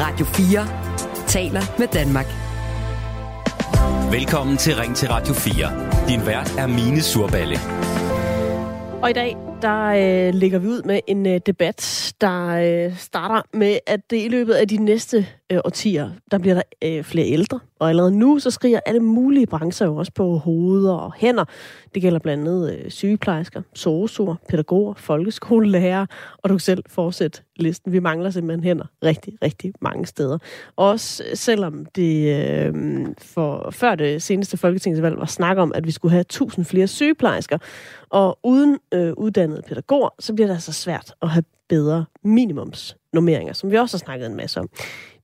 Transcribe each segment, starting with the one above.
Radio 4 taler med Danmark. Velkommen til Ring til Radio 4. Din vært er Mine Surballe. Og i dag, der øh, lægger vi ud med en øh, debat, der øh, starter med, at det i løbet af de næste øh, årtier, der bliver der øh, flere ældre. Og allerede nu, så skriger alle mulige brancher jo også på hoveder og hænder. Det gælder blandt andet øh, sygeplejersker, sosuer, pædagoger, folkeskolelærer, og du kan selv fortsætte listen. Vi mangler simpelthen hænder rigtig, rigtig mange steder. Også øh, selvom det øh, for før det seneste folketingsvalg var snak om, at vi skulle have 1000 flere sygeplejersker, og uden øh, uddannede pædagoger, så bliver det altså svært at have bedre minimumsnormeringer, som vi også har snakket en masse om.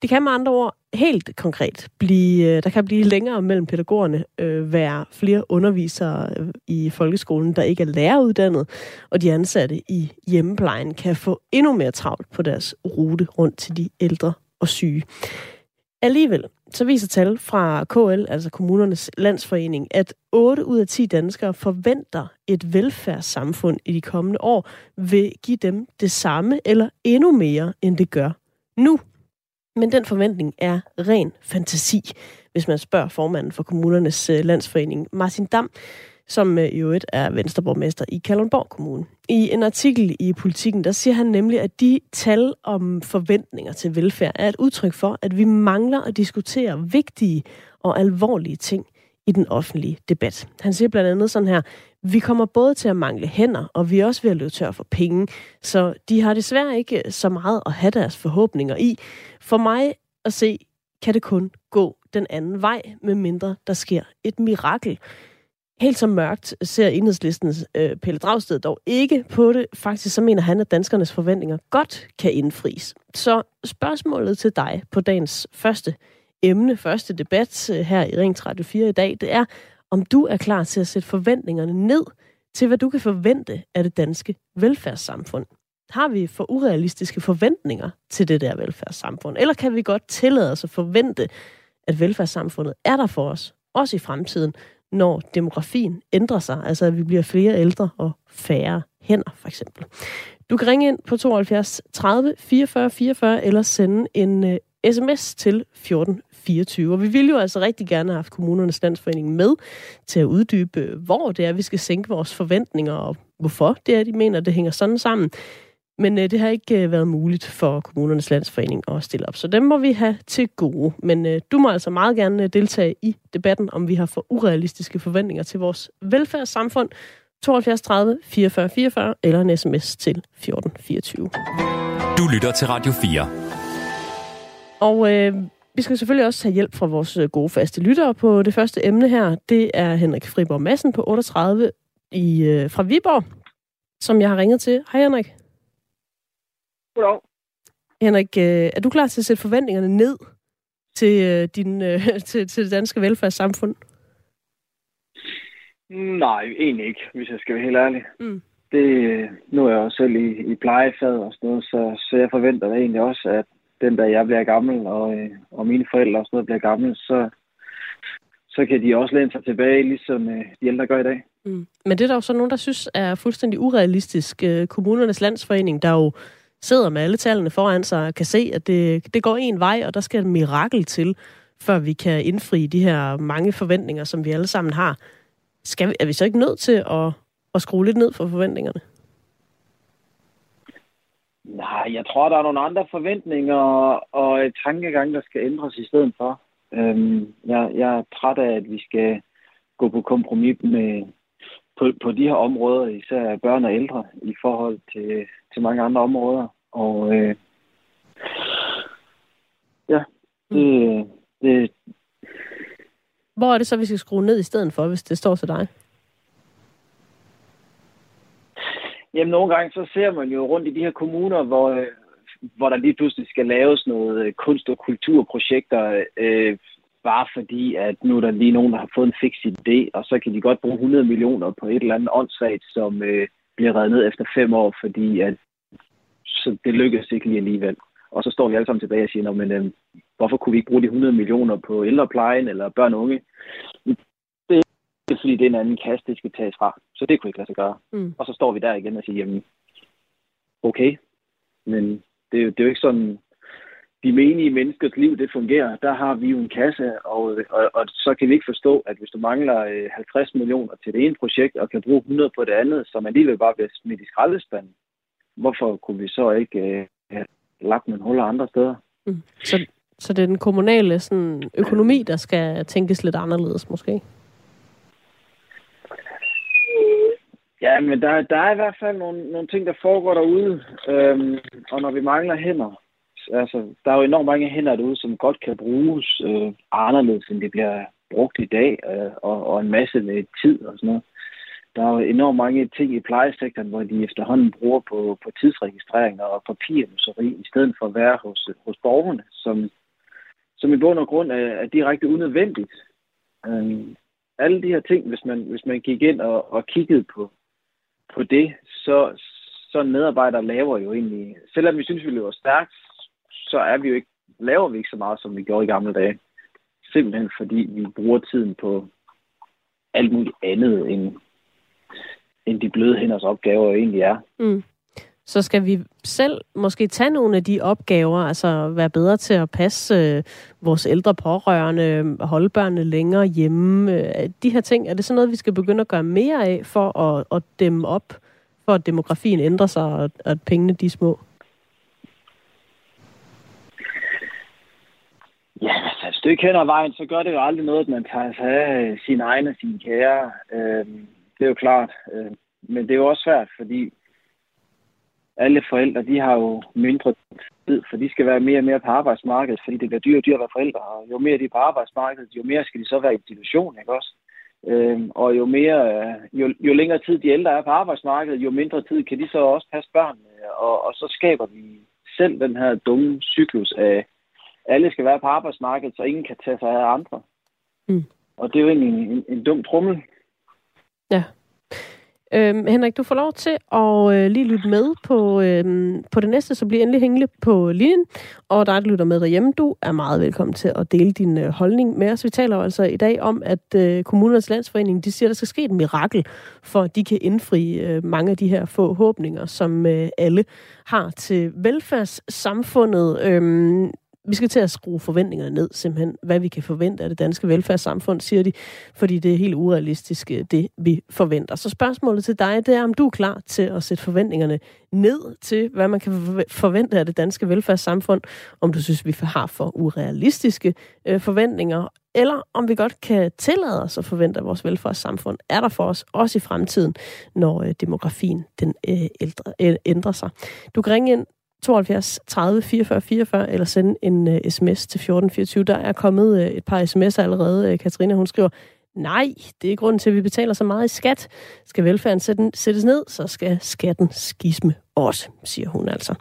Det kan med andre ord helt konkret blive, øh, der kan blive længere mellem pædagogerne, øh, være flere undervisere øh, i folkeskolen, der ikke er læreruddannet, og de ansatte i hjemmeplejen kan få endnu mere travlt på deres rute rundt til de ældre og syge. Alligevel, så viser tal fra KL, altså kommunernes landsforening, at 8 ud af 10 danskere forventer et velfærdssamfund i de kommende år vil give dem det samme eller endnu mere, end det gør nu. Men den forventning er ren fantasi, hvis man spørger formanden for kommunernes øh, landsforening, Martin Dam, som øh, i øvrigt er venstreborgmester i Kalundborg Kommune. I en artikel i Politiken, der siger han nemlig, at de tal om forventninger til velfærd er et udtryk for, at vi mangler at diskutere vigtige og alvorlige ting i den offentlige debat. Han siger blandt andet sådan her, vi kommer både til at mangle hænder, og vi er også ved at løbe tør for penge, så de har desværre ikke øh, så meget at have deres forhåbninger i. For mig at se, kan det kun gå den anden vej, med mindre der sker et mirakel. Helt så mørkt ser enhedslistens øh, Pelle Dragsted dog ikke på det. Faktisk så mener han, at danskernes forventninger godt kan indfries. Så spørgsmålet til dig på dagens første emne, første debat øh, her i Ring 34 i dag, det er, om du er klar til at sætte forventningerne ned til, hvad du kan forvente af det danske velfærdssamfund. Har vi for urealistiske forventninger til det der velfærdssamfund? Eller kan vi godt tillade os at forvente, at velfærdssamfundet er der for os, også i fremtiden, når demografien ændrer sig, altså at vi bliver flere ældre og færre hænder, for eksempel. Du kan ringe ind på 72 30 44 44 eller sende en øh, uh, sms til 1424. Og vi vil jo altså rigtig gerne have haft kommunernes landsforening med til at uddybe, øh, hvor det er, vi skal sænke vores forventninger, og hvorfor det er, de mener, det hænger sådan sammen. Men øh, det har ikke øh, været muligt for kommunernes landsforening at stille op, så dem må vi have til gode. Men øh, du må altså meget gerne øh, deltage i debatten, om vi har for urealistiske forventninger til vores velfærdssamfund. 72 30 44 44 eller en sms til 1424. Du lytter til Radio 4. Og øh, vi skal selvfølgelig også have hjælp fra vores øh, gode faste lyttere på det første emne her. Det er Henrik Friborg Madsen på 38 i, øh, fra Viborg, som jeg har ringet til. Hej Henrik. Goddag. Henrik, øh, er du klar til at sætte forventningerne ned til, øh, din, øh, til, til det danske velfærdssamfund? Nej, egentlig ikke, hvis jeg skal være helt ærlig. Mm. Det, nu er jeg jo selv i, i plejefaget og sådan noget, så, så jeg forventer da egentlig også, at den der jeg bliver gammel, og, og mine forældre og sådan noget bliver gamle, så, så kan de også læne sig tilbage, ligesom de ældre gør i dag. Mm. Men det er der jo så nogen, der synes er fuldstændig urealistisk. Kommunernes landsforening, der jo sidder med alle tallene foran sig, og kan se, at det, det går en vej, og der skal et mirakel til, før vi kan indfri de her mange forventninger, som vi alle sammen har. Skal vi, er vi så ikke nødt til at, at skrue lidt ned for forventningerne? Nej, jeg tror, der er nogle andre forventninger og et tankegang, der skal ændres i stedet for. Øhm, jeg, jeg er træt af, at vi skal gå på kompromis med, på, på de her områder, især børn og ældre, i forhold til, til mange andre områder. Og øh, ja, det, det... Hvor er det så, vi skal skrue ned i stedet for, hvis det står til dig? Jamen, nogle gange så ser man jo rundt i de her kommuner, hvor, øh, hvor der lige pludselig skal laves noget kunst- og kulturprojekter, øh, bare fordi, at nu er der lige nogen, der har fået en fix idé, og så kan de godt bruge 100 millioner på et eller andet åndssvagt, som øh, bliver reddet ned efter fem år, fordi at, så det lykkes ikke lige alligevel. Og så står vi alle sammen tilbage og siger, men øh, hvorfor kunne vi ikke bruge de 100 millioner på ældreplejen eller børn og unge? Det er fordi, det er en anden kasse, det skal tages fra. Så det kunne ikke lade sig gøre. Mm. Og så står vi der igen og siger, jamen, okay, men det, er jo- det er jo ikke sådan, de menige menneskers liv, det fungerer. Der har vi jo en kasse, og, og, og så kan vi ikke forstå, at hvis du mangler 50 millioner til det ene projekt, og kan bruge 100 på det andet, som alligevel bare bliver smidt i skraldespanden, hvorfor kunne vi så ikke øh, have lagt nogle huller andre steder? Mm. Så, så det er den kommunale sådan, økonomi, der skal tænkes lidt anderledes måske? Ja, men der, der er i hvert fald nogle, nogle ting, der foregår derude. Øhm, og når vi mangler hænder, altså, der er jo enormt mange hænder derude, som godt kan bruges øh, anderledes, end det bliver brugt i dag, øh, og, og en masse med tid og sådan noget. Der er jo enormt mange ting i plejesektoren, hvor de efterhånden bruger på, på tidsregistreringer og papirnusseri, i stedet for at være hos, hos borgerne, som, som i bund og grund er, er direkte unødvendigt. Øh, alle de her ting, hvis man, hvis man gik ind og, og kiggede på, på det, så, så medarbejdere laver jo egentlig, selvom vi synes, vi løber stærkt, så er vi jo ikke, laver vi ikke så meget, som vi gjorde i gamle dage. Simpelthen fordi vi bruger tiden på alt muligt andet, end, end de bløde hænders opgaver egentlig er. Mm. Så skal vi selv måske tage nogle af de opgaver, altså være bedre til at passe øh, vores ældre pårørende, holde børnene længere hjemme. Øh, de her ting, er det sådan noget, vi skal begynde at gøre mere af for at, at dæmme op, for at demografien ændrer sig, og at pengene de er små? Ja, altså et stykke hen ad vejen, så gør det jo aldrig noget, at man tager sig af sine egne og sine kære. Øh, det er jo klart. Øh, men det er jo også svært, fordi alle forældre, de har jo mindre tid, for de skal være mere og mere på arbejdsmarkedet, fordi det bliver dyrere og dyrere at være forældre. Og jo mere de er på arbejdsmarkedet, jo mere skal de så være i institution, ikke også? Øhm, og jo, mere, øh, jo, jo længere tid de ældre er på arbejdsmarkedet, jo mindre tid kan de så også passe børnene. Og, og så skaber vi selv den her dumme cyklus af, alle skal være på arbejdsmarkedet, så ingen kan tage sig af andre. Mm. Og det er jo egentlig en, en, en dum trummel. Ja. Øhm, Henrik, du får lov til at øh, lige lytte med på, øh, på det næste, så bliver endelig hængende på linjen. Og dig, der lytter med derhjemme, du er meget velkommen til at dele din øh, holdning med os. Vi taler jo altså i dag om, at øh, kommunernes landsforening, de siger, at der skal ske et mirakel, for at de kan indfri øh, mange af de her forhåbninger, som øh, alle har til velfærdssamfundet. Øh, vi skal til at skrue forventningerne ned, simpelthen, hvad vi kan forvente af det danske velfærdssamfund, siger de, fordi det er helt urealistisk, øh, det vi forventer. Så spørgsmålet til dig, det er, om du er klar til at sætte forventningerne ned til, hvad man kan forvente af det danske velfærdssamfund, om du synes, vi har for urealistiske øh, forventninger, eller om vi godt kan tillade os at forvente, at vores velfærdssamfund er der for os, også i fremtiden, når øh, demografien den, øh, ældre, øh, ændrer sig. Du kan ringe ind 72 30 44 44, eller sende en øh, uh, sms til 1424. Der er kommet uh, et par sms'er allerede. Uh, Katrine, hun skriver, nej, det er grunden til, at vi betaler så meget i skat. Skal velfærden sættes ned, så skal skatten skisme også, siger hun altså.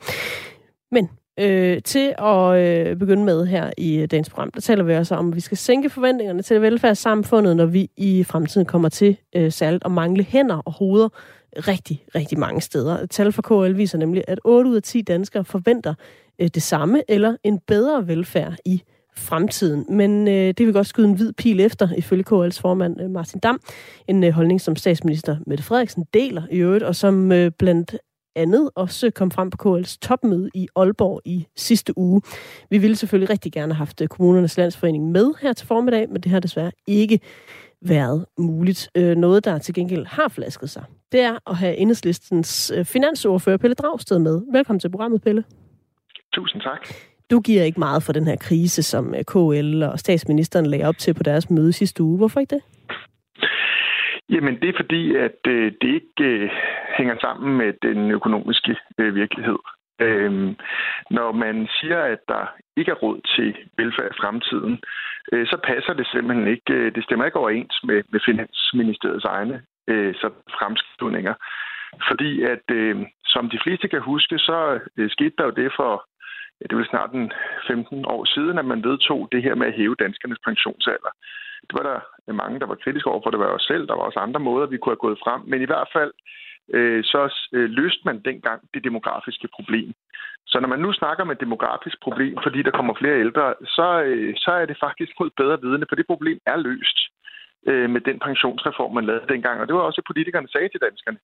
Men øh, til at øh, begynde med her i dagens program, der taler vi også om, at vi skal sænke forventningerne til velfærdssamfundet, når vi i fremtiden kommer til øh, særligt at mangle hænder og hoveder rigtig, rigtig mange steder. Tal fra KL viser nemlig, at 8 ud af 10 danskere forventer øh, det samme eller en bedre velfærd i fremtiden. Men øh, det vil godt skyde en hvid pil efter, ifølge KL's formand øh, Martin Dam. En øh, holdning, som statsminister Mette Frederiksen deler i øvrigt, og som øh, blandt andet også kom frem på KL's topmøde i Aalborg i sidste uge. Vi ville selvfølgelig rigtig gerne have haft øh, kommunernes landsforening med her til formiddag, men det har desværre ikke været muligt. Øh, noget, der til gengæld har flasket sig, det er at have enhedslistens øh, finansordfører Pelle Dragsted med. Velkommen til programmet, Pelle. Tusind tak. Du giver ikke meget for den her krise, som øh, KL og statsministeren lagde op til på deres møde sidste uge. Hvorfor ikke det? Jamen, det er fordi, at det ikke hænger sammen med den økonomiske virkelighed. Øhm, når man siger, at der ikke er råd til velfærd i fremtiden, øh, så passer det simpelthen ikke. Øh, det stemmer ikke overens med, med Finansministeriets egne øh, så fremskrivninger. Fordi at, øh, som de fleste kan huske, så øh, skete der jo det for ja, det var snart en 15 år siden, at man vedtog det her med at hæve danskernes pensionsalder. Det var der mange, der var kritiske over for. Det var jo selv. Der var også andre måder, vi kunne have gået frem. Men i hvert fald, øh, så øh, løste man dengang det demografiske problem. Så når man nu snakker om et demografisk problem, fordi der kommer flere ældre, så, øh, så er det faktisk mod bedre vidende, for det problem er løst øh, med den pensionsreform, man lavede dengang. Og det var også, at politikerne sagde til danskerne.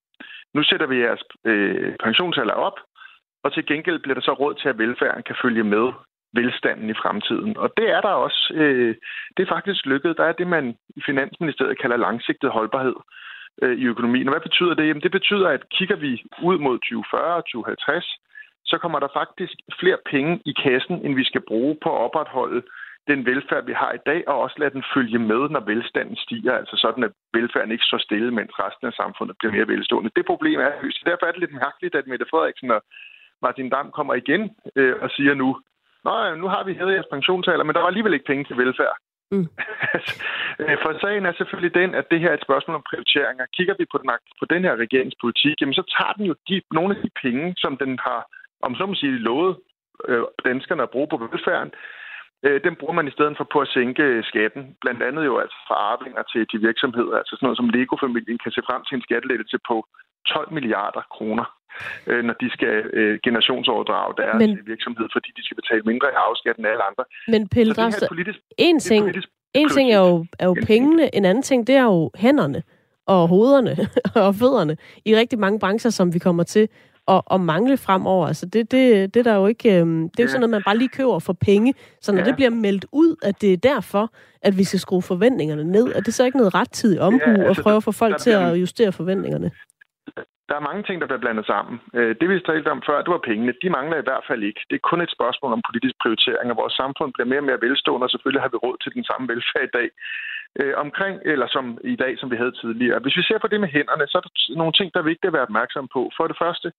Nu sætter vi jeres øh, pensionsalder op, og til gengæld bliver der så råd til, at velfærden kan følge med velstanden i fremtiden. Og det er der også. Øh, det er faktisk lykket. Der er det, man i Finansministeriet kalder langsigtet holdbarhed øh, i økonomien. Og hvad betyder det? Jamen, det betyder, at kigger vi ud mod 2040 og 2050, så kommer der faktisk flere penge i kassen, end vi skal bruge på at opretholde den velfærd, vi har i dag, og også lade den følge med, når velstanden stiger. Altså sådan, at velfærden ikke står stille, mens resten af samfundet bliver mere velstående. Det problem er løst. Derfor er det lidt mærkeligt, at Mette Frederiksen og Martin Dam kommer igen øh, og siger nu, Nå, nu har vi hævet jeres pensionsalder, men der var alligevel ikke penge til velfærd. Mm. Øh, for sagen er selvfølgelig den, at det her er et spørgsmål om prioriteringer. Kigger vi på den, på den her regeringspolitik, jamen så tager den jo de, nogle af de penge, som den har, om så må sige, lovet øh, danskerne at bruge på velfærden, øh, den bruger man i stedet for på at sænke skatten. Blandt andet jo altså fra arvinger til de virksomheder. Altså sådan noget som Lego-familien kan se frem til en skattelettelse på 12 milliarder kroner, øh, når de skal øh, generationsoverdrage deres men, virksomhed, fordi de skal betale mindre i afskat end alle andre. Men Pelle Dragsted, en ting, en ting er jo, er jo pengene, en anden ting, det er jo hænderne og hovederne og fødderne i rigtig mange brancher, som vi kommer til at, at mangle fremover. Altså det, det, det, der jo ikke, øhm, det er jo sådan noget, man bare lige køber for penge. Så når ja. det bliver meldt ud, at det er derfor, at vi skal skrue forventningerne ned, er det så ikke noget rettidig omhu ja, altså, at prøve at få folk til at justere forventningerne? Der er mange ting, der bliver blandet sammen. Øh, det, vi talte om før, det var pengene. De mangler i hvert fald ikke. Det er kun et spørgsmål om politisk prioritering, og vores samfund bliver mere og mere velstående, og selvfølgelig har vi råd til den samme velfærd i dag. Øh, omkring, eller som i dag, som vi havde tidligere. Hvis vi ser på det med hænderne, så er der nogle ting, der er vigtigt at være opmærksom på. For det første,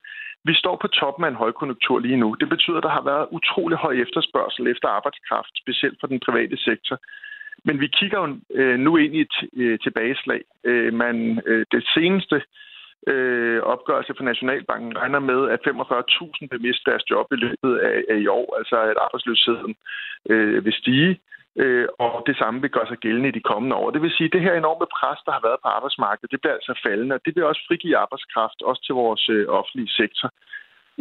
vi står på toppen af en højkonjunktur lige nu. Det betyder, at der har været utrolig høj efterspørgsel efter arbejdskraft, specielt for den private sektor. Men vi kigger jo øh, nu ind i et øh, tilbageslag. Øh, man, øh, det seneste øh, opgørelse fra Nationalbanken regner med, at 45.000 vil miste deres job i løbet af, af i år, altså at arbejdsløsheden øh, vil stige, øh, og det samme vil gøre sig gældende i de kommende år. Det vil sige, at det her enorme pres, der har været på arbejdsmarkedet, det bliver altså faldende, og det vil også frigive arbejdskraft, også til vores øh, offentlige sektor.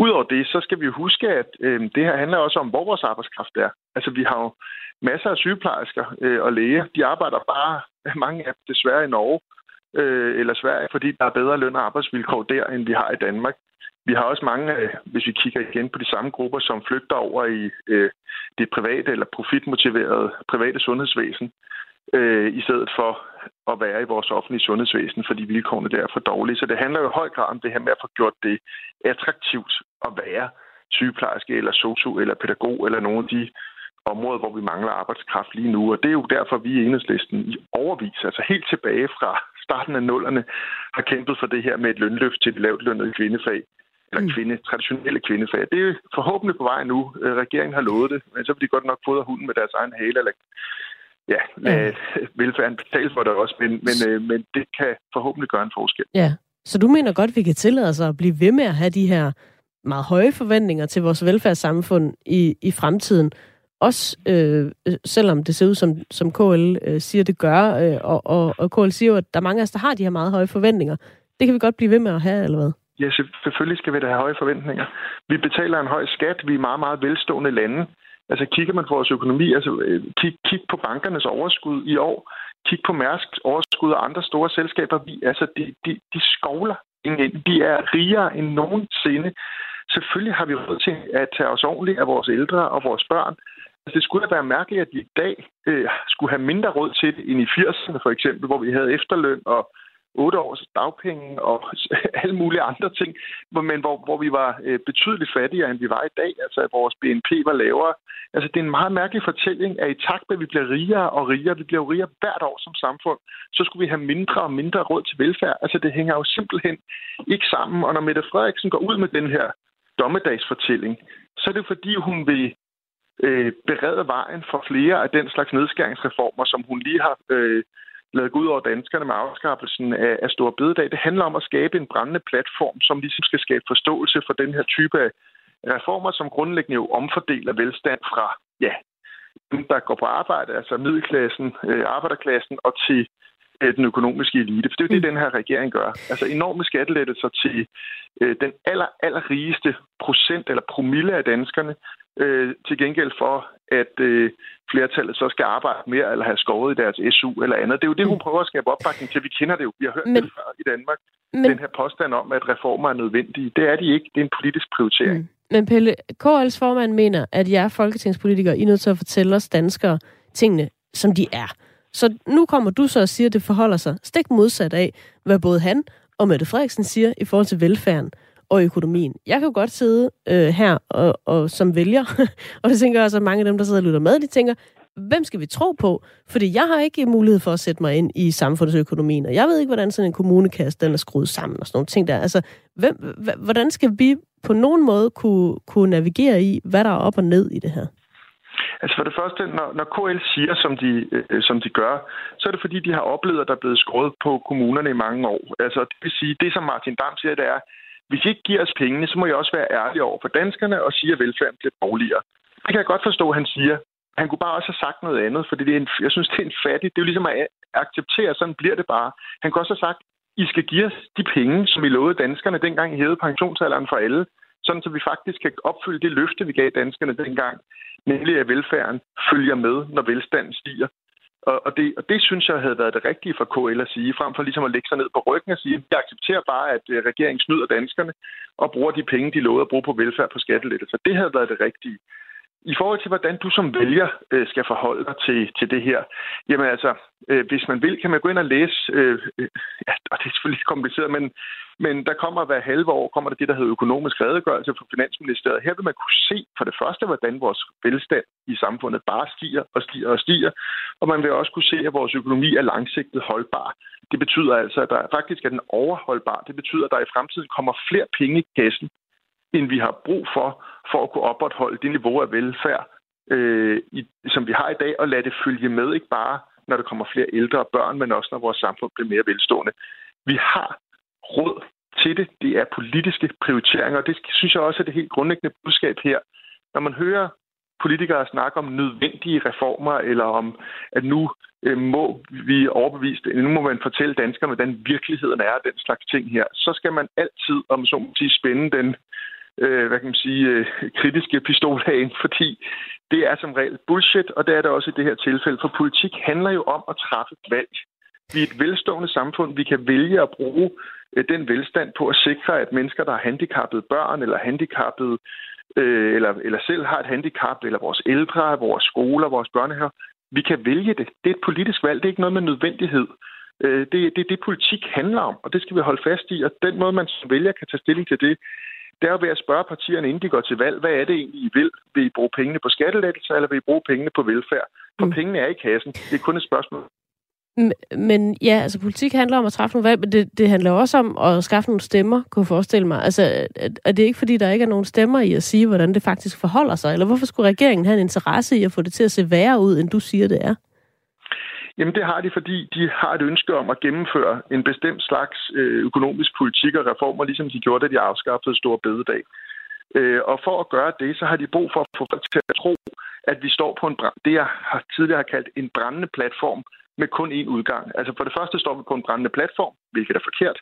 Udover det, så skal vi huske, at øh, det her handler også om, hvor vores arbejdskraft er. Altså, vi har jo masser af sygeplejersker øh, og læger. De arbejder bare, mange af dem desværre i Norge, øh, eller Sverige, fordi der er bedre løn og arbejdsvilkår der, end vi har i Danmark. Vi har også mange, øh, hvis vi kigger igen på de samme grupper, som flygter over i øh, det private eller profitmotiverede private sundhedsvæsen, øh, i stedet for at være i vores offentlige sundhedsvæsen, fordi vilkårene der er for dårlige. Så det handler jo i høj grad om det her med at få gjort det attraktivt at være sygeplejerske eller sosu eller pædagog eller nogle af de områder, hvor vi mangler arbejdskraft lige nu. Og det er jo derfor, vi i enhedslisten i overvis, altså helt tilbage fra starten af nullerne, har kæmpet for det her med et lønløft til et lavt lønnet kvindefag eller mm. kvinde, traditionelle kvindefag. Det er forhåbentlig på vej nu. Øh, regeringen har lovet det, men så vil de godt nok fodre hunden med deres egen hale, eller ja, lade mm. velfærden betale for det også, men, men, øh, men det kan forhåbentlig gøre en forskel. Ja, så du mener godt, vi kan tillade os at blive ved med at have de her meget høje forventninger til vores velfærdssamfund i, i fremtiden, også øh, selvom det ser ud som, som KL øh, siger, det gør, øh, og, og, og KL siger jo, at der er mange af os, der har de her meget høje forventninger. Det kan vi godt blive ved med at have, eller hvad? Ja, selvfølgelig skal vi da have høje forventninger. Vi betaler en høj skat. Vi er meget, meget velstående lande. Altså kigger man på vores økonomi, altså øh, kig, kig på bankernes overskud i år, kig på Mærsks overskud og andre store selskaber. Vi, altså, de, de, de skovler De er rigere end nogensinde. Selvfølgelig har vi råd til at tage os ordentligt af vores ældre og vores børn. Altså, det skulle da være mærkeligt, at vi i dag øh, skulle have mindre råd til det end i 80'erne for eksempel, hvor vi havde efterløn og otte års dagpenge og alle mulige andre ting, men hvor, hvor vi var øh, betydeligt fattigere, end vi var i dag. Altså, at vores BNP var lavere. Altså, det er en meget mærkelig fortælling, at i takt med, at vi bliver rigere og rigere, vi bliver jo rigere hvert år som samfund, så skulle vi have mindre og mindre råd til velfærd. Altså, det hænger jo simpelthen ikke sammen. Og når Mette Frederiksen går ud med den her dommedagsfortælling, så er det fordi, hun vil øh, berede vejen for flere af den slags nedskæringsreformer, som hun lige har øh, lavet ud over danskerne med afskaffelsen af, af Stor Bededag. Det handler om at skabe en brændende platform, som ligesom skal skabe forståelse for den her type af reformer, som grundlæggende jo omfordeler velstand fra ja, dem, der går på arbejde, altså middelklassen, øh, arbejderklassen, og til øh, den økonomiske elite. For det er jo det, mm. den her regering gør. Altså enorme skattelettelser til øh, den aller, aller rigeste procent eller promille af danskerne, øh, til gengæld for, at øh, flertallet så skal arbejde mere eller have skåret i deres SU eller andet. Det er jo det, hun mm. prøver at skabe opbakning til. Vi kender det jo. Vi har hørt men, det før i Danmark. Men, den her påstand om, at reformer er nødvendige. Det er de ikke. Det er en politisk prioritering. Mm. Men Pelle, KL's formand mener, at jeg er folketingspolitiker, I er nødt til at fortælle os danskere tingene, som de er. Så nu kommer du så og siger, at det forholder sig stik modsat af, hvad både han og Mette Frederiksen siger i forhold til velfærden og økonomien. Jeg kan jo godt sidde øh, her og, og som vælger, og det tænker jeg også, at mange af dem, der sidder og lytter med, de tænker, hvem skal vi tro på? Fordi jeg har ikke mulighed for at sætte mig ind i samfundsøkonomien, og jeg ved ikke, hvordan sådan en kommunekasse den er skruet sammen og sådan nogle ting der. Altså, hvem, hvordan skal vi på nogen måde kunne, kunne navigere i, hvad der er op og ned i det her? Altså for det første, når, når KL siger, som de, øh, som de gør, så er det fordi, de har oplevet, at der er blevet skåret på kommunerne i mange år. Altså det vil sige, det som Martin Dam siger, det er, hvis I ikke giver os pengene, så må jeg også være ærlig over for danskerne og sige, at velfærden bliver dårligere. Det kan jeg godt forstå, at han siger. Han kunne bare også have sagt noget andet, fordi det er en, jeg synes, det er en fattig. Det er jo ligesom at acceptere, sådan bliver det bare. Han kunne også have sagt, I skal give os de penge, som vi lovede danskerne, dengang I hævede pensionsalderen for alle, sådan så vi faktisk kan opfylde det løfte, vi gav danskerne dengang, nemlig at velfærden følger med, når velstanden stiger. Og, og, det, og det synes jeg havde været det rigtige for KL at sige, frem for ligesom at lægge sig ned på ryggen og sige, at jeg accepterer bare, at øh, regeringen snyder danskerne og bruger de penge, de lovede at bruge på velfærd på skattelettelser. Det havde været det rigtige. I forhold til, hvordan du som vælger øh, skal forholde dig til, til det her, jamen altså, øh, hvis man vil, kan man gå ind og læse, øh, øh, ja, og det er selvfølgelig kompliceret, men, men der kommer hver halve år, kommer der det, der hedder økonomisk redegørelse fra Finansministeriet. Her vil man kunne se for det første, hvordan vores velstand i samfundet bare stiger og stiger og stiger, og man vil også kunne se, at vores økonomi er langsigtet holdbar. Det betyder altså, at der faktisk er den overholdbar. Det betyder, at der i fremtiden kommer flere penge i kassen, end vi har brug for, for at kunne opretholde det niveau af velfærd, øh, i, som vi har i dag, og lade det følge med, ikke bare når der kommer flere ældre og børn, men også når vores samfund bliver mere velstående. Vi har råd til det. Det er politiske prioriteringer, og det synes jeg også er det helt grundlæggende budskab her. Når man hører politikere snakke om nødvendige reformer, eller om, at nu øh, må vi overbevise, nu må man fortælle danskerne, hvordan virkeligheden er, den slags ting her, så skal man altid, om så må sige, spænde den øh, hvad kan man sige, øh, kritiske pistolhagen, fordi det er som regel bullshit, og det er det også i det her tilfælde. For politik handler jo om at træffe valg. Vi er et velstående samfund. Vi kan vælge at bruge øh, den velstand på at sikre, at mennesker, der har handicappede børn eller handicappede øh, eller, eller selv har et handicap, eller vores ældre, vores skoler, vores børnehaver, vi kan vælge det. Det er et politisk valg. Det er ikke noget med nødvendighed. Øh, det er det, det, politik handler om, og det skal vi holde fast i. Og den måde, man som vælger kan tage stilling til det, det er jo ved at spørge partierne, inden de går til valg, hvad er det egentlig, I vil? Vil I bruge pengene på skattelettelser, eller vil I bruge pengene på velfærd? For mm. pengene er i kassen. Det er kun et spørgsmål. Men ja, altså politik handler om at træffe nogle valg, men det, det handler også om at skaffe nogle stemmer, kunne jeg forestille mig. Altså, er det ikke fordi, der ikke er nogen stemmer i at sige, hvordan det faktisk forholder sig? Eller hvorfor skulle regeringen have en interesse i at få det til at se værre ud, end du siger, det er? Jamen det har de, fordi de har et ønske om at gennemføre en bestemt slags øh, økonomisk politik og reformer, ligesom de gjorde, da de afskaffede Stor Bededag. Øh, og for at gøre det, så har de brug for at få folk til at tro, at vi står på en det, jeg har tidligere har kaldt en brændende platform med kun én udgang. Altså for det første står vi på en brændende platform, hvilket er forkert.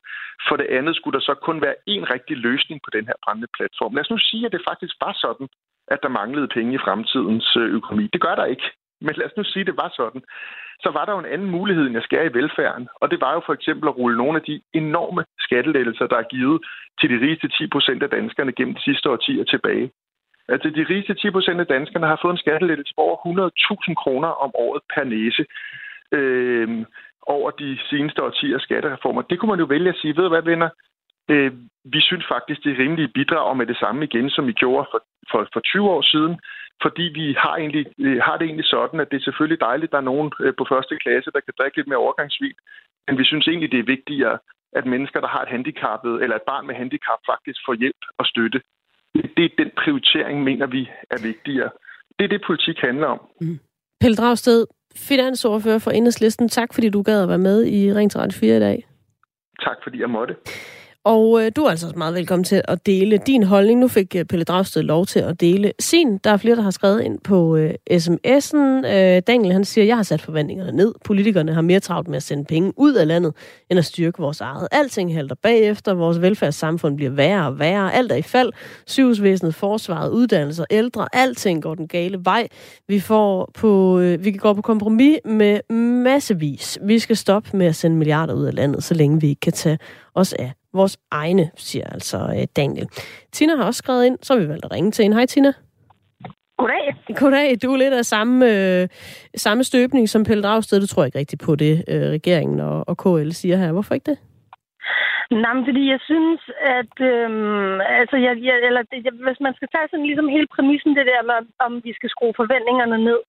For det andet skulle der så kun være én rigtig løsning på den her brændende platform. Lad os nu sige, at det faktisk var sådan, at der manglede penge i fremtidens øh, økonomi. Det gør der ikke. Men lad os nu sige, at det var sådan så var der jo en anden mulighed end at skære i velfærden. Og det var jo for eksempel at rulle nogle af de enorme skattelettelser, der er givet til de rigeste 10 procent af danskerne gennem de sidste årtier tilbage. Altså de rigeste 10 procent af danskerne har fået en skattelettelse på over 100.000 kroner om året per næse. Øh, over de seneste årtier skattereformer. Det kunne man jo vælge at sige, ved du hvad venner, øh, vi synes faktisk, det er rimelige bidrag med det samme igen, som vi gjorde for, for, for 20 år siden fordi vi har, egentlig, øh, har det egentlig sådan, at det er selvfølgelig dejligt, at der er nogen øh, på første klasse, der kan drikke lidt mere overgangsvin. Men vi synes egentlig, det er vigtigere, at mennesker, der har et handicappet, eller et barn med handicap, faktisk får hjælp og støtte. Det er den prioritering, mener vi, er vigtigere. Det er det, politik handler om. Mm. Pelle Dragsted, finansordfører for Enhedslisten. Tak, fordi du gad at være med i Ring til 4 i dag. Tak, fordi jeg måtte. Og øh, du er altså meget velkommen til at dele din holdning. Nu fik øh, Pelle Dragsted lov til at dele sin. Der er flere, der har skrevet ind på øh, sms'en. Øh, Daniel han siger, jeg har sat forventningerne ned. Politikerne har mere travlt med at sende penge ud af landet, end at styrke vores eget. Alting halter bagefter. Vores velfærdssamfund bliver værre og værre. Alt er i fald. Sygehusvæsenet, forsvaret, uddannelser, ældre. Alting går den gale vej. Vi, får på, øh, vi kan gå på kompromis med massevis. Vi skal stoppe med at sende milliarder ud af landet, så længe vi ikke kan tage os af vores egne, siger altså øh, Daniel. Tina har også skrevet ind, så har vi valgt at ringe til hende. Hej Tina. Goddag. Goddag. Du er lidt af samme, øh, samme støbning som Pelle Dragsted. Du tror ikke rigtigt på det, øh, regeringen og, og KL siger her. Hvorfor ikke det? Nej, men fordi jeg synes, at øhm, altså, jeg, jeg, eller, jeg, hvis man skal tage sådan ligesom hele præmissen, det der med, om vi skal skrue forventningerne ned,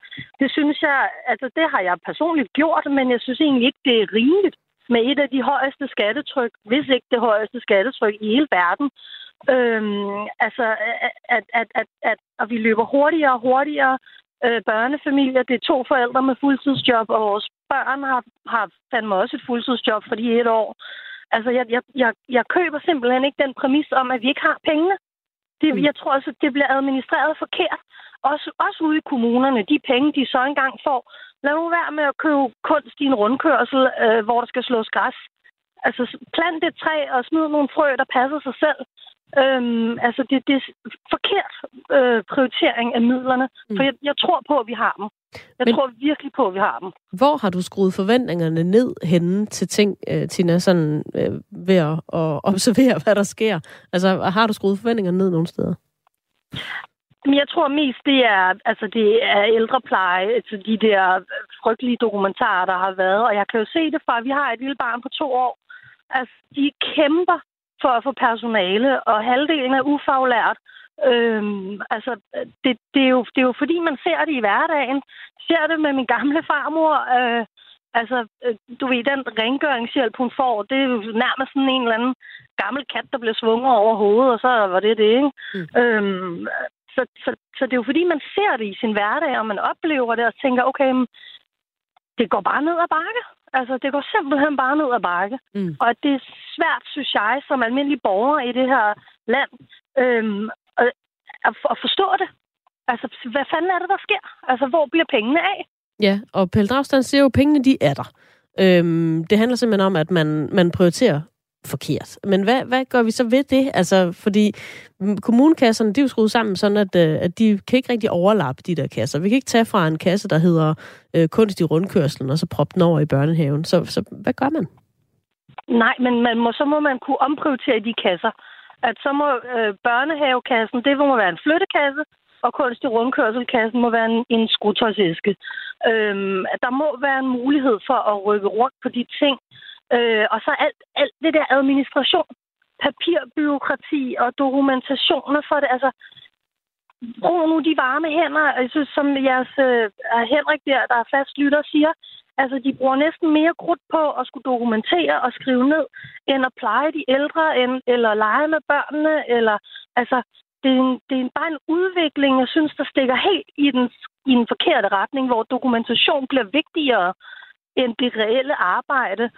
det synes jeg, altså det har jeg personligt gjort, men jeg synes egentlig ikke, det er rimeligt med et af de højeste skattetryk, hvis ikke det højeste skattetryk i hele verden. Øhm, altså, at, at, at, at, at, vi løber hurtigere og hurtigere, øh, børnefamilier. Det er to forældre med fuldtidsjob, og vores børn har, har fandme også et fuldtidsjob, fordi et år. Altså, jeg, jeg, jeg, jeg køber simpelthen ikke den præmis om, at vi ikke har pengene. Det, mm. Jeg tror at det bliver administreret forkert. Også, også ude i kommunerne. De penge, de så engang får. Lad nu være med at købe kunst i en rundkørsel, øh, hvor der skal slås græs. Altså, plant et træ og smid nogle frø, der passer sig selv. Øhm, altså, det, det er forkert øh, prioritering af midlerne. Mm. For jeg, jeg tror på, at vi har dem. Jeg Men, tror virkelig på, at vi har dem. Hvor har du skruet forventningerne ned henne til ting, uh, Tina, sådan uh, ved at observere, hvad der sker? Altså, har du skruet forventningerne ned nogle steder? Jeg tror mest, det er, altså, det er ældrepleje, altså de der frygtelige dokumentarer, der har været. Og jeg kan jo se det fra, at vi har et lille barn på to år. Altså, de kæmper for at få personale, og halvdelen er ufaglært. Øhm, altså, det, det, er jo, det er jo fordi, man ser det i hverdagen. Ser det med min gamle farmor. Øh, altså, øh, du ved, den rengøringshjælp, hun får, det er jo nærmest sådan en eller anden gammel kat, der bliver svunget over hovedet, og så var det det, ikke? Mm. Øhm, så, så, så det er jo fordi, man ser det i sin hverdag, og man oplever det og tænker, okay, det går bare ned ad bakke. Altså, det går simpelthen bare ned ad bakke. Mm. Og det er svært, synes jeg, som almindelig borger i det her land, øhm, at, at forstå det. Altså, hvad fanden er det, der sker? Altså, hvor bliver pengene af? Ja, og Pelle Dragstand siger jo, at pengene de er der. Øhm, det handler simpelthen om, at man, man prioriterer forkert. Men hvad, hvad gør vi så ved det? Altså, fordi kommunekasserne, de er jo skruet sammen sådan, at, øh, at de kan ikke rigtig overlappe de der kasser. Vi kan ikke tage fra en kasse, der hedder øh, kunst i rundkørslen, og så proppe den over i børnehaven. Så, så hvad gør man? Nej, men man må, så må man kunne omprioritere de kasser. At så må øh, børnehavekassen, det må være en flyttekasse, og kunst i rundkørselkassen må være en, en skruetøjsæske. Øhm, der må være en mulighed for at rykke rundt på de ting, Øh, og så alt, alt det der administration, papirbyråkrati og dokumentationer for det. Altså, brug nu de varme hænder. Altså, som jeres øh, Henrik der, der er fast lytter, siger, altså, de bruger næsten mere krudt på at skulle dokumentere og skrive ned, end at pleje de ældre, end, eller lege med børnene, eller altså, det er, en, det er bare en udvikling, jeg synes, der stikker helt i den, i den forkerte retning, hvor dokumentation bliver vigtigere end det reelle arbejde.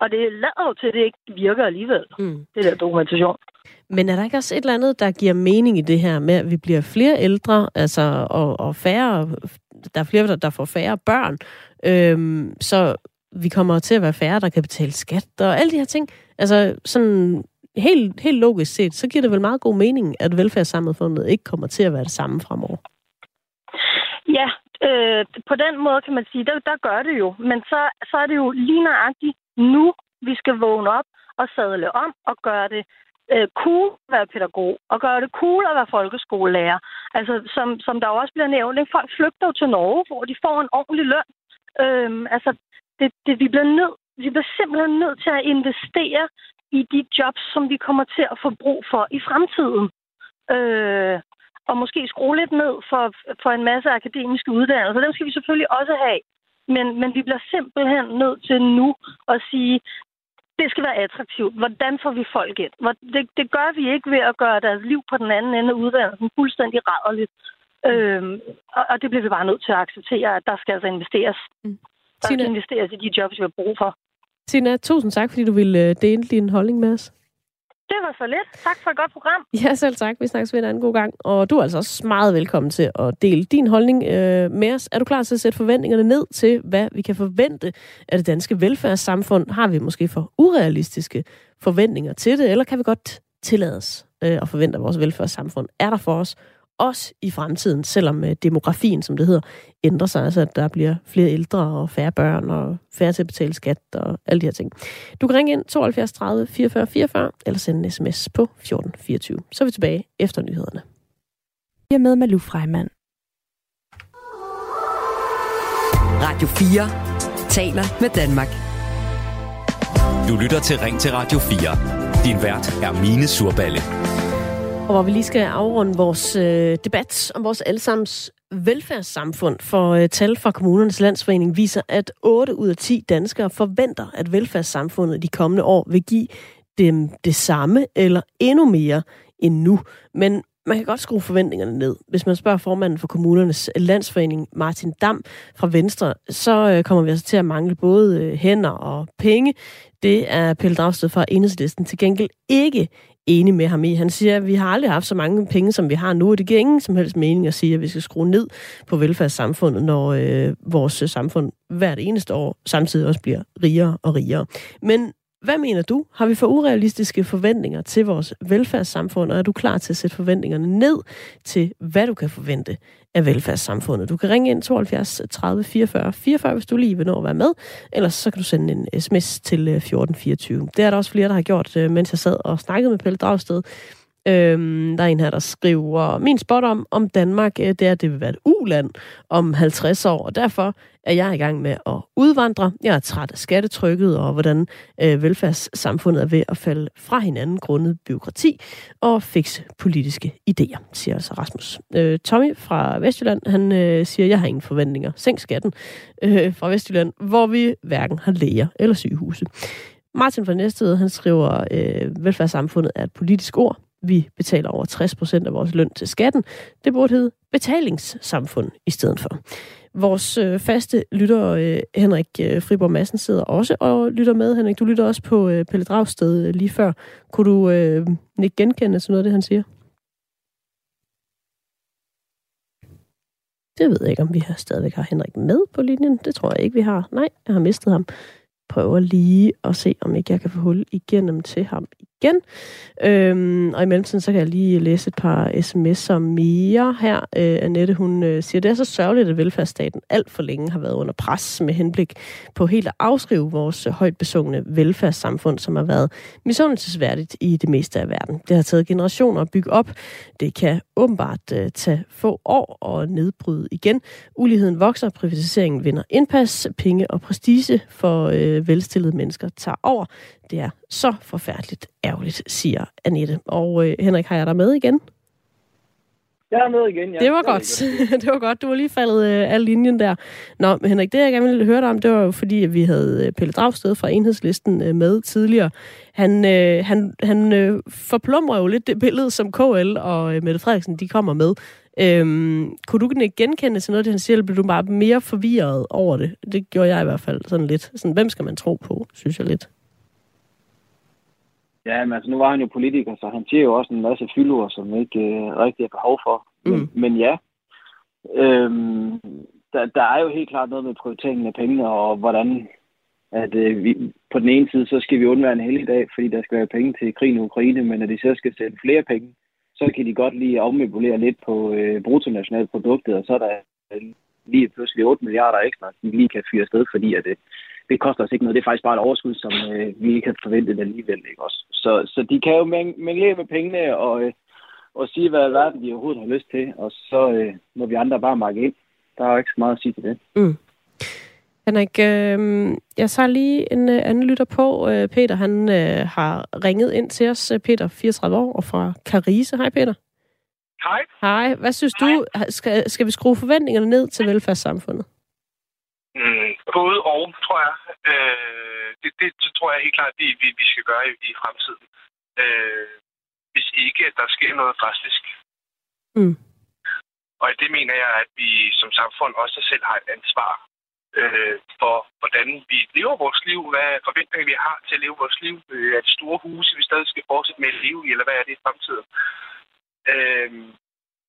Og det lader jo til, at det ikke virker alligevel, mm. det der dokumentation. Men er der ikke også et eller andet, der giver mening i det her med, at vi bliver flere ældre, altså, og, og færre, der er flere, der, får færre børn, øhm, så vi kommer til at være færre, der kan betale skat, og alle de her ting. Altså, sådan helt, helt logisk set, så giver det vel meget god mening, at velfærdssamfundet ikke kommer til at være det samme fremover. Ja, øh, på den måde kan man sige, der, der gør det jo. Men så, så er det jo lige nøjagtigt nu, vi skal vågne op og sadle om og gøre det øh, cool at være pædagog, og gøre det cool at være folkeskolelærer. Altså, som, som der også bliver nævnt, ikke? folk flygter jo til Norge, hvor de får en ordentlig løn. Øhm, altså, det, det, vi, bliver nød, vi bliver simpelthen nødt til at investere i de jobs, som vi kommer til at få brug for i fremtiden. Øh, og måske skrue lidt ned for, for en masse akademiske uddannelser. Dem skal vi selvfølgelig også have. Men, men vi bliver simpelthen nødt til nu at sige, det skal være attraktivt. Hvordan får vi folk ind? Det, det gør vi ikke ved at gøre deres liv på den anden ende af uddannelsen fuldstændig rædderligt. Øhm, og, og det bliver vi bare nødt til at acceptere, at der skal altså investeres. Mm. Der skal investeres i de jobs, vi har brug for. Tina, tusind tak, fordi du ville øh, dele din holdning med os. Det var så lidt. Tak for et godt program. Ja, selv tak. Vi snakkes ved en anden god gang. Og du er altså også meget velkommen til at dele din holdning øh, med os. Er du klar til at sætte forventningerne ned til, hvad vi kan forvente af det danske velfærdssamfund? Har vi måske for urealistiske forventninger til det, eller kan vi godt tillade os øh, at forvente, at vores velfærdssamfund er der for os, også i fremtiden, selvom øh, demografien, som det hedder, ændrer sig, altså at der bliver flere ældre og færre børn og færre til at betale skat og alle de her ting. Du kan ringe ind 72 30 44 44 eller sende en sms på 1424. Så er vi tilbage efter nyhederne. Jeg er med Malou Freimann. Radio 4 taler med Danmark. Du lytter til Ring til Radio 4. Din vært er Mine Surballe. Og hvor vi lige skal afrunde vores øh, debat om vores allesammens velfærdssamfund. For øh, tal fra Kommunernes Landsforening viser, at 8 ud af 10 danskere forventer, at velfærdssamfundet de kommende år vil give dem det samme eller endnu mere end nu. Men man kan godt skrue forventningerne ned. Hvis man spørger formanden for kommunernes landsforening, Martin Dam fra Venstre, så øh, kommer vi altså til at mangle både øh, hænder og penge. Det er Pelle Dragsted fra Enhedslisten til gengæld ikke enig med ham i. Han siger, at vi har aldrig haft så mange penge, som vi har nu, og det giver ingen som helst mening at sige, at vi skal skrue ned på velfærdssamfundet, når øh, vores øh, samfund hvert eneste år samtidig også bliver rigere og rigere. Men hvad mener du? Har vi for urealistiske forventninger til vores velfærdssamfund, og er du klar til at sætte forventningerne ned til, hvad du kan forvente af velfærdssamfundet? Du kan ringe ind 72 30 44 44, hvis du lige vil nå at være med, ellers så kan du sende en sms til øh, 1424. Det er der også flere, der har gjort, øh, mens jeg sad og snakkede med Pelle Dragsted. Øhm, der er en her, der skriver, min spot om, om Danmark, øh, det er, at det vil være et uland om 50 år, og derfor er jeg i gang med at udvandre. Jeg er træt af skattetrykket og hvordan øh, velfærdssamfundet er ved at falde fra hinanden grundet byråkrati og fikse politiske idéer, siger altså Rasmus. Øh, Tommy fra Vestjylland, han øh, siger, jeg har ingen forventninger. Sænk skatten øh, fra Vestjylland, hvor vi hverken har læger eller sygehuse. Martin fra Næstved, han skriver, øh, velfærdssamfundet er et politisk ord. Vi betaler over 60 procent af vores løn til skatten. Det burde hedde betalingssamfund i stedet for. Vores øh, faste lytter, øh, Henrik øh, Friborg Madsen, sidder også og lytter med. Henrik, du lytter også på øh, Pelle Dragsted øh, lige før. Kunne du øh, ikke genkende sådan noget af det, han siger? Det ved jeg ikke, om vi har stadigvæk har Henrik med på linjen. Det tror jeg ikke, vi har. Nej, jeg har mistet ham prøver lige at se, om ikke jeg kan få hul igennem til ham igen. Øhm, og i mellemtiden, så kan jeg lige læse et par sms'er mere her. Øh, Annette, hun øh, siger, det er så sørgeligt, at velfærdsstaten alt for længe har været under pres med henblik på helt at afskrive vores øh, højt besungne velfærdssamfund, som har været misundelsesværdigt i det meste af verden. Det har taget generationer at bygge op. Det kan åbenbart øh, tage få år og nedbryde igen. Uligheden vokser, privatiseringen vinder indpas, penge og prestige for øh, velstillede mennesker tager over. Det er så forfærdeligt ærgerligt, siger Annette. Og øh, Henrik, har jeg dig med igen? Jeg er med igen, ja. Det var godt. det var godt. Du var lige faldet øh, af linjen der. Nå, men Henrik, det jeg gerne ville høre dig om, det var jo fordi, at vi havde øh, Pelle Dragsted fra Enhedslisten øh, med tidligere. Han, øh, han, han øh, forplumrer jo lidt det billede, som KL og øh, Mette Frederiksen, de kommer med. Øhm, kunne du ikke genkende til noget, det han siger, eller blev du bare mere forvirret over det? Det gjorde jeg i hvert fald sådan lidt. Sådan, hvem skal man tro på, synes jeg lidt. Ja, men altså, nu var han jo politiker, så han siger jo også en masse fyldord, som ikke øh, rigtig er behov for. Mm. Men, men ja, øhm, der, der er jo helt klart noget med prioriteringen af penge, og hvordan at øh, vi, på den ene side, så skal vi undvære en heldig dag, fordi der skal være penge til krigen i Ukraine, men når de så skal sætte flere penge, så kan de godt lige afmøblere lidt på øh, bruttonationalproduktet, og så er der lige pludselig 8 milliarder ekstra, som lige kan fyre afsted, fordi at, øh, det koster os ikke noget. Det er faktisk bare et overskud, som øh, vi ikke havde forventet alligevel. Ikke også? Så, så de kan jo mængle med pengene og, øh, og sige, hvad verden de overhovedet har lyst til, og så øh, må vi andre bare markere ind. Der er jo ikke så meget at sige til det. Mm. Henrik, øh, jeg tager lige en øh, anden lytter på. Øh, Peter, han øh, har ringet ind til os. Peter, 34 år, og fra Carise. Hej, Peter. Hej. Hej. Hvad synes Hej. du? Skal, skal vi skrue forventningerne ned til velfærdssamfundet? Mm, både og, tror jeg. Øh, det, det, det tror jeg helt klart, vi, vi, vi skal gøre i, i fremtiden. Øh, hvis ikke, at der sker noget drastisk. Mm. Og det mener jeg, at vi som samfund også selv har et ansvar øh, for, hvordan vi lever vores liv, hvad forventninger vi har til at leve vores liv. Øh, er det store huse, vi stadig skal fortsætte med at leve i, eller hvad er det i fremtiden? Øh,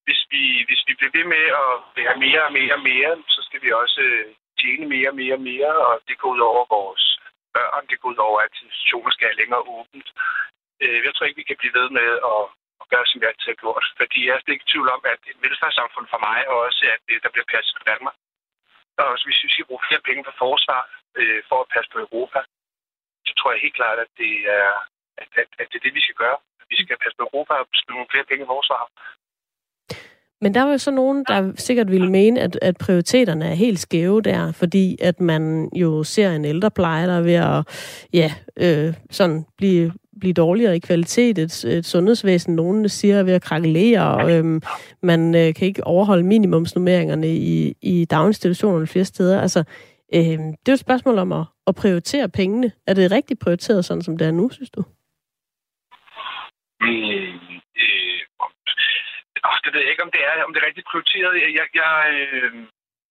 hvis, vi, hvis vi bliver ved med at have mere og mere og mere, så skal vi også tjene mere og mere og mere, og det går ud over vores børn, det går ud over, at institutioner skal have længere åbent. Øh, jeg tror ikke, vi kan blive ved med at, at gøre, som vi altid har gjort. Fordi jeg er slet ikke i tvivl om, at et velfærdssamfund for mig, og også at der bliver passet på Danmark. Og også hvis vi skal bruge flere penge på forsvar øh, for at passe på Europa, så tror jeg helt klart, at det er, at, at, at det, er det, vi skal gøre. Vi skal passe på Europa og bruge nogle flere penge i forsvar. Men der var jo så nogen, der sikkert ville mene, at, at prioriteterne er helt skæve der, fordi at man jo ser en ældrepleje, der er ved at ja, øh, sådan blive, blive dårligere i kvalitet. Et, et sundhedsvæsen, nogen siger, er ved at krakelere, og øh, man øh, kan ikke overholde minimumsnummeringerne i, i daginstitutionerne flere steder. Altså, øh, det er jo et spørgsmål om at, at prioritere pengene. Er det rigtigt prioriteret, sådan som det er nu, synes du? Øh, Oh, det ved jeg ikke, om det er, om det er rigtig prioriteret. Jeg, jeg, jeg, øh,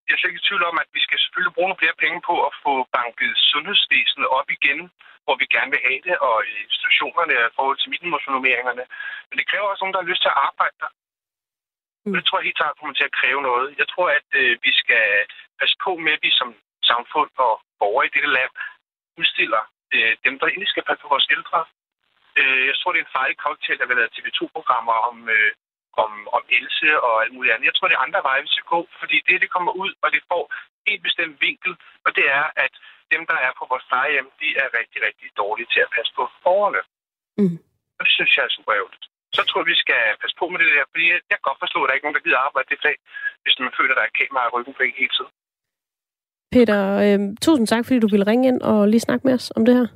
jeg er slet ikke i tvivl om, at vi skal selvfølgelig bruge nogle flere penge på at få banket sundhedsvæsenet op igen, hvor vi gerne vil have det, og institutionerne i forhold til minimumsnormeringerne. Men det kræver også nogen, der har lyst til at arbejde der. Mm. Det tror jeg helt klart kommer til at kræve noget. Jeg tror, at øh, vi skal passe på med, at vi som samfund og borgere i dette land udstiller øh, dem, der egentlig skal passe på vores ældre. Øh, jeg tror, det er en farlig cocktail, der vil være TV2-programmer om øh, om, om Else og alt muligt andet. Jeg tror, det er andre veje, vi skal gå, fordi det, det kommer ud, og det får en bestemt vinkel, og det er, at dem, der er på vores plejehjem, de er rigtig, rigtig dårlige til at passe på borgerne. Mm. Og det synes jeg er super ærgerligt. Så tror jeg, vi skal passe på med det der, fordi jeg kan godt forstå, at der er ikke nogen, der gider arbejde det fag, hvis man føler, at der er kamera i ryggen på en hele tiden. Peter, øh, tusind tak, fordi du ville ringe ind og lige snakke med os om det her.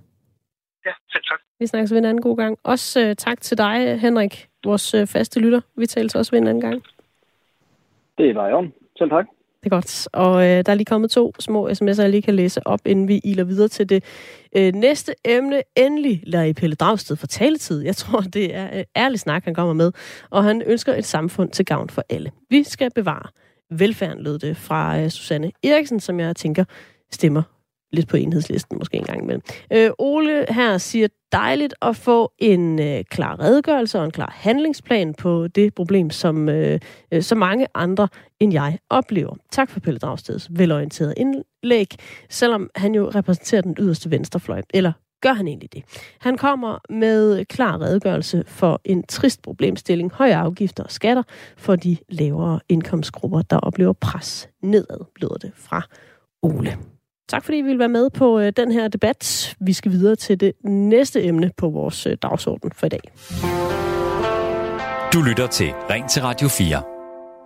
Ja, selv tak. Vi snakkes ved en anden god gang. Også øh, tak til dig, Henrik, vores øh, faste lytter. Vi tales også ved en anden gang. Det var jo. Selv tak. Det er godt. Og øh, der er lige kommet to små sms'er, jeg lige kan læse op, inden vi iler videre til det øh, næste emne. Endelig lader I Pelle Dragsted for taletid. Jeg tror, det er øh, ærlig snak, han kommer med. Og han ønsker et samfund til gavn for alle. Vi skal bevare velfærden, lød det fra øh, Susanne Eriksen, som jeg tænker stemmer lidt på enhedslisten måske en gang imellem. Øh, Ole her siger, dejligt at få en øh, klar redegørelse og en klar handlingsplan på det problem, som øh, øh, så mange andre end jeg oplever. Tak for Pelle Dragsteds velorienterede indlæg, selvom han jo repræsenterer den yderste venstrefløj, eller gør han egentlig det? Han kommer med klar redegørelse for en trist problemstilling, høje afgifter og skatter for de lavere indkomstgrupper, der oplever pres nedad, lyder det fra Ole. Tak fordi I vil være med på øh, den her debat. Vi skal videre til det næste emne på vores øh, dagsorden for i dag. Du lytter til Ring til Radio 4.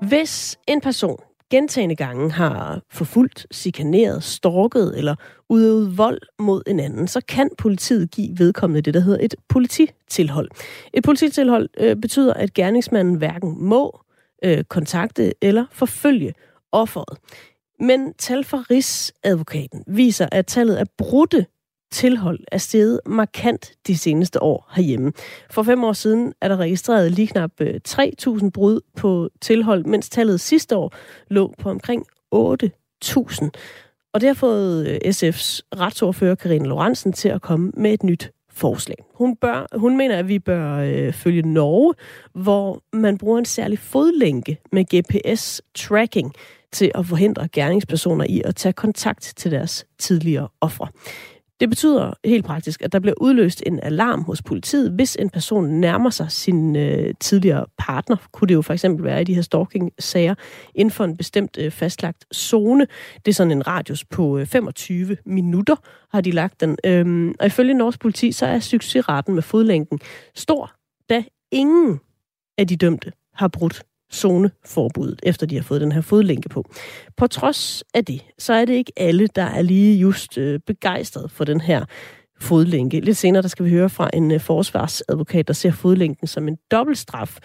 Hvis en person gentagende gange har forfulgt, sikaneret, stalket eller udøvet vold mod en anden, så kan politiet give vedkommende det, der hedder et polititilhold. Et polititilhold øh, betyder, at gerningsmanden hverken må øh, kontakte eller forfølge offeret. Men tal fra Rigsadvokaten viser, at tallet af brudte tilhold er steget markant de seneste år herhjemme. For fem år siden er der registreret lige knap øh, 3.000 brud på tilhold, mens tallet sidste år lå på omkring 8.000. Og det har fået øh, SF's retsordfører Karine Lorentzen til at komme med et nyt forslag. Hun, bør, hun mener, at vi bør øh, følge Norge, hvor man bruger en særlig fodlænke med GPS-tracking til at forhindre gerningspersoner i at tage kontakt til deres tidligere ofre. Det betyder helt praktisk, at der bliver udløst en alarm hos politiet, hvis en person nærmer sig sin øh, tidligere partner. Kunne det jo for eksempel være i de her stalking-sager inden for en bestemt øh, fastlagt zone. Det er sådan en radius på øh, 25 minutter, har de lagt den. Øhm, og ifølge norsk politi, så er succesraten med fodlænken stor, da ingen af de dømte har brudt zoneforbuddet, efter de har fået den her fodlænke på. På trods af det, så er det ikke alle, der er lige just øh, begejstret for den her fodlænke. Lidt senere der skal vi høre fra en øh, forsvarsadvokat, der ser fodlænken som en dobbeltstraf,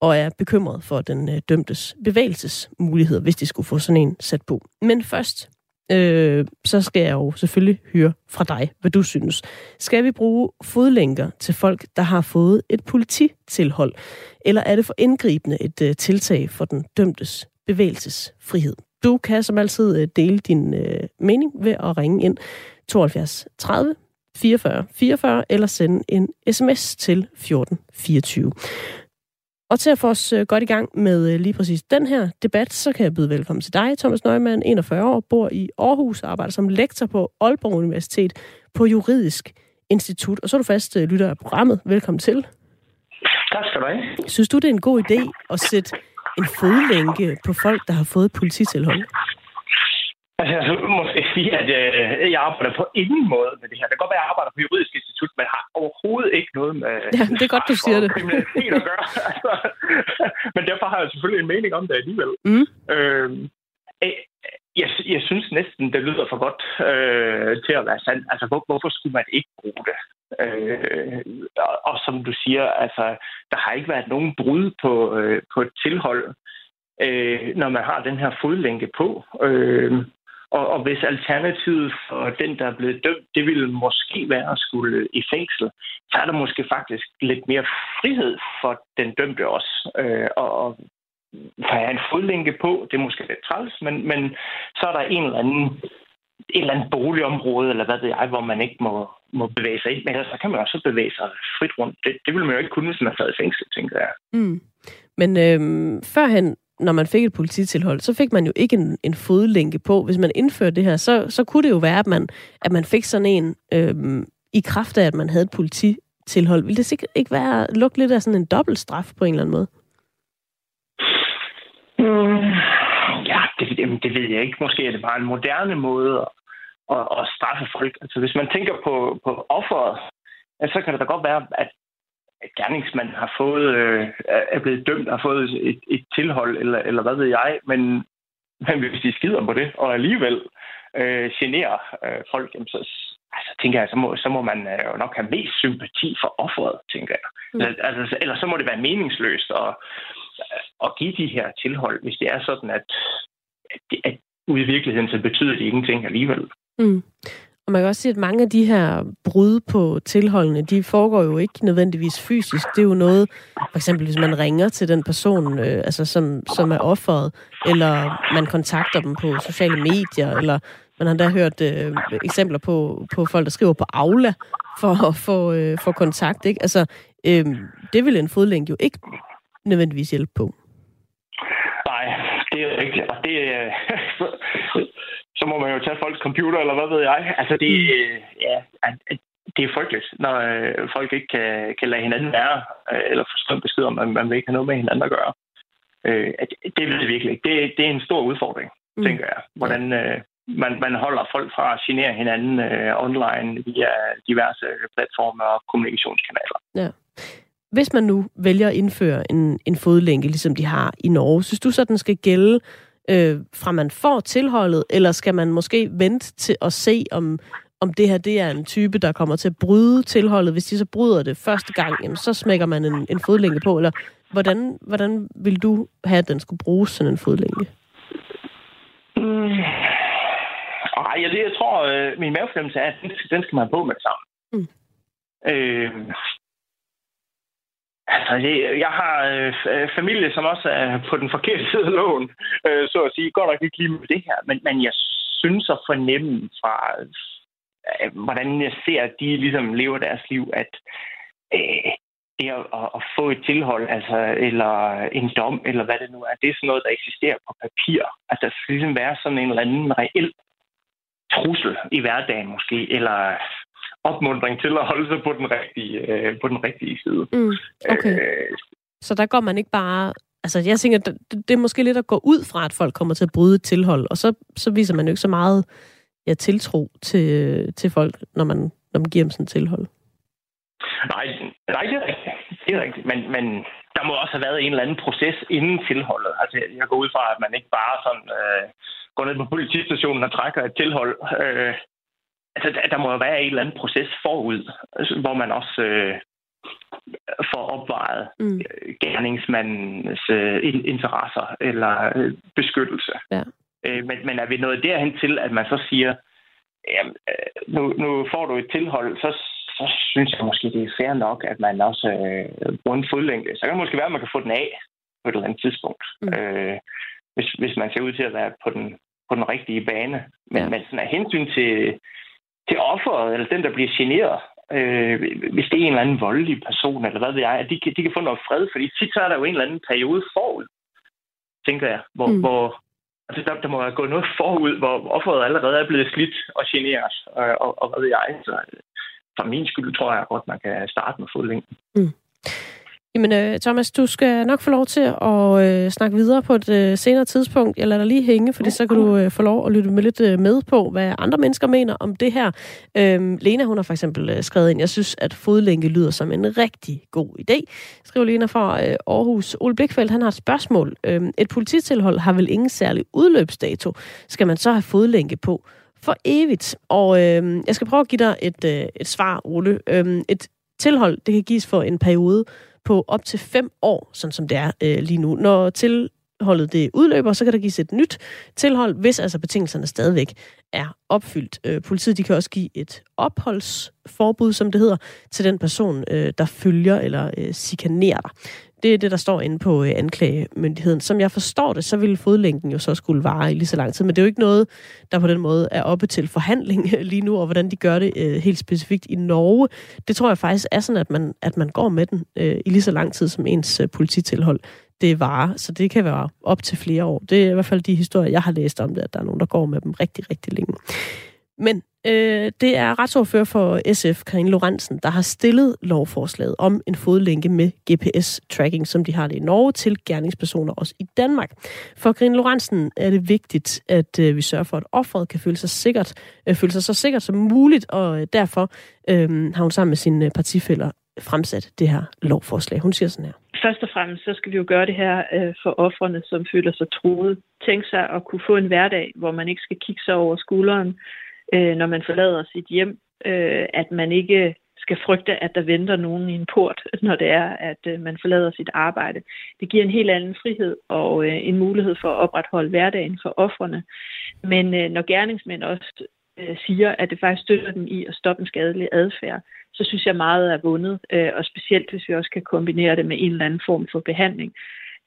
og er bekymret for den øh, dømtes bevægelsesmuligheder, hvis de skulle få sådan en sat på. Men først øh, så skal jeg jo selvfølgelig høre fra dig, hvad du synes. Skal vi bruge fodlænker til folk, der har fået et polititilhold? Eller er det for indgribende et øh, tiltag for den dømtes bevægelsesfrihed? Du kan som altid øh, dele din øh, mening ved at ringe ind 72 30 44 44 eller sende en sms til 14 24. Og til at få os øh, godt i gang med øh, lige præcis den her debat, så kan jeg byde velkommen til dig, Thomas Neumann, 41 år, bor i Aarhus og arbejder som lektor på Aalborg Universitet på Juridisk Institut. Og så er du fast øh, lytter af programmet. Velkommen til. Tak Tak skal du have. Synes du, det er en god idé at sætte en fodlænke på folk, der har fået polititilhold? Altså, jeg må sige, at øh, jeg arbejder på ingen måde med det her. Det kan godt være, at jeg arbejder på juridisk institut, men har overhovedet ikke noget med ja, det er godt, du siger det. kriminalitet at gøre. altså, men derfor har jeg selvfølgelig en mening om det alligevel. Mm. Øh, jeg, jeg synes næsten, det lyder for godt øh, til at være sandt. Altså, hvor, hvorfor skulle man ikke bruge det? Øh, og, og som du siger, altså, der har ikke været nogen brud på, øh, på et tilhold, øh, når man har den her fodlænke på. Øh, og, og hvis alternativet for den, der er blevet dømt, det ville måske være at skulle øh, i fængsel, så er der måske faktisk lidt mere frihed for den dømte også. Øh, og, og for at have en fodlænke på, det er måske lidt træls, men, men så er der en eller anden et eller andet boligområde, eller hvad ved jeg, hvor man ikke må, må bevæge sig ind. Men ellers så kan man også bevæge sig frit rundt. Det, det vil man jo ikke kunne, hvis man sad i fængsel, tænker jeg. Mm. Men øhm, førhen, når man fik et polititilhold, så fik man jo ikke en, en fodlænke på. Hvis man indførte det her, så, så kunne det jo være, at man, at man fik sådan en øhm, i kraft af, at man havde et polititilhold. Vil det sikkert ikke være lukke lidt af sådan en dobbelt straf på en eller anden måde? Mm, ja, det, det ved jeg ikke. Måske er det bare en moderne måde at, at, at straffe folk. Altså, hvis man tænker på, på offeret, så kan det da godt være, at gerningsmanden har fået, øh, er blevet dømt og har fået et, et tilhold, eller, eller hvad ved jeg, men, men hvis de skider på det, og alligevel øh, generer øh, folk, jamen, så altså, tænker jeg, så må, så må man øh, jo nok have mest sympati for offeret, tænker jeg. Mm. Altså, eller så må det være meningsløst at, at give de her tilhold, hvis det er sådan, at, at, at ude i virkeligheden, så betyder det ingenting alligevel. Mm. Og man kan også sige, at mange af de her brud på tilholdene, de foregår jo ikke nødvendigvis fysisk. Det er jo noget, for eksempel hvis man ringer til den person, øh, altså som, som er offeret, eller man kontakter dem på sociale medier, eller man har da hørt øh, eksempler på, på folk, der skriver på Aula for at få, øh, for kontakt. Ikke? Altså, øh, det vil en fodlænke jo ikke nødvendigvis hjælpe på. Nej, det er rigtigt. Og det, så må man jo tage folks computer, eller hvad ved jeg. Altså, det, mm. ja, det er frygteligt, når øh, folk ikke kan, kan lade hinanden være, øh, eller forstå besked om, at man vil ikke have noget med hinanden at gøre. Øh, det ved jeg virkelig ikke. Det, det er en stor udfordring, mm. tænker jeg. Hvordan øh, man, man holder folk fra at genere hinanden øh, online via diverse platformer og kommunikationskanaler. Ja. Hvis man nu vælger at indføre en, en fodlænke, ligesom de har i Norge, synes du så, den skal gælde øh, fra man får tilholdet, eller skal man måske vente til at se, om, om det her det er en type, der kommer til at bryde tilholdet? Hvis de så bryder det første gang, jamen, så smækker man en, en fodlænke på, eller hvordan, hvordan vil du have, at den skulle bruges, sådan en fodlænke? Mm. Ej, jeg, jeg tror, øh, min mavefornemmelse er, at den, den skal man på med det samme. Mm. Øh, Altså, jeg har øh, øh, familie, som også er på den forkerte side af loven, øh, så at sige. Godt nok ikke lige med det her, men, men jeg synes at fornemme fra, øh, hvordan jeg ser, at de ligesom lever deres liv, at øh, det at, at få et tilhold, altså, eller en dom, eller hvad det nu er, det er sådan noget, der eksisterer på papir. Altså, der skal ligesom være sådan en eller anden reel trussel i hverdagen måske, eller opmundring til at holde sig på den rigtige, øh, på den rigtige side. Mm, okay. Øh, så der går man ikke bare... Altså, jeg tænker, det, det er måske lidt at gå ud fra, at folk kommer til at bryde et tilhold, og så, så viser man jo ikke så meget ja, tiltro til, til folk, når man, når man giver dem sådan et tilhold. Nej, nej, det er rigtigt. Det er rigtigt. Men, men der må også have været en eller anden proces inden tilholdet. Altså, jeg går ud fra, at man ikke bare sådan øh, går ned på politistationen og trækker et tilhold. Øh, altså, der må jo være en eller anden proces forud, altså, hvor man også øh, får opvejet mm. Øh, gerningsmandens øh, interesser eller øh, beskyttelse. Ja. Øh, men, men er vi nået derhen til, at man så siger, jamen, øh, nu, nu får du et tilhold, så, så synes jeg måske, det er fair nok, at man også øh, bruger en fodlænke. Så kan det måske være, at man kan få den af på et eller andet tidspunkt. Mm. Øh, hvis, hvis man ser ud til at være på den, på den rigtige bane. Men, ja. men sådan af hensyn til til offeret, eller den, der bliver generet, øh, hvis det er en eller anden voldelig person, eller hvad ved jeg, at de, kan, de kan få noget fred, fordi tit så er der jo en eller anden periode forud, tænker jeg, hvor, mm. hvor altså der, der må have gået noget forud, hvor offeret allerede er blevet slidt og generet, og, og, og hvad ved jeg. Så for min skyld tror jeg godt, man kan starte med fodlængden. Mm. Jamen, øh, Thomas, du skal nok få lov til at øh, snakke videre på et øh, senere tidspunkt. Jeg lader dig lige hænge, fordi så kan du øh, få lov at lytte med lidt øh, med på, hvad andre mennesker mener om det her. Øh, Lena, hun har for eksempel øh, skrevet ind, jeg synes, at fodlænke lyder som en rigtig god idé. Skriver Lena fra øh, Aarhus. Ole Blikfeldt, han har et spørgsmål. Øh, et polititilhold har vel ingen særlig udløbsdato. Skal man så have fodlænke på for evigt? Og øh, jeg skal prøve at give dig et, øh, et svar, Ole. Øh, et tilhold, det kan gives for en periode på op til fem år, sådan som det er øh, lige nu. Når tilholdet det udløber, så kan der gives et nyt tilhold, hvis altså betingelserne stadigvæk er opfyldt. Øh, politiet de kan også give et opholdsforbud, som det hedder, til den person, øh, der følger eller øh, sikanerer dig. Det er det, der står inde på øh, anklagemyndigheden. Som jeg forstår det, så ville fodlænken jo så skulle vare i lige så lang tid. Men det er jo ikke noget, der på den måde er oppe til forhandling lige nu, og hvordan de gør det øh, helt specifikt i Norge. Det tror jeg faktisk er sådan, at man, at man går med den øh, i lige så lang tid, som ens øh, polititilhold det varer. Så det kan være op til flere år. Det er i hvert fald de historier, jeg har læst om det, at der er nogen, der går med dem rigtig, rigtig længe. Men øh, det er retsordfører for SF, Karin Lorentzen, der har stillet lovforslaget om en fodlænke med GPS-tracking, som de har det i Norge, til gerningspersoner også i Danmark. For Karin Lorentzen er det vigtigt, at øh, vi sørger for, at offeret kan føle sig, sikkert, øh, føle sig så sikkert som muligt, og øh, derfor øh, har hun sammen med sine øh, partifælder fremsat det her lovforslag. Hun siger sådan her. Først og fremmest så skal vi jo gøre det her øh, for offrene, som føler sig troet. Tænk sig at kunne få en hverdag, hvor man ikke skal kigge sig over skulderen, øh, når man forlader sit hjem, øh, at man ikke skal frygte, at der venter nogen i en port, når det er, at øh, man forlader sit arbejde. Det giver en helt anden frihed og øh, en mulighed for at opretholde hverdagen for offrene. Men øh, når gerningsmænd også øh, siger, at det faktisk støtter dem i at stoppe en skadelig adfærd, så synes jeg meget er vundet, øh, og specielt hvis vi også kan kombinere det med en eller anden form for behandling,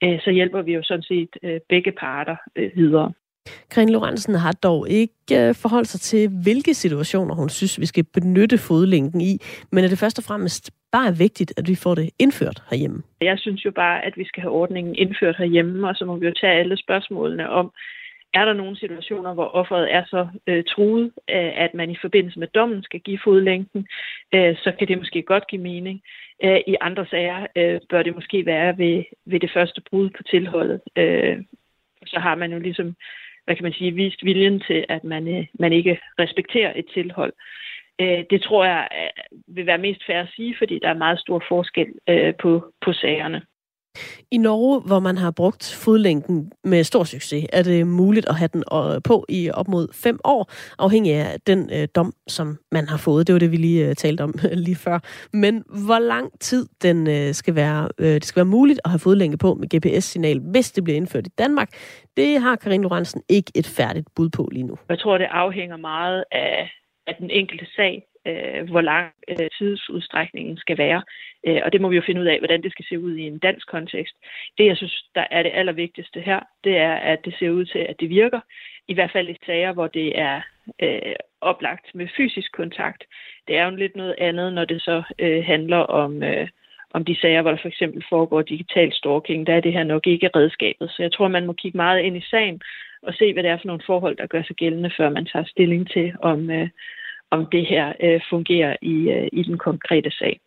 øh, så hjælper vi jo sådan set øh, begge parter øh, videre. Karin Lorentzen har dog ikke øh, forholdt sig til, hvilke situationer hun synes, vi skal benytte fodlænken i, men er det først og fremmest bare vigtigt, at vi får det indført herhjemme? Jeg synes jo bare, at vi skal have ordningen indført herhjemme, og så må vi jo tage alle spørgsmålene om, er der nogle situationer, hvor offeret er så øh, truet, øh, at man i forbindelse med dommen skal give fodlænken, øh, så kan det måske godt give mening. Øh, I andre sager øh, bør det måske være ved, ved det første brud på tilholdet. Øh, så har man jo ligesom hvad kan man sige, vist viljen til, at man, øh, man ikke respekterer et tilhold. Øh, det tror jeg øh, vil være mest fair at sige, fordi der er meget stor forskel på, på sagerne. I Norge, hvor man har brugt fodlænken med stor succes, er det muligt at have den øh, på i op mod fem år, afhængig af den øh, dom, som man har fået. Det var det, vi lige øh, talte om lige før. Men hvor lang tid den øh, skal være, øh, det skal være muligt at have fodlænke på med GPS-signal, hvis det bliver indført i Danmark, det har Karin Lorentzen ikke et færdigt bud på lige nu. Jeg tror, det afhænger meget af, af den enkelte sag øh, hvor lang øh, tidsudstrækningen skal være. Øh, og det må vi jo finde ud af, hvordan det skal se ud i en dansk kontekst. Det, jeg synes, der er det allervigtigste her, det er, at det ser ud til, at det virker. I hvert fald i sager, hvor det er øh, oplagt med fysisk kontakt. Det er jo lidt noget andet, når det så øh, handler om... Øh, om de sager, hvor der for eksempel foregår digital stalking, der er det her nok ikke redskabet. Så jeg tror, man må kigge meget ind i sagen og se, hvad det er for nogle forhold, der gør sig gældende, før man tager stilling til, om, øh, om det her øh, fungerer i, øh, i den konkrete sag.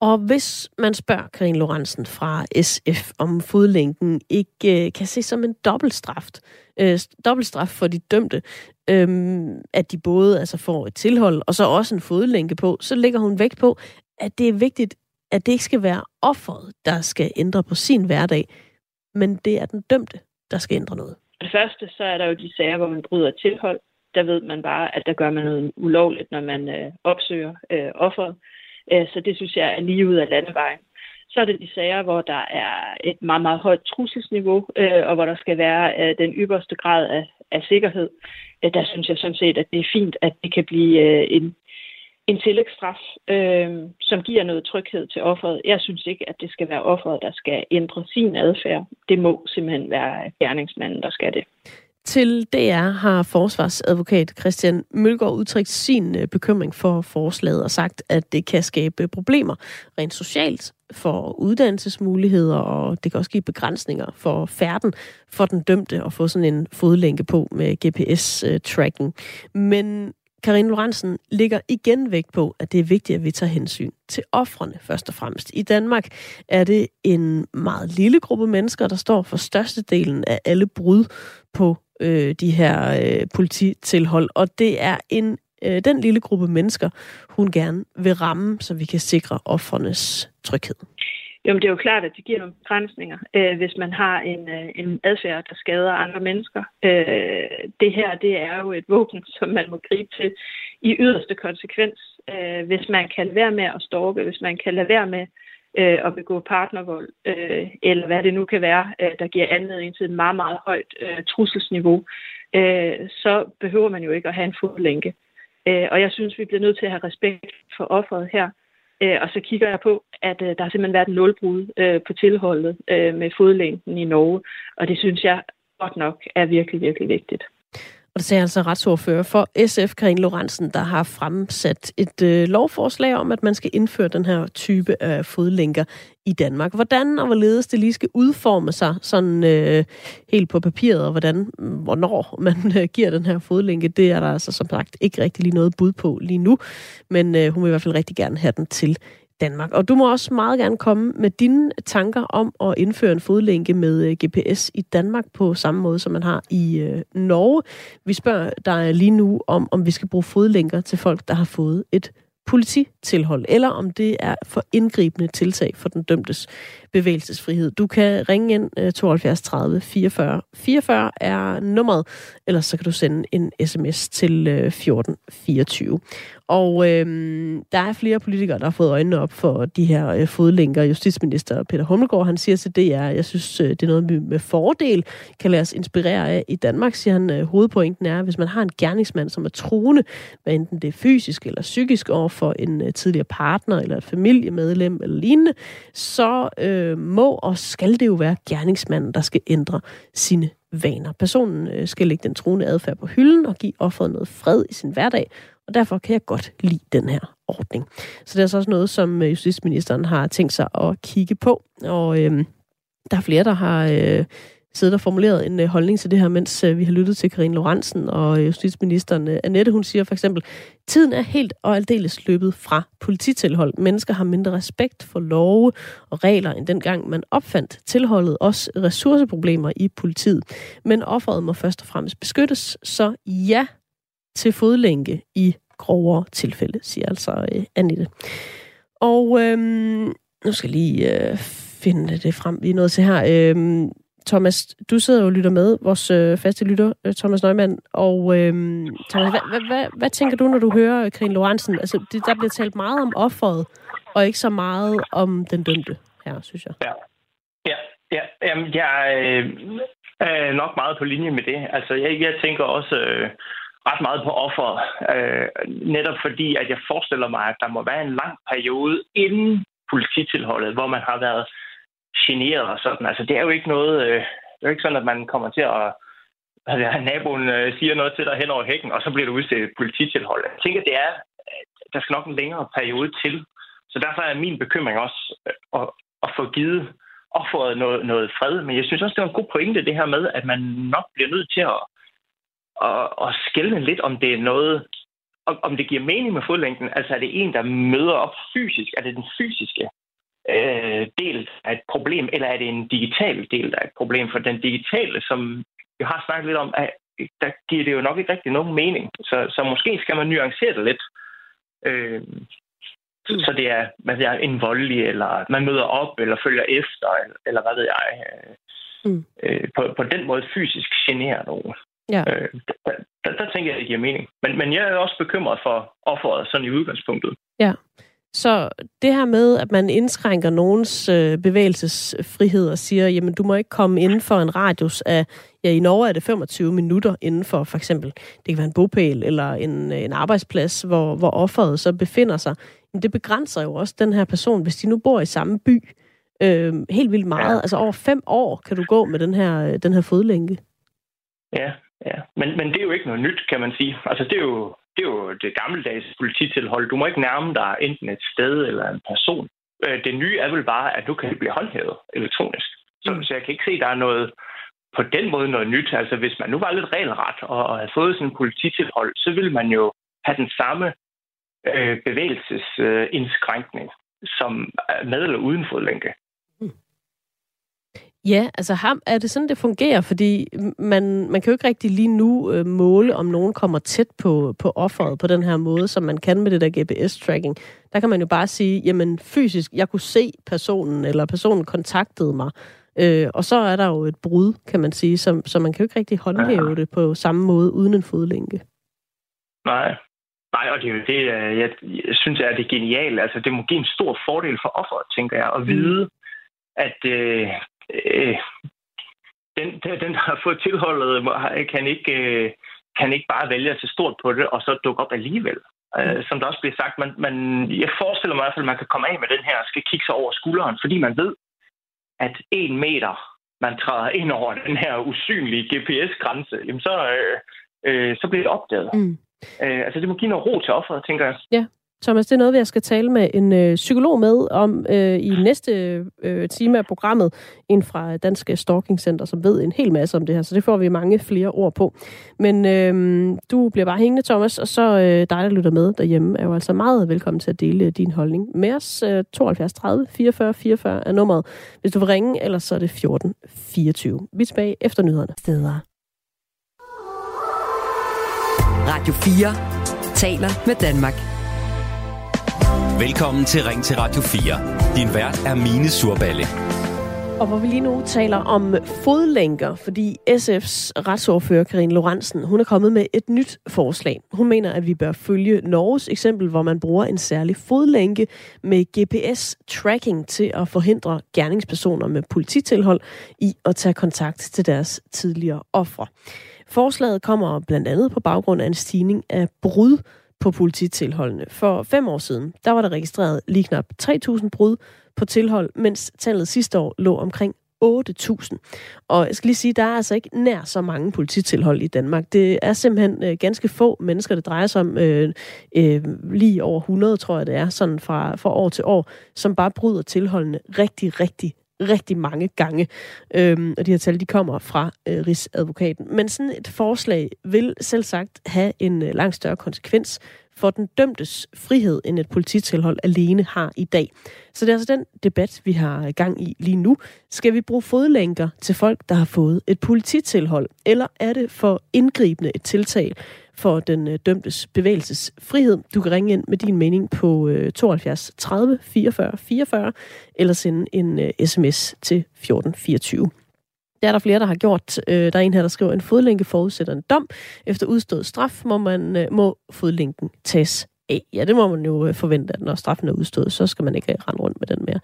Og hvis man spørger Karin Lorentzen fra SF, om fodlænken ikke øh, kan ses som en dobbeltstraf, øh, dobbeltstraf for de dømte, øh, at de både altså får et tilhold og så også en fodlænke på, så lægger hun vægt på, at det er vigtigt, at det ikke skal være offeret, der skal ændre på sin hverdag, men det er den dømte, der skal ændre noget. For det første, så er der jo de sager, hvor man bryder tilhold, der ved man bare, at der gør man noget ulovligt, når man øh, opsøger øh, offeret. Øh, så det synes jeg er lige ud af landevejen. Så er det de sager, hvor der er et meget, meget højt trusselsniveau, øh, og hvor der skal være øh, den ypperste grad af, af sikkerhed. Øh, der synes jeg sådan set, at det er fint, at det kan blive en, en tillægsstraf, øh, som giver noget tryghed til offeret. Jeg synes ikke, at det skal være offeret, der skal ændre sin adfærd. Det må simpelthen være gerningsmanden, der skal det. Til DR har forsvarsadvokat Christian Mølgaard udtrykt sin øh, bekymring for forslaget og sagt, at det kan skabe problemer rent socialt for uddannelsesmuligheder, og det kan også give begrænsninger for færden for den dømte at få sådan en fodlænke på med GPS-tracking. Øh, Men Karin Lorentzen ligger igen vægt på, at det er vigtigt, at vi tager hensyn til offrene først og fremmest. I Danmark er det en meget lille gruppe mennesker, der står for størstedelen af alle brud på øh, de her øh, polititilhold, og det er en øh, den lille gruppe mennesker, hun gerne vil ramme, så vi kan sikre offernes tryghed. Jo, men det er jo klart, at det giver nogle begrænsninger, øh, hvis man har en, øh, en adfærd, der skader andre mennesker. Øh, det her, det er jo et våben, som man må gribe til i yderste konsekvens. Øh, hvis man kan lade være med at storke, hvis man kan lade være med øh, øh, at begå partnervold, øh, eller hvad det nu kan være, øh, der giver anledning til et meget, meget højt øh, trusselsniveau, øh, så behøver man jo ikke at have en fodlænke. Øh, og jeg synes, vi bliver nødt til at have respekt for offeret her. Øh, og så kigger jeg på, at øh, der har simpelthen været et nulbrud øh, på tilholdet øh, med fodlængden i Norge. Og det synes jeg godt nok er virkelig, virkelig vigtigt. Og det sagde altså retsordfører for SF, Karin Lorentzen, der har fremsat et øh, lovforslag om, at man skal indføre den her type af fodlænker i Danmark. Hvordan og hvorledes det lige skal udforme sig sådan øh, helt på papiret, og hvordan, hvornår man øh, giver den her fodlænke, det er der altså som sagt ikke rigtig lige noget bud på lige nu. Men øh, hun vil i hvert fald rigtig gerne have den til Danmark. Og du må også meget gerne komme med dine tanker om at indføre en fodlænke med øh, GPS i Danmark på samme måde, som man har i øh, Norge. Vi spørger dig lige nu om, om vi skal bruge fodlænker til folk, der har fået et polititilhold, eller om det er for indgribende tiltag for den dømtes bevægelsesfrihed. Du kan ringe ind 72 30 44 44 er nummeret, eller så kan du sende en sms til øh, 14 24. Og øh, der er flere politikere, der har fået øjnene op for de her øh, fodlænker. Justitsminister Peter Hummelgaard, han siger til DR, jeg synes, øh, det er noget, vi med fordel kan lade os inspirere af. I Danmark siger han, øh, hovedpointen er, hvis man har en gerningsmand, som er truende, hvad enten det er fysisk eller psykisk over for en øh, tidligere partner eller et familiemedlem eller lignende, så øh, må og skal det jo være gerningsmanden, der skal ændre sine vaner. Personen øh, skal lægge den truende adfærd på hylden og give offeret noget fred i sin hverdag, og derfor kan jeg godt lide den her ordning. Så det er så også noget, som øh, justitsministeren har tænkt sig at kigge på. Og øh, der er flere, der har øh, siddet og formuleret en øh, holdning til det her, mens øh, vi har lyttet til Karin Lorentzen og øh, justitsministeren. Øh, Annette, hun siger for eksempel, tiden er helt og aldeles løbet fra polititilhold. Mennesker har mindre respekt for love og regler, end dengang man opfandt tilholdet. Også ressourceproblemer i politiet. Men offeret må først og fremmest beskyttes, så ja, til fodlænke i grovere tilfælde, siger altså øh, Annette. Og øhm, nu skal jeg lige øh, finde det frem, vi er nået til her. Øhm, Thomas, du sidder jo og lytter med, vores øh, faste lytter, øh, Thomas Neumann. Og øhm, Thomas, hvad, hvad, hvad, hvad tænker du, når du hører Karin Lorentzen? Altså, det, der bliver talt meget om offeret, og ikke så meget om den dømte her, synes jeg. Ja, ja, ja. Jamen, jeg øh, øh, nok meget på linje med det. Altså, jeg, jeg tænker også... Øh, ret meget på offeret. Øh, netop fordi, at jeg forestiller mig, at der må være en lang periode inden polititilholdet, hvor man har været generet og sådan. Altså, det er jo ikke noget... Øh, det er jo ikke sådan, at man kommer til at... Altså, naboen øh, siger noget til dig hen over hækken, og så bliver du udstedt polititilhold. Jeg tænker, det er... Der skal nok en længere periode til. Så derfor er min bekymring også øh, at, at få givet offeret noget, noget fred. Men jeg synes også, det er en god pointe, det her med, at man nok bliver nødt til at og, og skælne lidt, om det er noget, om, om det giver mening med fodlængden. Altså er det en, der møder op fysisk? Er det den fysiske øh, del af et problem, eller er det en digital del af et problem? For den digitale, som vi har snakket lidt om, er, der giver det jo nok ikke rigtig nogen mening. Så, så måske skal man nuancere det lidt. Øh, mm. Så det er, man er en voldelig, eller man møder op, eller følger efter, eller, eller hvad ved jeg. Øh, mm. øh, på, på den måde fysisk generer nogen. Ja. Øh, der, der, der tænker jeg, at det giver mening. Men, men jeg er også bekymret for offeret sådan i udgangspunktet. Ja. Så det her med, at man indskrænker nogens øh, bevægelsesfrihed og siger, jamen du må ikke komme inden for en radius af, ja i Norge er det 25 minutter inden for for eksempel, det kan være en bopæl eller en, en arbejdsplads, hvor, hvor offeret så befinder sig. Men det begrænser jo også den her person, hvis de nu bor i samme by, øh, helt vildt meget. Ja. Altså over fem år kan du gå med den her, den her fodlænke. Ja, Ja, men, men det er jo ikke noget nyt, kan man sige. Altså, det er jo det, er jo det gammeldags polititilhold. Du må ikke nærme dig enten et sted eller en person. Øh, det nye er vel bare, at du kan blive håndhævet elektronisk. Så, mm. så jeg kan ikke se, at der er noget på den måde noget nyt. Altså, hvis man nu var lidt regelret og, og havde fået sådan en polititilhold, så ville man jo have den samme øh, bevægelsesindskrænkning som med eller uden fodlænke. Ja, altså ham, er det sådan, det fungerer? Fordi man, man kan jo ikke rigtig lige nu øh, måle, om nogen kommer tæt på, på offeret på den her måde, som man kan med det der GPS-tracking. Der kan man jo bare sige, jamen fysisk, jeg kunne se personen, eller personen kontaktede mig. Øh, og så er der jo et brud, kan man sige, så, så man kan jo ikke rigtig håndhæve ja. det på samme måde uden en fodlænke. Nej. Nej, og det er jo det, øh, jeg, jeg synes er det geniale. Altså, det må give en stor fordel for offeret, tænker jeg, at vide, at øh, øh, den, den, der har fået tilholdet, kan ikke, øh, kan ikke bare vælge at se stort på det, og så dukke op alligevel. Øh, mm. som der også bliver sagt, man, man, jeg forestiller mig i hvert fald, at man kan komme af med den her, skal kigge sig over skulderen, fordi man ved, at en meter, man træder ind over den her usynlige GPS-grænse, jamen så, øh, øh, så bliver det opdaget. Mm. Øh, altså det må give noget ro til offeret, tænker jeg. Ja, Thomas, det er noget, jeg skal tale med en øh, psykolog med om øh, i næste øh, time af programmet. En fra Danske Stalking Center, som ved en hel masse om det her, så det får vi mange flere ord på. Men øh, du bliver bare hængende, Thomas, og så øh, dig, der lytter med derhjemme, er jo altså meget velkommen til at dele din holdning med os. Øh, 72 30 44 44 er nummeret. Hvis du vil ringe, ellers så er det 14 24. Vi er tilbage efter nyhederne. Steder. Radio 4 taler med Danmark. Velkommen til Ring til Radio 4. Din vært er Mine Surballe. Og hvor vi lige nu taler om fodlænker, fordi SF's retsordfører Karin Lorentzen, hun er kommet med et nyt forslag. Hun mener, at vi bør følge Norges eksempel, hvor man bruger en særlig fodlænke med GPS-tracking til at forhindre gerningspersoner med polititilhold i at tage kontakt til deres tidligere ofre. Forslaget kommer blandt andet på baggrund af en stigning af brud på polititilholdene. For fem år siden, der var der registreret lige knap 3.000 brud på tilhold, mens tallet sidste år lå omkring 8.000. Og jeg skal lige sige, der er altså ikke nær så mange polititilhold i Danmark. Det er simpelthen øh, ganske få mennesker, det drejer sig om. Øh, øh, lige over 100, tror jeg det er, sådan fra, fra år til år, som bare bryder tilholdene rigtig, rigtig rigtig mange gange. Øhm, og de her tal, de kommer fra øh, Rigsadvokaten. Men sådan et forslag vil selv sagt have en øh, langt større konsekvens for den dømtes frihed, end et polititilhold alene har i dag. Så det er altså den debat, vi har øh, gang i lige nu. Skal vi bruge fodlænker til folk, der har fået et polititilhold, eller er det for indgribende et tiltag for den øh, dømtes bevægelsesfrihed. Du kan ringe ind med din mening på øh, 72 30 44 44, eller sende en øh, sms til 1424. Det er der flere, der har gjort. Øh, der er en her, der skriver, en fodlænke forudsætter en dom. Efter udstået straf må, man, øh, må fodlænken tages af. Ja, det må man jo øh, forvente, at når straffen er udstået, så skal man ikke rende rundt med den mere.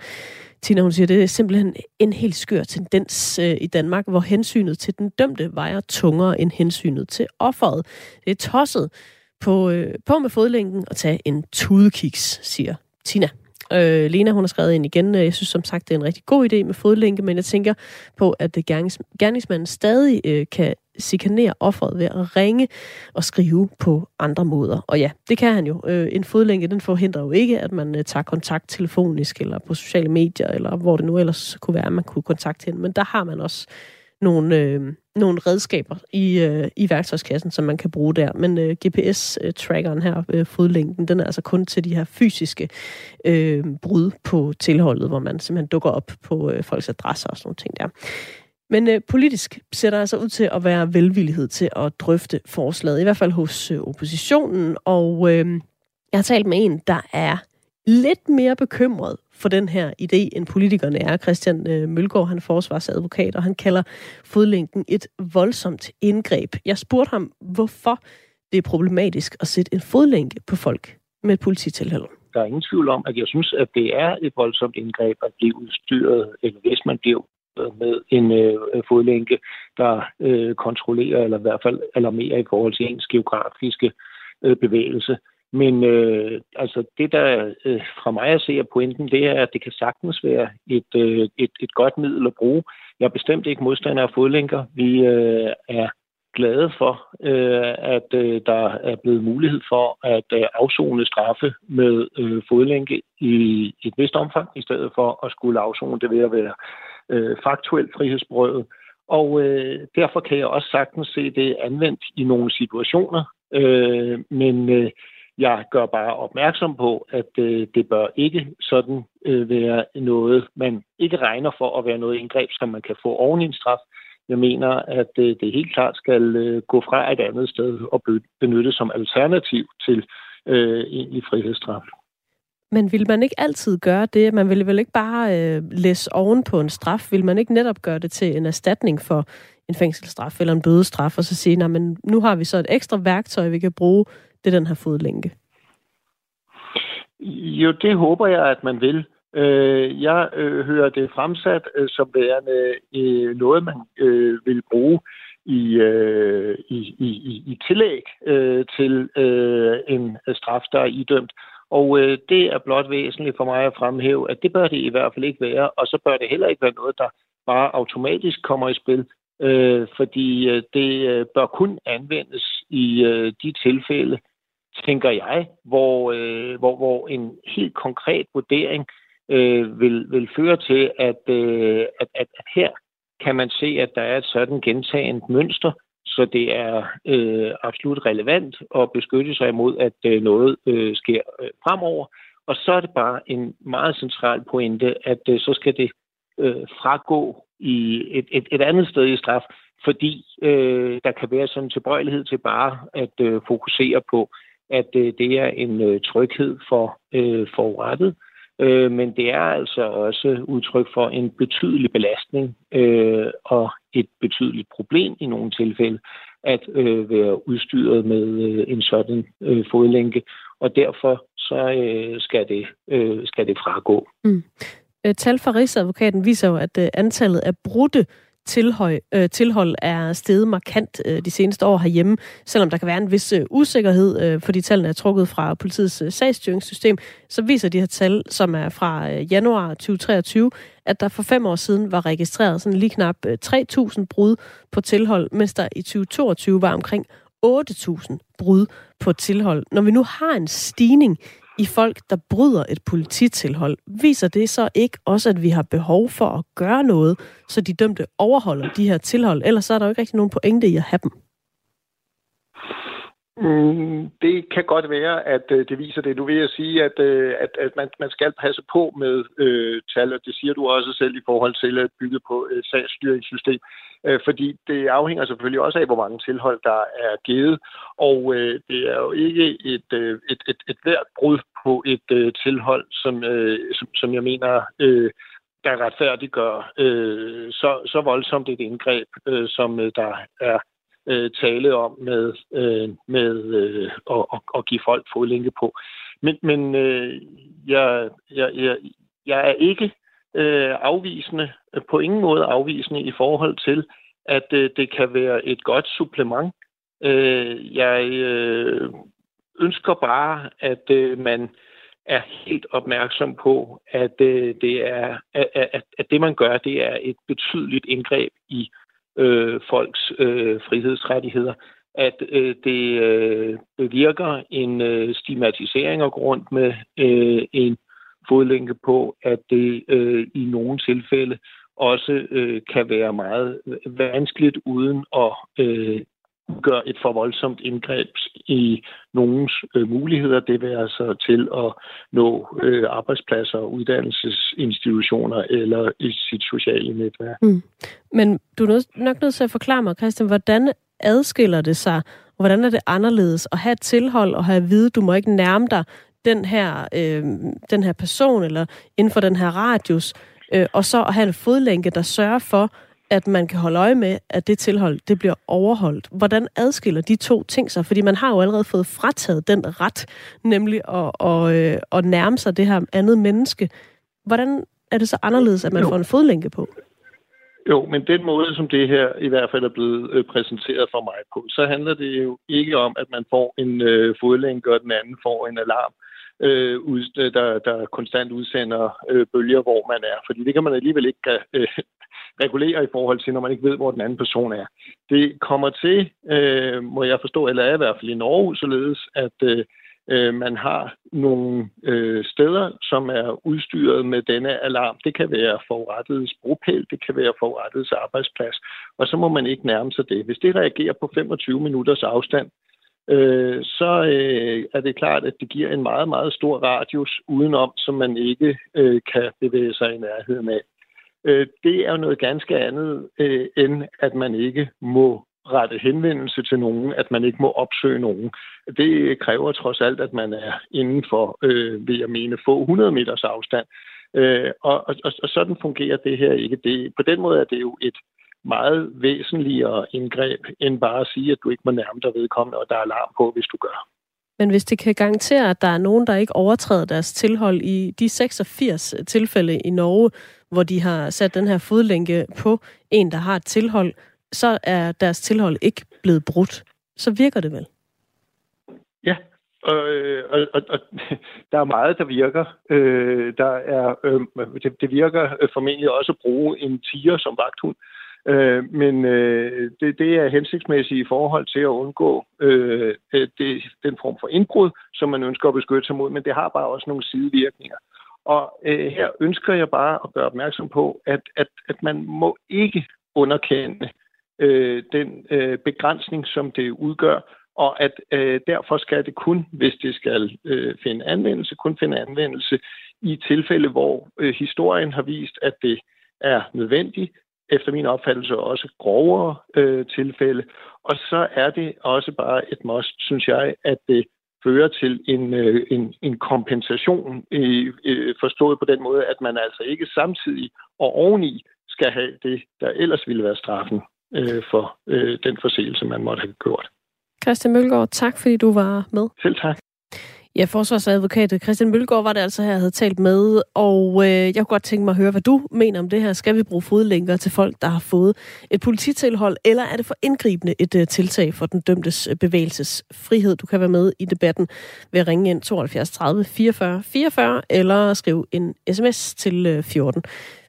Tina, hun siger, det er simpelthen en helt skør tendens øh, i Danmark, hvor hensynet til den dømte vejer tungere end hensynet til offeret. Det er tosset på, øh, på med fodlænken og tage en tudekiks, siger Tina. Øh, Lena, hun har skrevet ind igen. Øh, jeg synes som sagt, det er en rigtig god idé med fodlænke, men jeg tænker på, at gernings, gerningsmanden stadig øh, kan chikanere offeret ved at ringe og skrive på andre måder. Og ja, det kan han jo. Øh, en fodlænke, den forhindrer jo ikke, at man øh, tager kontakt telefonisk eller på sociale medier, eller hvor det nu ellers kunne være, at man kunne kontakte hende. Men der har man også nogle, øh, nogle redskaber i, øh, i værktøjskassen, som man kan bruge der. Men øh, GPS-trackeren her, øh, fodlænken, den er altså kun til de her fysiske øh, brud på tilholdet, hvor man simpelthen dukker op på øh, folks adresser og sådan nogle ting der. Men øh, politisk ser der altså ud til at være velvillighed til at drøfte forslaget, i hvert fald hos øh, oppositionen. Og øh, jeg har talt med en, der er lidt mere bekymret for den her idé, end politikerne er. Christian øh, Mølgaard, han er forsvarsadvokat, og han kalder fodlænken et voldsomt indgreb. Jeg spurgte ham, hvorfor det er problematisk at sætte en fodlænke på folk med et polititilhold. Der er ingen tvivl om, at jeg synes, at det er et voldsomt indgreb at blive udstyret, eller hvis man bliver med en øh, fodlænke, der øh, kontrollerer eller i hvert fald alarmerer i forhold til ens geografiske øh, bevægelse. Men øh, altså det, der øh, fra mig at se er pointen, det er, at det kan sagtens være et, øh, et, et godt middel at bruge. Jeg er bestemt ikke modstander af fodlænker. Vi øh, er glade for, øh, at øh, der er blevet mulighed for at øh, afzone straffe med øh, fodlænke i et vist omfang, i stedet for at skulle afzone det ved at være øh, faktuelt frihedsberøvet. Og øh, derfor kan jeg også sagtens se det anvendt i nogle situationer. Øh, men øh, Jeg gør bare opmærksom på, at øh, det bør ikke sådan øh, være noget, man ikke regner for at være noget indgreb, som man kan få oven i en straf. Jeg mener, at øh, det helt klart skal øh, gå fra et andet sted og benyttes som alternativ til øh, egentlig frihedsstraf. Men vil man ikke altid gøre det? Man ville vel ikke bare øh, læse oven på en straf? Vil man ikke netop gøre det til en erstatning for en fængselsstraf eller en bødestraf, og så sige, nej, men nu har vi så et ekstra værktøj, vi kan bruge, det er den her fodlænke? Jo, det håber jeg, at man vil. Øh, jeg øh, hører det fremsat øh, som værende øh, noget, man øh, vil bruge i, øh, i, i, i tillæg øh, til øh, en øh, straf, der er idømt. Og øh, det er blot væsentligt for mig at fremhæve, at det bør det i hvert fald ikke være, og så bør det heller ikke være noget, der bare automatisk kommer i spil, øh, fordi øh, det øh, bør kun anvendes i øh, de tilfælde, tænker jeg, hvor, øh, hvor, hvor en helt konkret vurdering øh, vil, vil føre til, at, øh, at, at, at her kan man se, at der er et sådan gentagent mønster, så det er øh, absolut relevant at beskytte sig imod, at øh, noget øh, sker øh, fremover. Og så er det bare en meget central pointe, at øh, så skal det øh, fragå i et, et, et andet sted i straf, fordi øh, der kan være sådan en tilbøjelighed til bare at øh, fokusere på, at øh, det er en øh, tryghed for øh, forurettet, øh, men det er altså også udtryk for en betydelig belastning øh, og et betydeligt problem i nogle tilfælde at øh, være udstyret med øh, en sådan øh, fodlænke, og derfor så øh, skal, det, øh, skal det fragå. Mm. Øh, tal fra Rigsadvokaten viser jo, at øh, antallet af brudte tilhøj, øh, tilhold er steget markant øh, de seneste år herhjemme, selvom der kan være en vis øh, usikkerhed, øh, fordi tallene er trukket fra politiets øh, sagsstyringssystem, så viser de her tal, som er fra øh, januar 2023, at der for fem år siden var registreret sådan lige knap øh, 3.000 brud på tilhold, mens der i 2022 var omkring 8.000 brud på tilhold. Når vi nu har en stigning i folk, der bryder et polititilhold, viser det så ikke også, at vi har behov for at gøre noget, så de dømte overholder de her tilhold? Ellers er der jo ikke rigtig nogen pointe i at have dem. Mm, det kan godt være, at øh, det viser det. Nu vil jeg sige, at, øh, at, at man, man skal passe på med øh, tal, og det siger du også selv i forhold til at bygge på et sagsstyringssystem, øh, fordi det afhænger selvfølgelig også af, hvor mange tilhold, der er givet, og øh, det er jo ikke et, øh, et, et, et hvert brud på et øh, tilhold, som, øh, som, som jeg mener... Øh, der retfærdiggør øh, så, så voldsomt et indgreb, øh, som øh, der er øh, tale om med, øh, med øh, at, at, at give folk fodlænke på. Men, men øh, jeg, jeg, jeg, jeg er ikke øh, afvisende, på ingen måde afvisende i forhold til, at øh, det kan være et godt supplement. Øh, jeg øh, ønsker bare, at øh, man er helt opmærksom på, at øh, det er at, at, at det man gør, det er et betydeligt indgreb i øh, øh, folks øh, frihedsrettigheder, at øh, det øh, bevirker en øh, stigmatisering og grund med øh, en fodlænke på, at det øh, i nogle tilfælde også øh, kan være meget vanskeligt uden at øh, gør et for voldsomt indgreb i nogens øh, muligheder, det vil altså til at nå øh, arbejdspladser og uddannelsesinstitutioner eller i sit sociale netværk. Mm. Men du er nok nødt til at forklare mig, Christian, hvordan adskiller det sig, og hvordan er det anderledes at have et tilhold og have at vide, du må ikke nærme dig den her, øh, den her person eller inden for den her radius, øh, og så at have en fodlænke, der sørger for, at man kan holde øje med, at det tilhold det bliver overholdt. Hvordan adskiller de to ting sig? Fordi man har jo allerede fået frataget den ret, nemlig at, at, øh, at nærme sig det her andet menneske. Hvordan er det så anderledes, at man jo. får en fodlænke på? Jo, men den måde, som det her i hvert fald er blevet øh, præsenteret for mig på, så handler det jo ikke om, at man får en øh, fodlænke, og den anden får en alarm, øh, der, der konstant udsender øh, bølger, hvor man er. Fordi det kan man alligevel ikke øh, regulere i forhold til, når man ikke ved, hvor den anden person er. Det kommer til, øh, må jeg forstå, eller er i hvert fald i Norge, således, at øh, øh, man har nogle øh, steder, som er udstyret med denne alarm. Det kan være forurettets bropæl, det kan være forurettets arbejdsplads, og så må man ikke nærme sig det. Hvis det reagerer på 25 minutters afstand, øh, så øh, er det klart, at det giver en meget, meget stor radius udenom, som man ikke øh, kan bevæge sig i nærheden af. Øh, det er jo noget ganske andet, øh, end at man ikke må rette henvendelse til nogen, at man ikke må opsøge nogen. Det kræver trods alt, at man er inden for, øh, vil jeg mene, få 100 meters afstand. Øh, og, og, og sådan fungerer det her ikke. Det, på den måde er det jo et meget væsentligere indgreb, end bare at sige, at du ikke må nærme dig vedkommende, og der er alarm på, hvis du gør. Men hvis det kan garantere, at der er nogen, der ikke overtræder deres tilhold i de 86 tilfælde i Norge, hvor de har sat den her fodlænke på en, der har et tilhold, så er deres tilhold ikke blevet brudt. Så virker det vel? Ja, og, og, og, og der er meget, der virker. Øh, der er, øh, det, det virker formentlig også at bruge en tiger som vagthund. Øh, men øh, det, det er hensigtsmæssigt i forhold til at undgå øh, det, den form for indbrud, som man ønsker at beskytte sig mod, men det har bare også nogle sidevirkninger. Og øh, her ønsker jeg bare at gøre opmærksom på, at, at, at man må ikke underkende øh, den øh, begrænsning, som det udgør, og at øh, derfor skal det kun, hvis det skal øh, finde anvendelse, kun finde anvendelse i tilfælde, hvor øh, historien har vist, at det er nødvendigt, efter min opfattelse også grovere øh, tilfælde. Og så er det også bare et must, synes jeg, at det fører til en, øh, en, en kompensation, øh, øh, forstået på den måde, at man altså ikke samtidig og oveni skal have det, der ellers ville være straffen øh, for øh, den forseelse, man måtte have gjort. Christian Mølgaard, tak fordi du var med. Selv tak. Ja, forsvarsadvokat Christian Mølgaard var det altså her, jeg havde talt med, og øh, jeg kunne godt tænke mig at høre, hvad du mener om det her. Skal vi bruge fodlænker til folk, der har fået et polititilhold, eller er det for indgribende et øh, tiltag for den dømtes øh, bevægelsesfrihed? Du kan være med i debatten ved at ringe ind 72 30 44 44, eller skrive en sms til øh, 14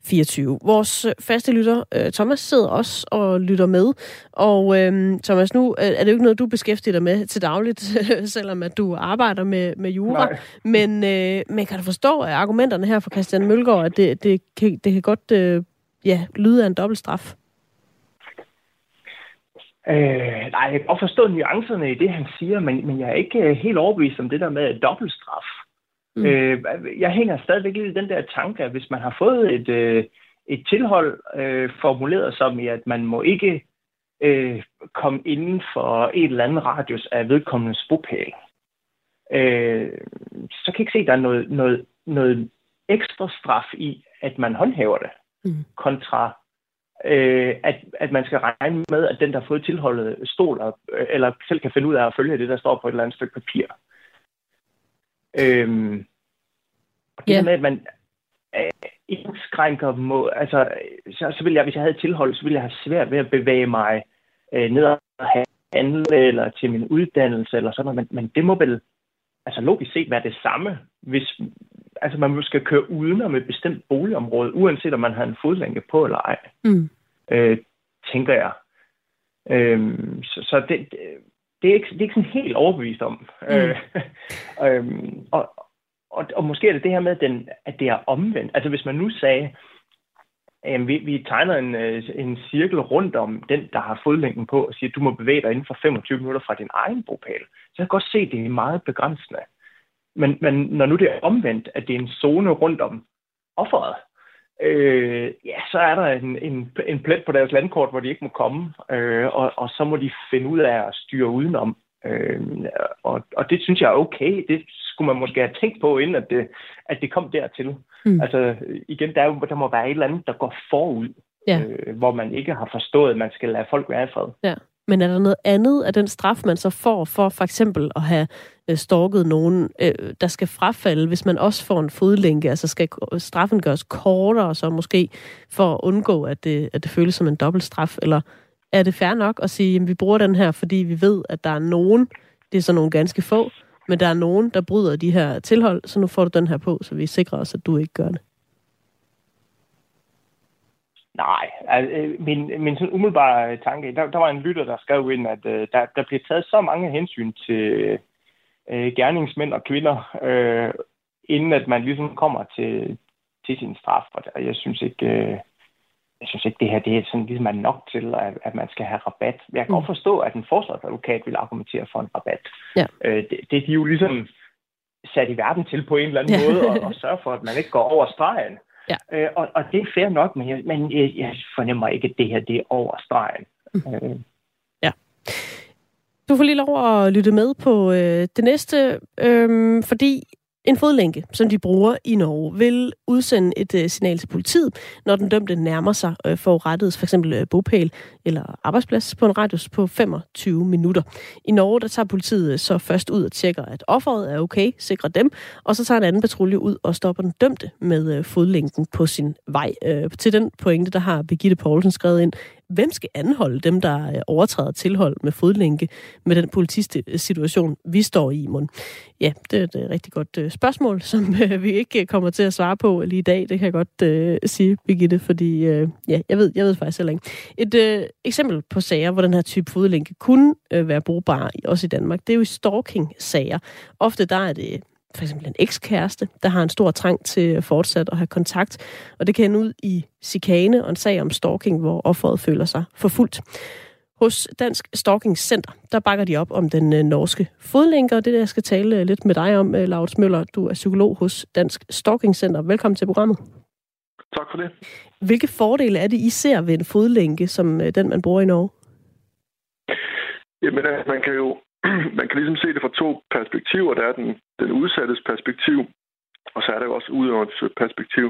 24. Vores øh, faste lytter, øh, Thomas, sidder også og lytter med. Og øhm, Thomas, nu er det jo ikke noget, du beskæftiger dig med til dagligt, selvom at du arbejder med, med jura. Men, øh, men kan du forstå at argumenterne her fra Christian Mølgaard, at det, det, kan, det kan godt øh, ja, lyde af en dobbelt straf? Øh, nej, jeg kan godt forstå nuancerne i det, han siger, men, men jeg er ikke helt overbevist om det der med dobbeltstraf. Mm. Øh, jeg hænger stadigvæk lidt i den der tanke, at hvis man har fået et, øh, et tilhold øh, formuleret som i, at man må ikke øh, komme inden for et eller andet radius af vedkommendes bopæl, øh, så kan jeg ikke se, at der er noget, noget, noget ekstra straf i, at man håndhæver det, mm. kontra øh, at, at man skal regne med, at den, der har fået tilholdet, stoler, øh, eller selv kan finde ud af at følge det, der står på et eller andet stykke papir. Øhm, og det yeah. med, at man øh, indskrænker må, altså, så, så ville jeg, hvis jeg havde tilhold, så ville jeg have svært ved at bevæge mig øh, ned og handle, eller til min uddannelse, eller sådan noget, men, men det må vel, altså logisk set være det samme, hvis altså man skal køre udenom et bestemt boligområde, uanset om man har en fodlænke på eller ej, mm. øh, tænker jeg. Øhm, så så det, det, er ikke, det er ikke sådan helt overbevist om. Mm. Øh, øhm, og, og, og måske er det det her med, at, den, at det er omvendt. Altså hvis man nu sagde, at vi, vi tegner en, øh, en cirkel rundt om den, der har fodlænken på, og siger, at du må bevæge dig inden for 25 minutter fra din egen bopæl, så jeg kan godt se, at det er meget begrænsende. Men, men når nu det er omvendt, at det er en zone rundt om offeret, øh, ja, så er der en, en, en plet på deres landkort, hvor de ikke må komme, øh, og, og så må de finde ud af at styre udenom. Øh, og, og det synes jeg er okay. Det skulle man måske have tænkt på, inden at det, at det kom dertil. Mm. Altså igen, der, er jo, der må være et eller andet, der går forud, ja. øh, hvor man ikke har forstået, at man skal lade folk være i fred. Ja. Men er der noget andet af den straf, man så får for for eksempel at have øh, stalket nogen, øh, der skal frafalde, hvis man også får en fodlænke? Altså skal straffen gøres kortere, så måske for at undgå, at det, at det føles som en dobbelt straf? Eller er det fair nok at sige, at vi bruger den her, fordi vi ved, at der er nogen, det er så nogle ganske få, men der er nogen, der bryder de her tilhold, så nu får du den her på, så vi sikrer os, at du ikke gør det. Nej, altså, min, min sådan umiddelbare tanke, der, der var en lytter, der skrev ind, at uh, der, der bliver taget så mange hensyn til uh, gerningsmænd og kvinder, uh, inden at man ligesom kommer til, til sin straf. Og jeg synes ikke, uh, jeg synes ikke, det her det er sådan, ligesom er nok til, at, at man skal have rabat. Jeg kan mm. godt forstå, at en forsvarsadvokat vil argumentere for en rabat. Ja. Øh, det, det er de jo ligesom sat i verden til på en eller anden ja. måde, og, og sørge for, at man ikke går over stregen. Ja. Øh, og, og det er fair nok, men, jeg, men jeg, jeg fornemmer ikke, at det her det er over stregen. Mm. Øh. Ja. Du får lige lov at lytte med på øh, det næste, øh, fordi en fodlænke, som de bruger i Norge, vil udsende et øh, signal til politiet, når den dømte nærmer sig øh, forurettets f.eks. Uh, øh, bopæl eller arbejdsplads på en radius på 25 minutter. I Norge der tager politiet øh, så først ud og tjekker, at offeret er okay, sikrer dem, og så tager en anden patrulje ud og stopper den dømte med øh, fodlænken på sin vej. Øh, til den pointe, der har Birgitte Poulsen skrevet ind, Hvem skal anholde dem, der øh, overtræder tilhold med fodlænke med den politisituation, vi står i, Mon? Ja, det er et øh, rigtig godt øh, spørgsmål, som vi ikke kommer til at svare på lige i dag. Det kan jeg godt uh, sige, Birgitte, fordi uh, ja, jeg ved, jeg ved faktisk heller ikke. Et uh, eksempel på sager, hvor den her type fodlænke kunne uh, være brugbar, også i Danmark, det er jo stalking-sager. Ofte der er det for eksempel en ekskæreste, der har en stor trang til fortsat at have kontakt, og det kan ende ud i chikane og en sag om stalking, hvor offeret føler sig forfulgt. Hos Dansk Stalking Center, der bakker de op om den øh, norske fodlænke, og det der, jeg skal tale øh, lidt med dig om, øh, Laurits Møller. Du er psykolog hos Dansk Stalking Center. Velkommen til programmet. Tak for det. Hvilke fordele er det, I ser ved en fodlænke, som den, man bruger i Norge? Jamen, man kan jo man kan ligesom se det fra to perspektiver. Der er den, den udsattes perspektiv, og så er der jo også udøverens perspektiv.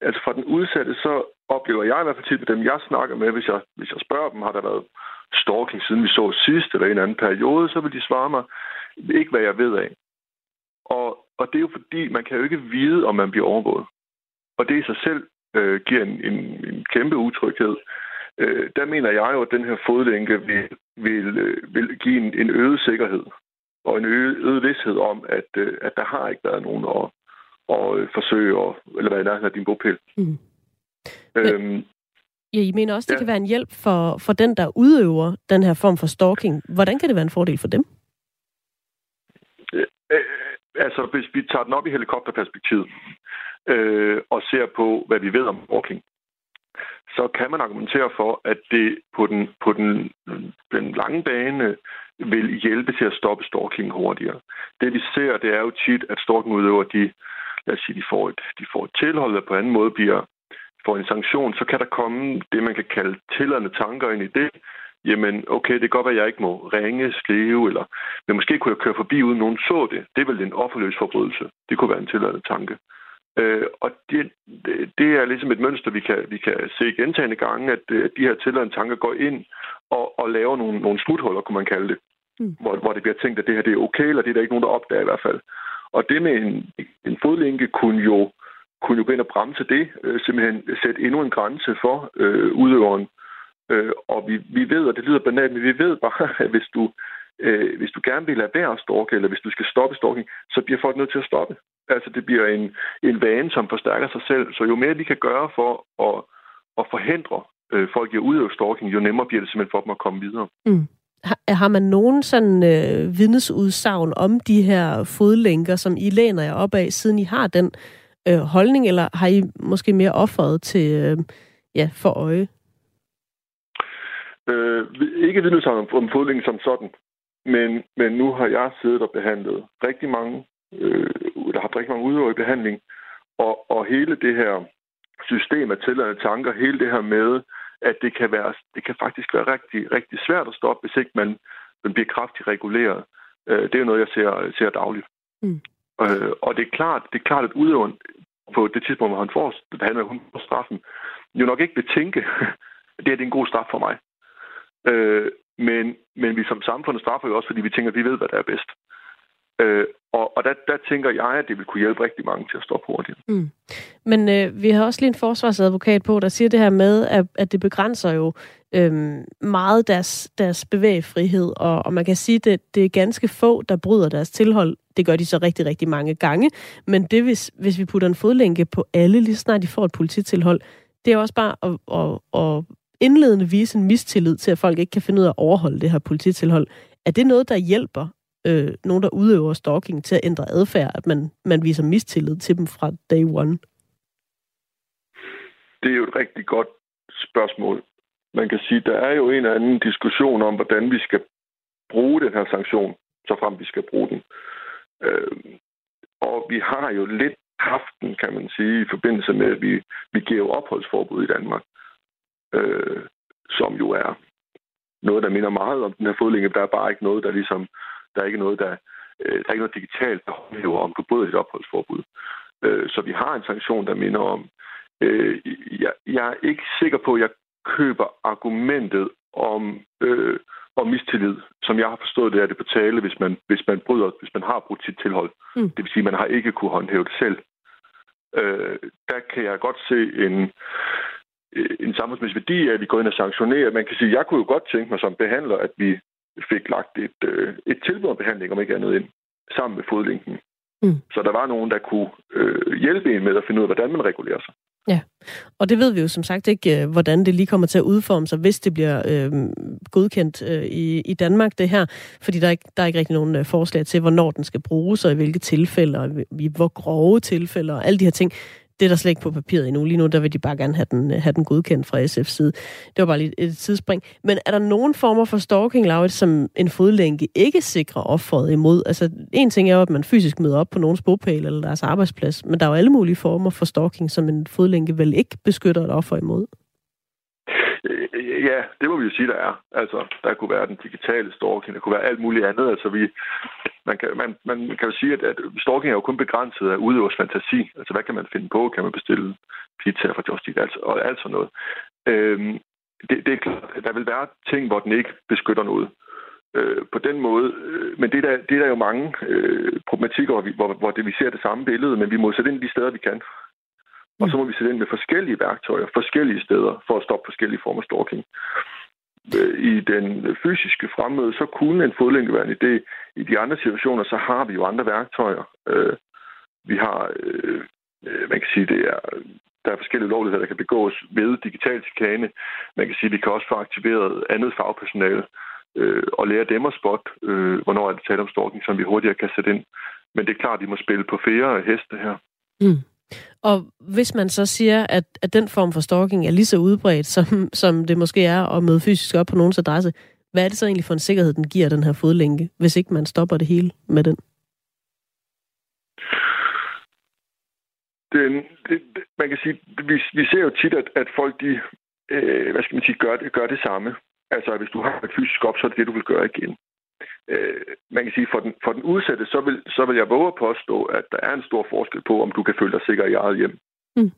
Altså fra den udsatte, så oplever jeg i hvert fald tit med dem, jeg snakker med, hvis jeg, hvis jeg spørger dem, har der været stalking siden vi så sidst, eller en anden periode, så vil de svare mig, ikke hvad jeg ved af. Og, og det er jo fordi, man kan jo ikke vide, om man bliver overvåget. Og det i sig selv øh, giver en, en, en kæmpe utryghed øh, der mener jeg jo, at den her fodlænke vil, vil, øh, vil give en, en øget sikkerhed og en øget, øget vidshed om, at, øh, at der har ikke været nogen at, at øh, forsøge at, eller hvad er af din bopæl. Mm. Øhm, ja, I mener også, det ja. kan være en hjælp for, for den, der udøver den her form for stalking. Hvordan kan det være en fordel for dem? Øh, øh, altså, hvis vi tager den op i helikopterperspektivet øh, og ser på, hvad vi ved om stalking, så kan man argumentere for, at det på den, på den, den lange bane vil hjælpe til at stoppe stalking hurtigere. Det vi ser, det er jo tit, at stalkingudøvere, de, lad os sige, de får et, de får et tilhold, og på anden måde bliver, får en sanktion, så kan der komme det, man kan kalde tilladende tanker ind i det. Jamen, okay, det kan godt være, at jeg ikke må ringe, skrive, eller, men måske kunne jeg køre forbi, uden nogen så det. Det er vel en offerløs forbrydelse. Det kunne være en tilladende tanke. Øh, og det, det er ligesom et mønster, vi kan, vi kan se gentagende gange, at, at de her tilladende tanker går ind og, og laver nogle, nogle smuthuller, kunne man kalde det. Mm. Hvor, hvor det bliver tænkt, at det her det er okay, eller det er der ikke nogen, der opdager i hvert fald. Og det med en, en fodlænke kunne jo, kunne jo gå ind og bremse det, øh, simpelthen sætte endnu en grænse for øh, udøveren. Øh, og vi, vi ved, og det lyder banalt, men vi ved bare, at hvis du, øh, hvis du gerne vil lade være at stalke, eller hvis du skal stoppe stalking, så bliver folk nødt til at stoppe. Altså det bliver en, en vane, som forstærker sig selv. Så jo mere vi kan gøre for at, at forhindre øh, folk i at udøve stalking, jo nemmere bliver det simpelthen for dem at komme videre. Mm. Har, har man nogen sådan øh, vidnesudsagn om de her fodlænker, som I læner jer op af, siden I har den øh, holdning, eller har I måske mere offeret til øh, ja, for øje? Øh, ikke vidnesagn om, om fodlænke som sådan, men, men nu har jeg siddet og behandlet rigtig mange øh, der har rigtig mange udøvere i behandling. Og, og hele det her system af tilladende tanker, hele det her med, at det kan, være, det kan faktisk være rigtig, rigtig svært at stoppe, hvis ikke man, man bliver kraftigt reguleret. Øh, det er noget, jeg ser, ser dagligt. Mm. Øh, og det er klart, det er klart, at udøveren på det tidspunkt, hvor han får, handler hun får straffen, jo nok ikke vil tænke, det er en god straf for mig. Øh, men, men vi som samfund straffer jo også, fordi vi tænker, at vi ved, hvad der er bedst. Øh, og og der, der tænker jeg, at det vil kunne hjælpe rigtig mange til at stoppe hurtigt. Mm. Men øh, vi har også lige en forsvarsadvokat på, der siger det her med, at, at det begrænser jo øh, meget deres, deres bevægefrihed, og, og man kan sige, at det, det er ganske få, der bryder deres tilhold. Det gør de så rigtig, rigtig mange gange. Men det, hvis, hvis vi putter en fodlænke på alle, lige snart de får et polititilhold, det er også bare at, at, at indledende vise en mistillid til, at folk ikke kan finde ud af at overholde det her polititilhold. Er det noget, der hjælper øh, nogen, der udøver stalking til at ændre adfærd, at man, man viser mistillid til dem fra day one? Det er jo et rigtig godt spørgsmål. Man kan sige, der er jo en eller anden diskussion om, hvordan vi skal bruge den her sanktion, så frem vi skal bruge den. Øh, og vi har jo lidt haft den, kan man sige, i forbindelse med, at vi, vi giver opholdsforbud i Danmark, øh, som jo er noget, der minder meget om den her fodlænge. Der er bare ikke noget, der ligesom, der er ikke noget, der, øh, der er ikke noget digitalt, der håndhæver, om du bryder dit opholdsforbud. Øh, så vi har en sanktion, der minder om. Øh, jeg, jeg er ikke sikker på, at jeg køber argumentet om, øh, om mistillid, som jeg har forstået det, er det på tale, hvis man, hvis man bryder, hvis man har brugt sit tilhold. Mm. Det vil sige, at man har ikke kunne håndhæve det selv. Øh, der kan jeg godt se en, en samfundsmæssig værdi at vi går ind og sanktionerer. Man kan sige, jeg kunne jo godt tænke mig som behandler, at vi fik lagt et, øh, et tilbud om behandling, om ikke andet ind, sammen med fodlinken. Mm. Så der var nogen, der kunne øh, hjælpe en med at finde ud af, hvordan man regulerer sig. Ja, og det ved vi jo som sagt ikke, øh, hvordan det lige kommer til at udforme sig, hvis det bliver øh, godkendt øh, i, i Danmark, det her. Fordi der er, ikke, der er ikke rigtig nogen øh, forslag til, hvornår den skal bruges, og i hvilke tilfælde, og i hvor grove tilfælde, og alle de her ting det er der slet ikke på papiret endnu. Lige nu, der vil de bare gerne have den, øh, have den godkendt fra SF's side. Det var bare lige et tidsspring. Men er der nogen former for stalking, Laurit, som en fodlænke ikke sikrer offeret imod? Altså, en ting er jo, at man fysisk møder op på nogens bogpæl eller deres arbejdsplads, men der er jo alle mulige former for stalking, som en fodlænke vel ikke beskytter et offer imod. Øh, ja, det må vi jo sige, der er. Altså, der kunne være den digitale stalking, der kunne være alt muligt andet. Altså, vi, man, kan, man, man kan jo sige, at, at stalking er jo kun begrænset af udøvers fantasi. Altså, hvad kan man finde på? Kan man bestille pizza fra Justit Altså, og alt sådan noget. Øhm, det, det er klart, der vil være ting, hvor den ikke beskytter noget. Øh, på den måde. Øh, men det er der, det er der jo mange øh, problematikker, hvor, vi, hvor, hvor det, vi ser det samme billede, men vi må sætte ind de steder, vi kan. Og så må vi sætte ind med forskellige værktøjer, forskellige steder, for at stoppe forskellige former for stalking. Øh, I den fysiske fremmøde, så kunne en fodlænke være en idé. I de andre situationer, så har vi jo andre værktøjer. Øh, vi har, øh, man kan sige, det er, der er forskellige lovligheder, der kan begås ved digital chikane. Man kan sige, at vi kan også få aktiveret andet fagpersonale og lære dem at spotte, hvornår er det tale om stalking, som vi hurtigere kan sætte ind. Men det er klart, at vi må spille på flere heste her. Mm. Og hvis man så siger, at, at den form for stalking er lige så udbredt, som, som det måske er at møde fysisk op på nogens adresse, hvad er det så egentlig for en sikkerhed, den giver den her fodlænke, hvis ikke man stopper det hele med den? Den, det, man kan sige, vi, vi ser jo tit, at, at folk de, øh, hvad skal man sige, gør, gør det samme. Altså, hvis du har et fysisk op, så er det det, du vil gøre igen øh, man kan sige, for den, for den udsatte, så vil, så vil jeg våge at påstå, at der er en stor forskel på, om du kan føle dig sikker i eget hjem. Mm.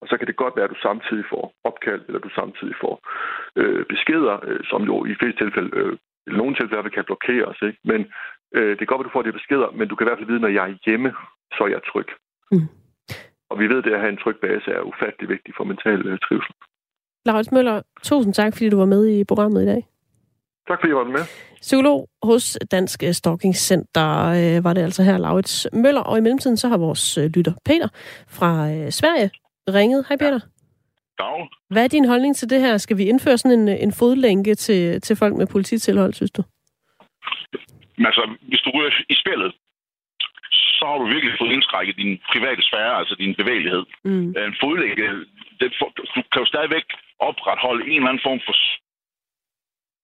Og så kan det godt være, at du samtidig får opkald, eller du samtidig får øh, beskeder, øh, som jo i fleste tilfælde, øh, i nogle tilfælde kan blokeres. Ikke? Men øh, det kan godt være, at du får de beskeder, men du kan i hvert fald vide, når jeg er hjemme, så er jeg tryg. Mm. Og vi ved, at at have en tryg base er ufattelig vigtigt for mental øh, trivsel. Laurits Møller, tusind tak, fordi du var med i programmet i dag. Tak fordi I var med. Psykolog hos Dansk Stalking Center øh, var det altså her, Laurits Møller. Og i mellemtiden så har vores øh, lytter Peter fra øh, Sverige ringet. Hej Peter. Dag. Hvad er din holdning til det her? Skal vi indføre sådan en, en fodlænke til, til folk med polititilhold, synes du? Altså, hvis du ryger i spillet, så har du virkelig fået indskrækket din private sfære, altså din bevægelighed. Mm. En fodlænke, det, du kan jo stadigvæk opretholde en eller anden form for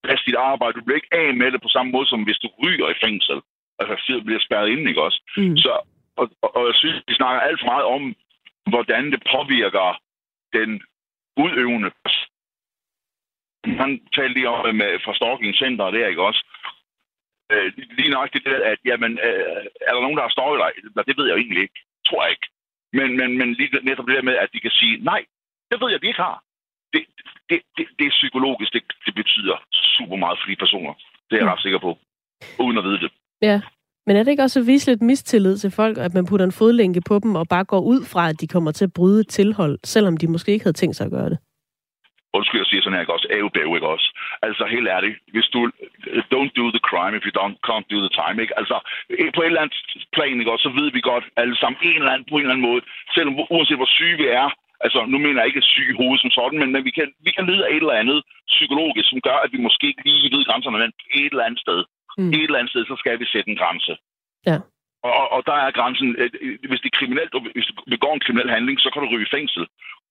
passe dit arbejde. Du bliver ikke af med det på samme måde, som hvis du ryger i fængsel. Altså, bliver spærret ind, ikke også? Mm. Så, og, og, og jeg synes, vi snakker alt for meget om, hvordan det påvirker den udøvende. Han talte lige om med fra Stalking Center, det er ikke også? Øh, lige nok det der, at jamen, øh, er der nogen, der har stalket dig? Det ved jeg egentlig ikke. Tror jeg ikke. Men, men, men lige netop det der med, at de kan sige, nej, det ved jeg, de ikke har det, det, det, det er psykologisk. Det, det betyder super meget for de personer. Det er jeg mm. ret sikker på. Uden at vide det. Ja. Men er det ikke også at vise lidt mistillid til folk, at man putter en fodlænke på dem og bare går ud fra, at de kommer til at bryde et tilhold, selvom de måske ikke havde tænkt sig at gøre det? Undskyld, jeg siger sådan her, ikke også? Ævebæv, ikke også? Altså, helt ærligt. Hvis du... Don't do the crime if you don't, can't do the time, ikke? Altså, på et eller andet plan, ikke også? Så ved vi godt alle sammen en eller anden, på en eller anden måde, selvom uanset hvor syge vi er, Altså, nu mener jeg ikke syg i hovedet som sådan, men, men vi, kan, vi kan lide af et eller andet psykologisk, som gør, at vi måske ikke lige ved grænserne, men et eller andet sted. Mm. Et eller andet sted, så skal vi sætte en grænse. Ja. Og, og der er grænsen, hvis det er kriminelt, hvis du begår en kriminel handling, så kan du ryge i fængsel.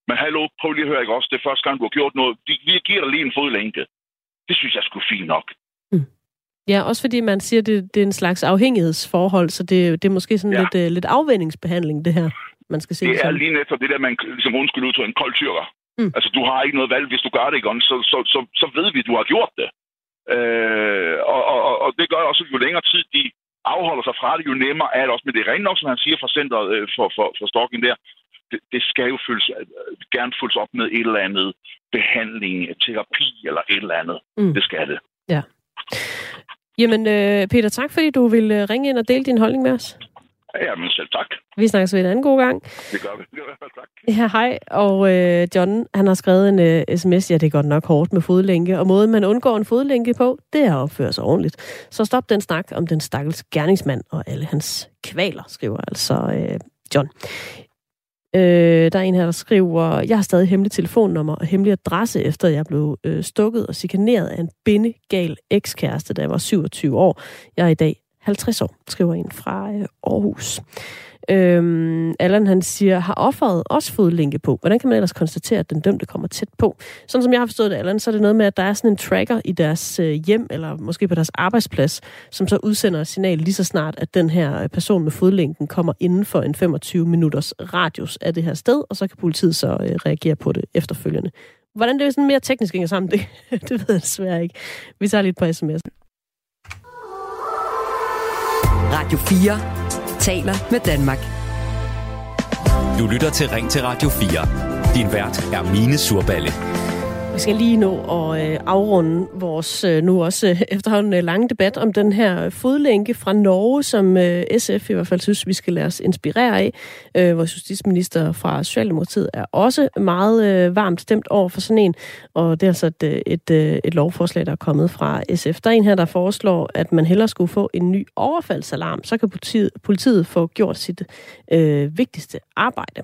Men hallo, prøv lige at høre, ikke også? Det er første gang, du har gjort noget. Vi giver dig lige en fodlænke. Det synes jeg skulle fint nok. Mm. Ja, også fordi man siger, at det, det er en slags afhængighedsforhold, så det, det er måske sådan ja. lidt, uh, lidt afvendingsbehandling, det her, man skal se. Det er lige netop det der, man ligesom undskyld ud til en kold tyrker. Mm. Altså, du har ikke noget valg, hvis du gør det, ikke? Så, så, så, så ved vi, at du har gjort det. Øh, og, og, og det gør også, at jo længere tid de afholder sig fra det, jo nemmere er det også. Men det er rent nok, som han siger fra centret øh, for, for, for stalking der, det, det skal jo følges, øh, gerne følges op med et eller andet behandling, terapi eller et eller andet. Mm. Det skal det. Ja. Jamen, øh, Peter, tak fordi du vil øh, ringe ind og dele din holdning med os. Ja, men selv tak. Vi snakkes ved en anden god gang. Det gør vi. Det gør tak. Ja, hej. Og øh, John, han har skrevet en øh, sms. Ja, det er godt nok hårdt med fodlænke. Og måden, man undgår en fodlænke på, det er at opføre sig ordentligt. Så stop den snak om den stakkels gerningsmand og alle hans kvaler, skriver altså øh, John. Øh, der er en her, der skriver, jeg har stadig hemmelig telefonnummer og hemmelig adresse, efter jeg blev øh, stukket og chikaneret af en bindegal ekskæreste, da jeg var 27 år. Jeg er i dag 50 år, skriver en fra øh, Aarhus. Øhm, Allan han siger, har offeret også fået linke på? Hvordan kan man ellers konstatere, at den dømte kommer tæt på? Sådan som jeg har forstået det, Allan, så er det noget med, at der er sådan en tracker i deres øh, hjem, eller måske på deres arbejdsplads, som så udsender et signal lige så snart, at den her øh, person med fodlænken kommer inden for en 25 minutters radius af det her sted, og så kan politiet så øh, reagere på det efterfølgende. Hvordan det er sådan mere teknisk hænger sammen, det, det ved jeg desværre ikke. Vi tager lidt på sms'en. Radio 4 taler med Danmark. Du lytter til Ring til Radio 4. Din vært er Mine Surballe. Skal lige nå at øh, afrunde vores øh, nu også øh, efterhånden lange debat om den her fodlænke fra Norge, som SF i hvert fald synes, vi skal lade os inspirere af. Vores justitsminister fra Socialdemokratiet er også meget varmt stemt over for sådan en, og det er altså et, et, et lovforslag, der er kommet fra SF. Der er en her, der foreslår, at man hellere skulle få en ny overfaldsalarm, så kan politiet, politiet få gjort sit øh, vigtigste arbejde.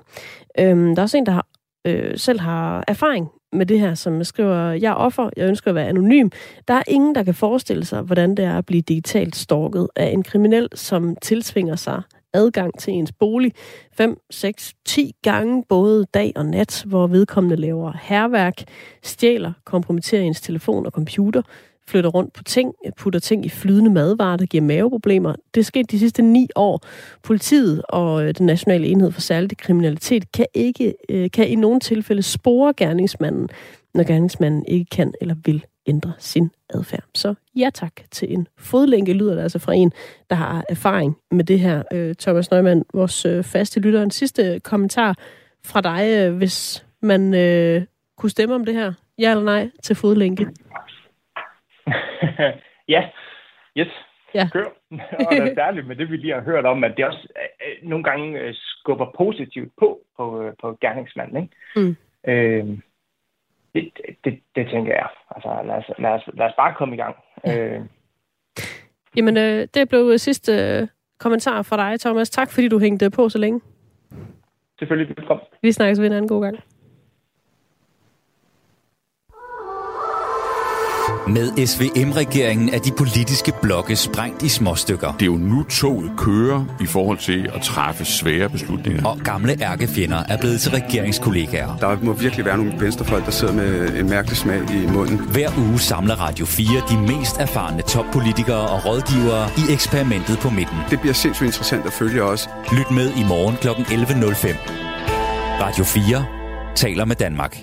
Øh, der er også en, der har øh, selv har erfaring med det her, som skriver, jeg er offer, jeg ønsker at være anonym. Der er ingen, der kan forestille sig, hvordan det er at blive digitalt stalket af en kriminel, som tilsvinger sig adgang til ens bolig 5, 6, 10 gange både dag og nat, hvor vedkommende laver herværk, stjæler, kompromitterer ens telefon og computer, flytter rundt på ting, putter ting i flydende madvarer, der giver maveproblemer. Det er sket de sidste ni år. Politiet og øh, den nationale enhed for særlig kriminalitet kan ikke øh, kan i nogle tilfælde spore gerningsmanden, når gerningsmanden ikke kan eller vil ændre sin adfærd. Så ja tak til en fodlænke, lyder det altså fra en, der har erfaring med det her. Øh, Thomas Neumann, vores faste lytter, en sidste kommentar fra dig, hvis man øh, kunne stemme om det her. Ja eller nej til fodlænke? Ja, yes. Ja. Kør. og det er særligt med det, vi lige har hørt om, at det også øh, nogle gange øh, skubber positivt på på, øh, på gerningsmanden. Ikke? Mm. Øh, det, det, det tænker jeg. Altså, lad os, lad os, lad os bare komme i gang. Ja. Øh. Jamen, øh, det blev sidste øh, kommentar fra dig, Thomas. Tak, fordi du hængte på så længe. Selvfølgelig, velkommen. Vi snakkes ved en anden god gang. Med SVM-regeringen er de politiske blokke sprængt i småstykker. Det er jo nu toget kører i forhold til at træffe svære beslutninger. Og gamle ærkefjender er blevet til regeringskollegaer. Der må virkelig være nogle venstrefolk, der sidder med en mærkelig smag i munden. Hver uge samler Radio 4 de mest erfarne toppolitikere og rådgivere i eksperimentet på midten. Det bliver sindssygt interessant at følge også. Lyt med i morgen kl. 11.05. Radio 4 taler med Danmark.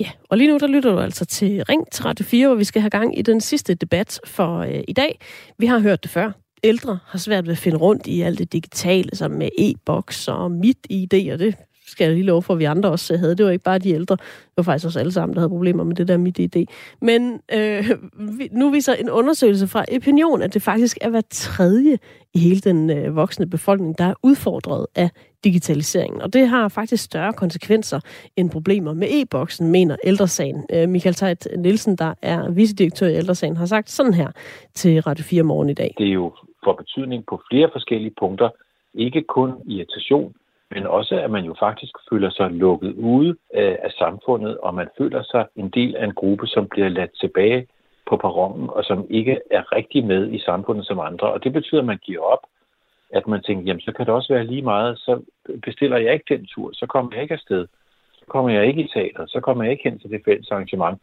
Ja, og lige nu der lytter du altså til Ring til Radio 4, hvor vi skal have gang i den sidste debat for øh, i dag. Vi har hørt det før. Ældre har svært ved at finde rundt i alt det digitale, som med e-boks og mit ID, og det skal jeg lige love for, at vi andre også havde. Det var ikke bare de ældre. Det var faktisk os alle sammen, der havde problemer med det der mit ID. Men øh, nu viser en undersøgelse fra Opinion, at det faktisk er hver tredje i hele den øh, voksne befolkning, der er udfordret af digitaliseringen. Og det har faktisk større konsekvenser end problemer med e-boksen, mener Ældresagen. Øh, Michael Tejt Nielsen, der er vicedirektør i Ældresagen, har sagt sådan her til Radio 4 morgen i dag. Det er jo for betydning på flere forskellige punkter. Ikke kun irritation, men også at man jo faktisk føler sig lukket ude øh, af samfundet, og man føler sig en del af en gruppe, som bliver ladt tilbage på perronen, og som ikke er rigtig med i samfundet som andre. Og det betyder, at man giver op, at man tænker, jamen så kan det også være lige meget, så bestiller jeg ikke den tur, så kommer jeg ikke afsted. kommer jeg ikke i teater, så kommer jeg ikke hen til det fælles arrangement.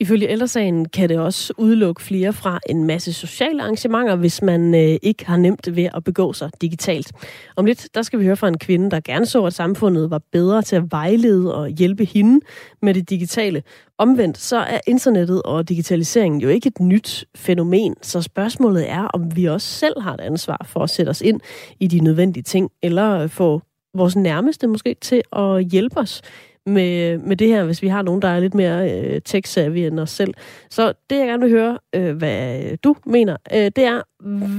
Ifølge ældresagen kan det også udelukke flere fra en masse sociale arrangementer, hvis man øh, ikke har nemt ved at begå sig digitalt. Om lidt, der skal vi høre fra en kvinde, der gerne så, at samfundet var bedre til at vejlede og hjælpe hende med det digitale. Omvendt, så er internettet og digitaliseringen jo ikke et nyt fænomen, så spørgsmålet er, om vi også selv har et ansvar for at sætte os ind i de nødvendige ting, eller øh, få vores nærmeste måske til at hjælpe os med, med det her, hvis vi har nogen, der er lidt mere øh, tech-savvy end os selv. Så det, jeg gerne vil høre, øh, hvad du mener, øh, det er,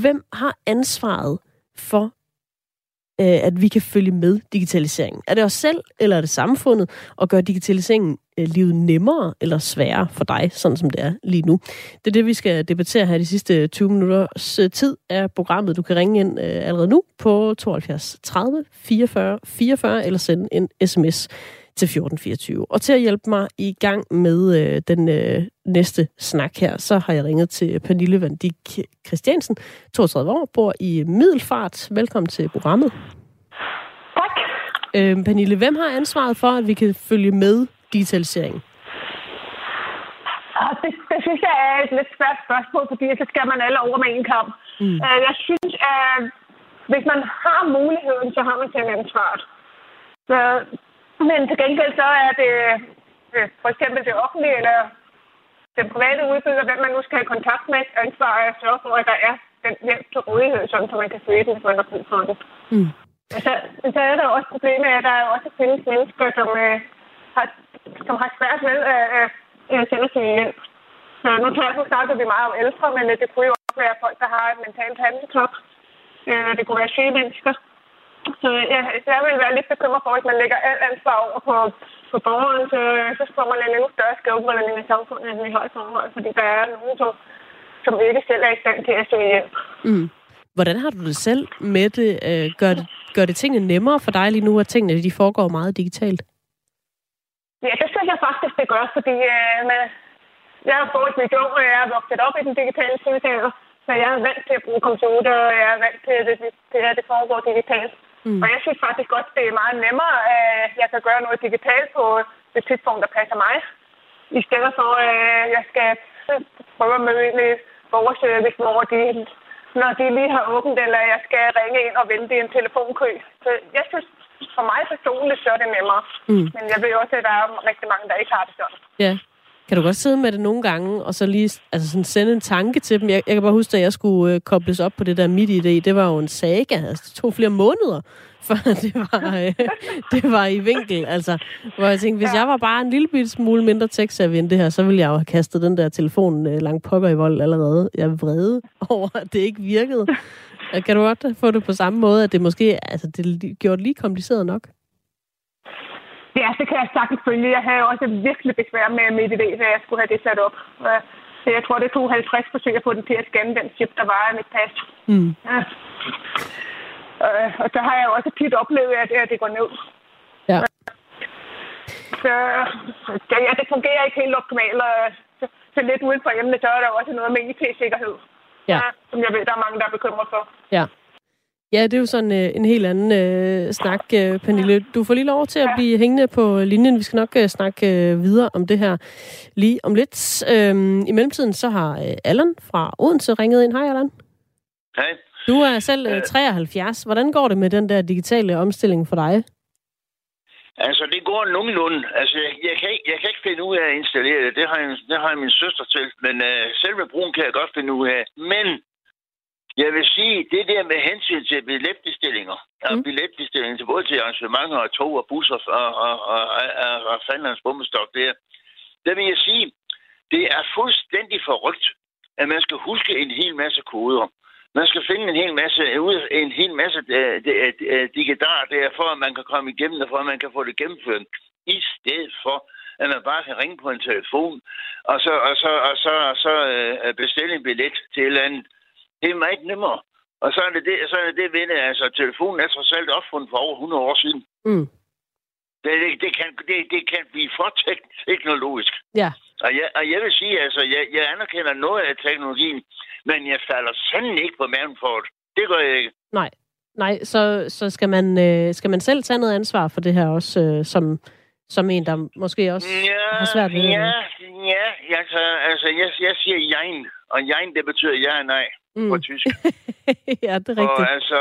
hvem har ansvaret for, øh, at vi kan følge med digitaliseringen? Er det os selv, eller er det samfundet, og gør digitaliseringen øh, livet nemmere eller sværere for dig, sådan som det er lige nu? Det er det, vi skal debattere her de sidste 20 minutters øh, tid af programmet. Du kan ringe ind øh, allerede nu på 72 30 44 44, eller sende en sms til 1424. Og til at hjælpe mig i gang med øh, den øh, næste snak her, så har jeg ringet til Pernille Vandik Christiansen, 32 år, bor i Middelfart. Velkommen til programmet. Tak. Øh, Pernille, hvem har ansvaret for, at vi kan følge med digitaliseringen? Ah, det, det synes jeg er et lidt svært spørgsmål, fordi så skal man alle over med en kamp. Mm. Øh, jeg synes, at hvis man har muligheden, så har man til ansvar. Så men til gengæld så er det øh, for eksempel det offentlige eller den private udbyder, hvem man nu skal have kontakt med, ansvar at sørge for, at der er den hjælp til rådighed, sådan så man kan søge den, hvis man har brug for det. Mm. Så, så er der også problemet, at der er også findes mennesker, som, øh, har, som har svært ved at øh, sende sig hjælp. Så nu snakker vi meget om ældre, men det kunne jo også være folk, der har et mentalt handicap. Øh, det kunne være syge mennesker. Så ja, jeg vil være lidt bekymret for, at man lægger alt ansvar over på, på borgeren, så, så får man en endnu større skævbrænding i samfundet, end vi har i forhold, fordi der er nogen, som, som ikke selv er i stand til at søge hjælp. Mm. Hvordan har du det selv med det? Øh, gør, det? gør det tingene nemmere for dig lige nu, at tingene de foregår meget digitalt? Ja, det synes jeg faktisk, det gør, fordi øh, med, jeg har fået mit ung, og jeg er vokset op i den digitale tid, så jeg er vant til at bruge computer, og jeg er vant til, at det, det her det foregår digitalt. Mm. Og jeg synes faktisk godt, det er meget nemmere, at jeg kan gøre noget digitalt på det tidspunkt, der passer mig. I stedet for, at jeg skal prøve at møde ind i borgerservice, hvor de, når de lige har åbent, eller jeg skal ringe ind og vente i en telefonkø. Så jeg synes, for mig personligt, så er det nemmere. Mm. Men jeg ved også, at der er rigtig mange, der ikke har det sådan. Ja. Kan du godt sidde med det nogle gange, og så lige altså sådan sende en tanke til dem? Jeg, jeg kan bare huske, at jeg skulle øh, kobles op på det der midt idé. Det var jo en saga. Altså, det tog flere måneder, før det var, øh, det var i vinkel. Altså, hvor jeg tænkte, hvis jeg var bare en lille smule mindre tech end det her, så ville jeg jo have kastet den der telefon øh, langt pokker i vold allerede. Jeg er vrede over, at det ikke virkede. Kan du godt få det på samme måde, at det måske altså, det gjorde lige kompliceret nok? Ja, det kan jeg sagtens følge. Jeg havde også virkelig besvær med mit idé, da jeg skulle have det sat op. Så jeg tror, det tog 50 forsøg at få den til at scanne den chip, der var i mit pas. Mm. Ja. Og så har jeg jo også tit oplevet, at det går ned. Ja. Så ja, det fungerer ikke helt optimalt. Så, så lidt uden for emnet, så er der også noget med IT-sikkerhed. Ja. Som jeg ved, der er mange, der er bekymret for. Ja. Ja, det er jo sådan øh, en helt anden øh, snak, øh, Pernille. Du får lige lov til at blive hængende på linjen. Vi skal nok øh, snakke øh, videre om det her lige om lidt. Øh, I mellemtiden så har øh, Allan fra Odense ringet ind. Hej, Allan. Hej. Du er selv øh, 73. Hvordan går det med den der digitale omstilling for dig? Altså, det går nogenlunde. Altså, jeg, jeg, kan ikke, jeg kan ikke finde ud af at installere det. Det har, jeg, det har jeg min søster til. Men øh, selve brugen kan jeg godt finde ud af. Men jeg vil sige, det der med hensyn til billetbestillinger, mm. og billetbestillinger til både til arrangementer og tog og busser og, og, og, og, og fandens bombestok der, der vil jeg sige, det er fuldstændig forrygt, at man skal huske en hel masse koder. Man skal finde en hel masse, en hel masse digitaler der, for at man kan komme igennem det, for at man kan få det gennemført. I stedet for, at man bare kan ringe på en telefon, og så, og så, og så, og så øh, bestille en billet til et eller andet det er meget nemmere. Og så er det det, så er det, det ved det. Altså, telefonen er trods alt opfundet for over 100 år siden. Mm. Det, det, det, kan, det, det kan blive for tek- teknologisk. Ja. Og jeg, og jeg vil sige, altså, jeg, jeg anerkender noget af teknologien, men jeg falder sandelig ikke på maven for det. Det gør jeg ikke. Nej. Nej, så, så skal, man, øh, skal man selv tage noget ansvar for det her også, øh, som, Som en, der måske også ja, har svært ved det. Ja, ja, altså, altså jeg, jeg siger jein, og jein, det betyder ja og nej mm. på tysk. ja, det er rigtigt. Og altså,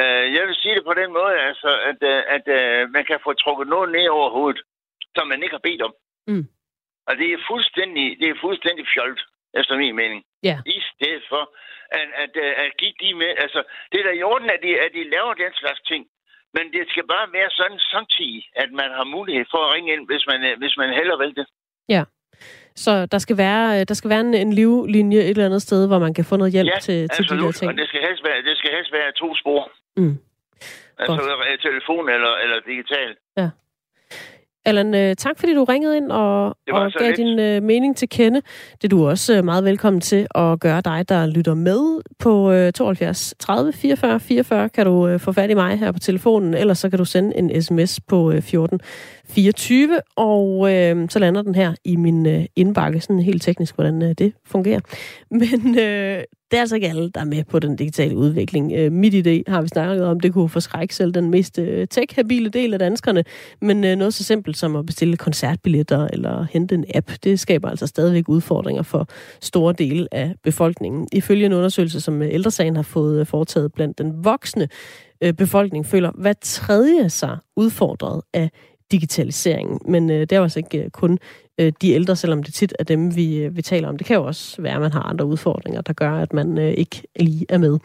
øh, jeg vil sige det på den måde, altså, at, øh, at øh, man kan få trukket noget ned over hovedet, som man ikke har bedt om. Mm. Og det er fuldstændig, det er fuldstændig fjolt, efter min mening. Ja. I stedet for at, at, at, at give de med... Altså, det er da i orden, at de, at de laver den slags ting. Men det skal bare være sådan samtidig, at man har mulighed for at ringe ind, hvis man, øh, hvis man heller vil det. Ja. Så der skal være, der skal være en, en livlinje et eller andet sted, hvor man kan få noget hjælp ja, til, til de der ting. og det skal helst være, det skal helst være to spor. Mm. Altså Godt. telefon eller, eller digital. Ja. Allan, øh, tak fordi du ringede ind og, og gav lidt. din uh, mening til kende. Det er du også uh, meget velkommen til at gøre dig, der lytter med. På uh, 72 30 44 44 kan du uh, få fat i mig her på telefonen, eller så kan du sende en sms på uh, 14 24, og øh, så lander den her i min øh, indbakke, sådan helt teknisk, hvordan øh, det fungerer. Men øh, det er altså ikke alle, der er med på den digitale udvikling. Øh, mit idé har vi snakket om, det kunne forskrække selv den mest øh, tech-habile del af danskerne, men øh, noget så simpelt som at bestille koncertbilletter eller hente en app, det skaber altså stadigvæk udfordringer for store dele af befolkningen. Ifølge en undersøgelse, som øh, Ældresagen har fået øh, foretaget blandt den voksne øh, befolkning, føler hver tredje sig udfordret af digitaliseringen. Men øh, det er jo altså ikke øh, kun øh, de ældre, selvom det tit er dem, vi, øh, vi taler om. Det kan jo også være, at man har andre udfordringer, der gør, at man øh, ikke lige er med.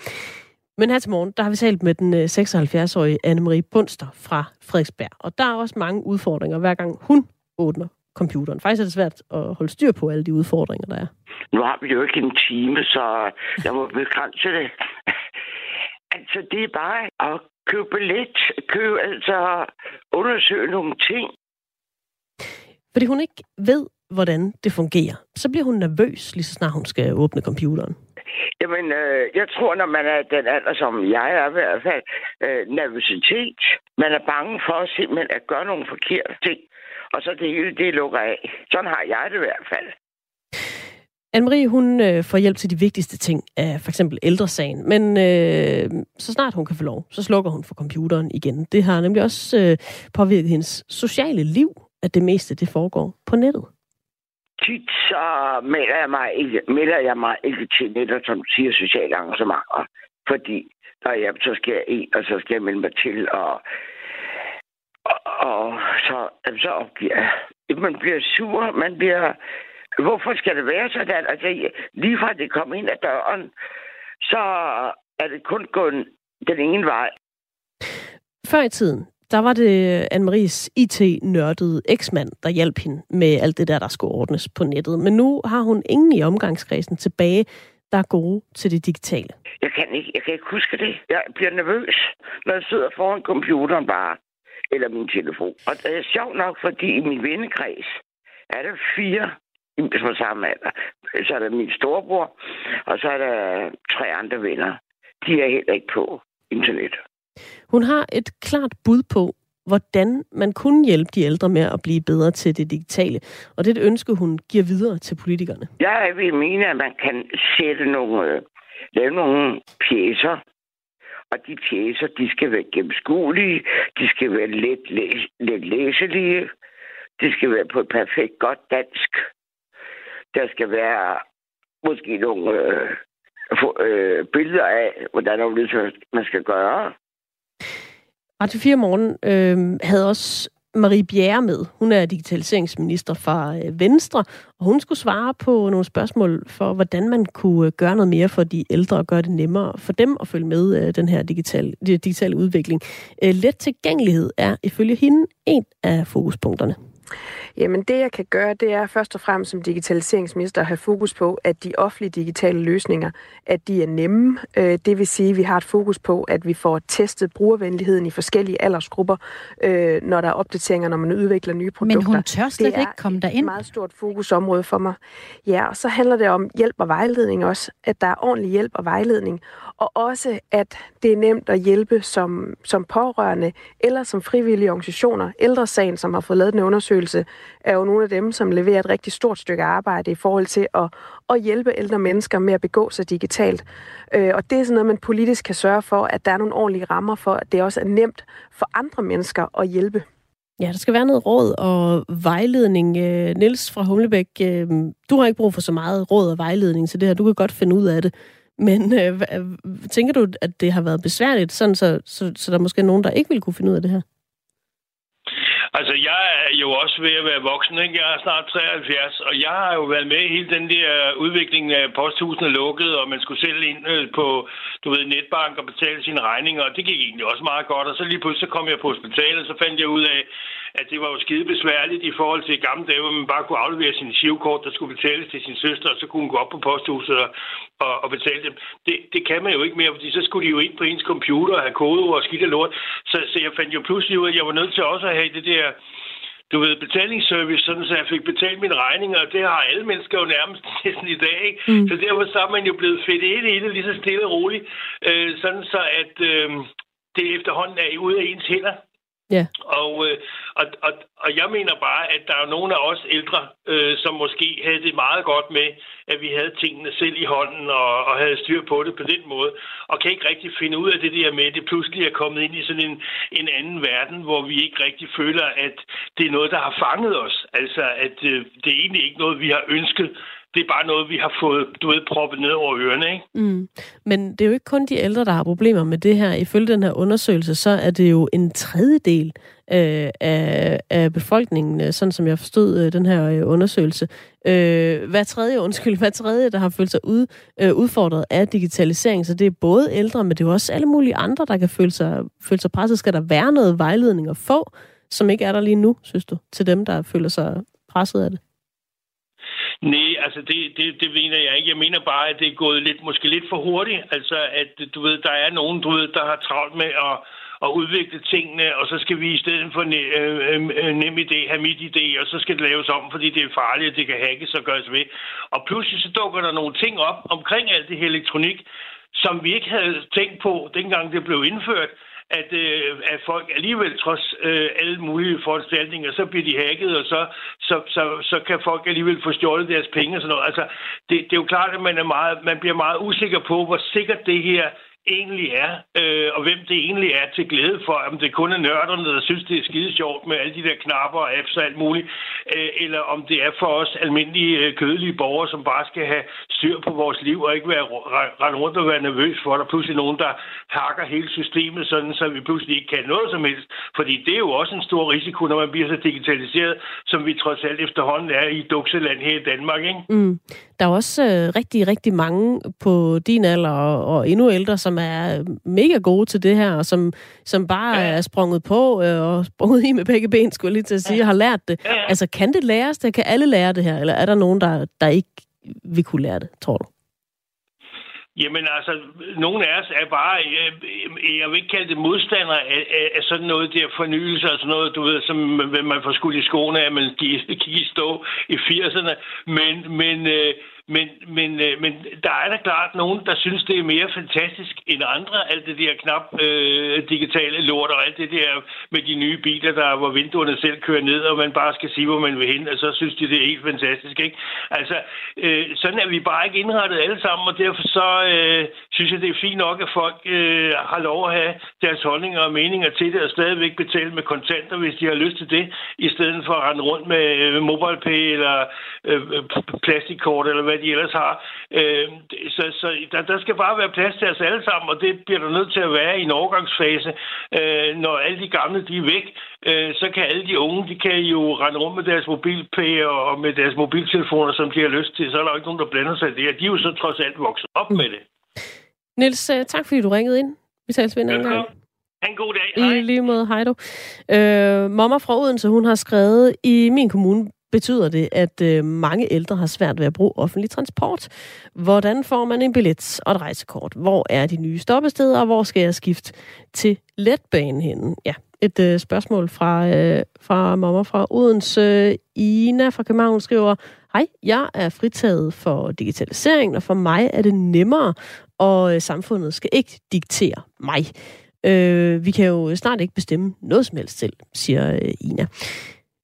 Men her til morgen, der har vi talt med den øh, 76-årige Anne-Marie Bunster fra Frederiksberg. Og der er også mange udfordringer, hver gang hun åbner computeren. Faktisk er det svært at holde styr på alle de udfordringer, der er. Nu har vi jo ikke en time, så jeg må begrænse det. altså, det er bare at købe billet, købe, altså undersøge nogle ting. Fordi hun ikke ved, hvordan det fungerer. Så bliver hun nervøs, lige så snart hun skal åbne computeren. Jamen, øh, jeg tror, når man er den alder, som jeg er i hvert fald, øh, nervøsitet. Man er bange for simpelthen at gøre nogle forkerte ting. Og så det hele, det lukker af. Sådan har jeg det i hvert fald. Anne-Marie, hun øh, får hjælp til de vigtigste ting af for eksempel ældresagen, men øh, så snart hun kan få lov, så slukker hun for computeren igen. Det har nemlig også øh, påvirket hendes sociale liv, at det meste det foregår på nettet? Tit så melder jeg mig ikke, melder jeg mig ikke til nettet, som siger, sociale arrangementer. Fordi der ja, så skal jeg ind, og så skal jeg melde mig til, og, og, og så, så opgiver jeg. Man bliver sur, man bliver... Hvorfor skal det være sådan? Altså, lige fra det kom ind ad døren, så er det kun gået den ene vej. Før i tiden, der var det Anne-Maries IT-nørdede eksmand, der hjalp hende med alt det der, der skulle ordnes på nettet. Men nu har hun ingen i omgangskredsen tilbage, der er gode til det digitale. Jeg kan ikke, jeg kan ikke huske det. Jeg bliver nervøs, når jeg sidder foran computeren bare, eller min telefon. Og det er sjovt nok, fordi i min vennekreds er der fire på samme alder. Så er der min storebror, og så er der tre andre venner. De er heller ikke på internet. Hun har et klart bud på, hvordan man kunne hjælpe de ældre med at blive bedre til det digitale. Og det er et ønske, hun giver videre til politikerne. Jeg vil mene, at man kan sætte nogle, øh, lave nogle pjæser, og de pjæser, de skal være gennemskuelige, de skal være let, læs, let læselige, de skal være på et perfekt godt dansk. Der skal være måske nogle øh, øh, billeder af, hvordan man skal gøre. Radio 4 Morgen øh, havde også Marie Bjerre med. Hun er digitaliseringsminister fra øh, Venstre, og hun skulle svare på nogle spørgsmål for, hvordan man kunne øh, gøre noget mere for de ældre og gøre det nemmere for dem at følge med øh, den her digitale, digitale udvikling. Let tilgængelighed er ifølge hende en af fokuspunkterne. Jamen det, jeg kan gøre, det er først og fremmest som digitaliseringsminister at have fokus på, at de offentlige digitale løsninger, at de er nemme. Øh, det vil sige, at vi har et fokus på, at vi får testet brugervenligheden i forskellige aldersgrupper, øh, når der er opdateringer, når man udvikler nye produkter. Men hun tør slet ikke komme derind. Det er et meget stort fokusområde for mig. Ja, og så handler det om hjælp og vejledning også, at der er ordentlig hjælp og vejledning, og også, at det er nemt at hjælpe som, som pårørende eller som frivillige organisationer. Ældresagen, som har fået lavet en undersøgelse, er jo nogle af dem, som leverer et rigtig stort stykke arbejde i forhold til at, at hjælpe ældre mennesker med at begå sig digitalt. Øh, og det er sådan noget, man politisk kan sørge for, at der er nogle ordentlige rammer for, at det også er nemt for andre mennesker at hjælpe. Ja, der skal være noget råd og vejledning. Øh, Niels fra Humlebæk, øh, du har ikke brug for så meget råd og vejledning til det her. Du kan godt finde ud af det. Men øh, tænker du, at det har været besværligt, sådan så, så, så der er måske nogen, der ikke vil kunne finde ud af det her? Altså, jeg er jo også ved at være voksen, ikke? Jeg er snart 73, og jeg har jo været med i hele den der udvikling af posthusene lukket, og man skulle selv ind øh, på, du ved, netbank og betale sine regninger, og det gik egentlig også meget godt. Og så lige pludselig kom jeg på hospitalet, og så fandt jeg ud af, at det var jo skide besværligt i forhold til gamle dage, hvor man bare kunne aflevere sin shivkort, der skulle betales til sin søster, og så kunne hun gå op på posthuset og, og, og betale dem. Det, det kan man jo ikke mere, fordi så skulle de jo ind på ens computer og have kodeord og skidt og lort. Så, så jeg fandt jo pludselig ud af, at jeg var nødt til også at have det der du ved, betalingsservice, sådan så jeg fik betalt mine regninger, og det har alle mennesker jo nærmest næsten i dag. Ikke? Mm. Så derfor så er man jo blevet fedt ind i det, lige så stille og roligt, øh, sådan så at øh, det efterhånden er ude af ens hænder. Ja. Og, øh, og, og, og jeg mener bare, at der er nogle af os ældre, øh, som måske havde det meget godt med, at vi havde tingene selv i hånden og, og havde styr på det på den måde, og kan ikke rigtig finde ud af det der med, at det pludselig er kommet ind i sådan en, en anden verden, hvor vi ikke rigtig føler, at det er noget, der har fanget os. Altså, at øh, det er egentlig ikke noget, vi har ønsket, det er bare noget, vi har fået, du ved, proppet ned over ørerne, ikke? Mm. Men det er jo ikke kun de ældre, der har problemer med det her. Ifølge den her undersøgelse, så er det jo en tredjedel øh, af, af befolkningen, øh, sådan som jeg forstod øh, den her øh, undersøgelse. Øh, hver tredje, undskyld, hver tredje, der har følt sig ud, øh, udfordret af digitalisering. Så det er både ældre, men det er jo også alle mulige andre, der kan føle sig, føle sig presset. Skal der være noget vejledning at få, som ikke er der lige nu, synes du, til dem, der føler sig presset af det? Nej, altså det, det, det mener jeg ikke. Jeg mener bare, at det er gået lidt, måske lidt for hurtigt. Altså at du ved, der er nogen, du ved, der har travlt med at, at udvikle tingene, og så skal vi i stedet for ne, øh, øh, øh nem idé have mit idé, og så skal det laves om, fordi det er farligt, og det kan hackes og gøres ved. Og pludselig så dukker der nogle ting op omkring alt det her elektronik, som vi ikke havde tænkt på, dengang det blev indført at, øh, at folk alligevel trods øh, alle mulige foranstaltninger, så bliver de hacket, og så, så, så, så kan folk alligevel få stjålet deres penge og sådan noget. Altså, det, det er jo klart, at man, er meget, man bliver meget usikker på, hvor sikkert det her egentlig er, øh, og hvem det egentlig er til glæde for, om det kun er nørderne, der synes, det er skide sjovt med alle de der knapper og apps og alt muligt, øh, eller om det er for os almindelige øh, kødelige borgere, som bare skal have styr på vores liv og ikke være rende rundt og være nervøs for, at der er pludselig nogen, der hakker hele systemet, sådan så vi pludselig ikke kan noget som helst. Fordi det er jo også en stor risiko, når man bliver så digitaliseret, som vi trods alt efterhånden er i Dukseland her i Danmark. Ikke? Mm. Der er også øh, rigtig, rigtig mange på din alder og, og endnu ældre, som er mega gode til det her, og som, som bare ja. er sprunget på øh, og sprunget i med begge ben, skulle jeg lige til at sige, ja. og har lært det. Ja. Altså, kan det læres det? Kan alle lære det her? Eller er der nogen, der, der ikke vil kunne lære det, tror du? Jamen altså, nogle af os er bare, jeg, jeg vil ikke kalde det modstandere af, af, af sådan noget der fornyelse og sådan noget, du ved, som man får skudt i skoene af, man gik i stå i 80'erne. Men, men øh, men, men, øh, men der er da klart nogen, der synes, det er mere fantastisk end andre. Alt det der knap øh, digitale lort og alt det der med de nye biler, der hvor vinduerne selv kører ned, og man bare skal sige, hvor man vil hen, og så synes de, det er helt fantastisk. Ikke? Altså, øh, sådan er vi bare ikke indrettet alle sammen, og derfor så øh, synes jeg, det er fint nok, at folk øh, har lov at have deres holdninger og meninger til det, og stadigvæk betale med kontanter, hvis de har lyst til det, i stedet for at rende rundt med øh, MobilePay eller øh, plastikkort eller hvad de ellers har. Øh, så så der, der skal bare være plads til os alle sammen, og det bliver der nødt til at være i en overgangsfase. Øh, når alle de gamle de er væk, øh, så kan alle de unge, de kan jo rende rundt med deres mobilpay og med deres mobiltelefoner, som de har lyst til. Så er der ikke nogen, der blander sig i det. De er jo så trods alt vokset op med det. Niels, øh, tak fordi du ringede ind. Vi tales ved en anden gang. Ha' en god dag. Hej. I lige måde, hej du. Øh, mamma fra Odense, hun har skrevet, i min kommune betyder det, at øh, mange ældre har svært ved at bruge offentlig transport. Hvordan får man en billet og et rejsekort? Hvor er de nye stoppesteder, og hvor skal jeg skifte til letbanen henne? Ja, et øh, spørgsmål fra, øh, fra mamma fra Odense. Ina fra København skriver, Hej, jeg er fritaget for digitalisering, og for mig er det nemmere, og øh, samfundet skal ikke diktere mig. Øh, vi kan jo snart ikke bestemme noget som helst selv, siger øh, Ina.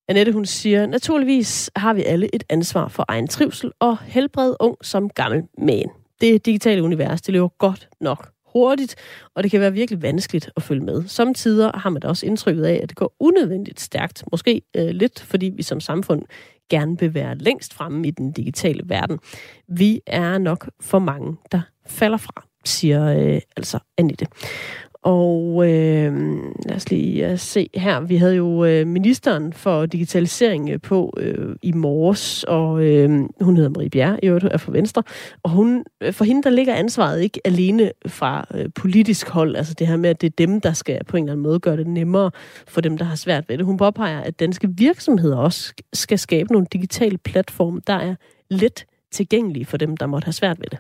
Annette, hun siger, naturligvis har vi alle et ansvar for egen trivsel og helbred ung som gammel man. Det digitale univers, det løber godt nok hurtigt, og det kan være virkelig vanskeligt at følge med. Samtidig har man da også indtrykket af, at det går unødvendigt stærkt. Måske øh, lidt, fordi vi som samfund gerne vil være længst fremme i den digitale verden. Vi er nok for mange, der falder fra, siger øh, altså Annette. Og øh, lad os lige se her. Vi havde jo øh, ministeren for digitalisering øh, på øh, i morges, og øh, hun hedder Marie Bjerre, i øvrigt er fra Venstre. Og hun, øh, for hende der ligger ansvaret ikke alene fra øh, politisk hold, altså det her med, at det er dem, der skal på en eller anden måde gøre det nemmere for dem, der har svært ved det. Hun påpeger, at danske virksomheder også skal skabe nogle digitale platforme, der er let tilgængelige for dem, der måtte have svært ved det.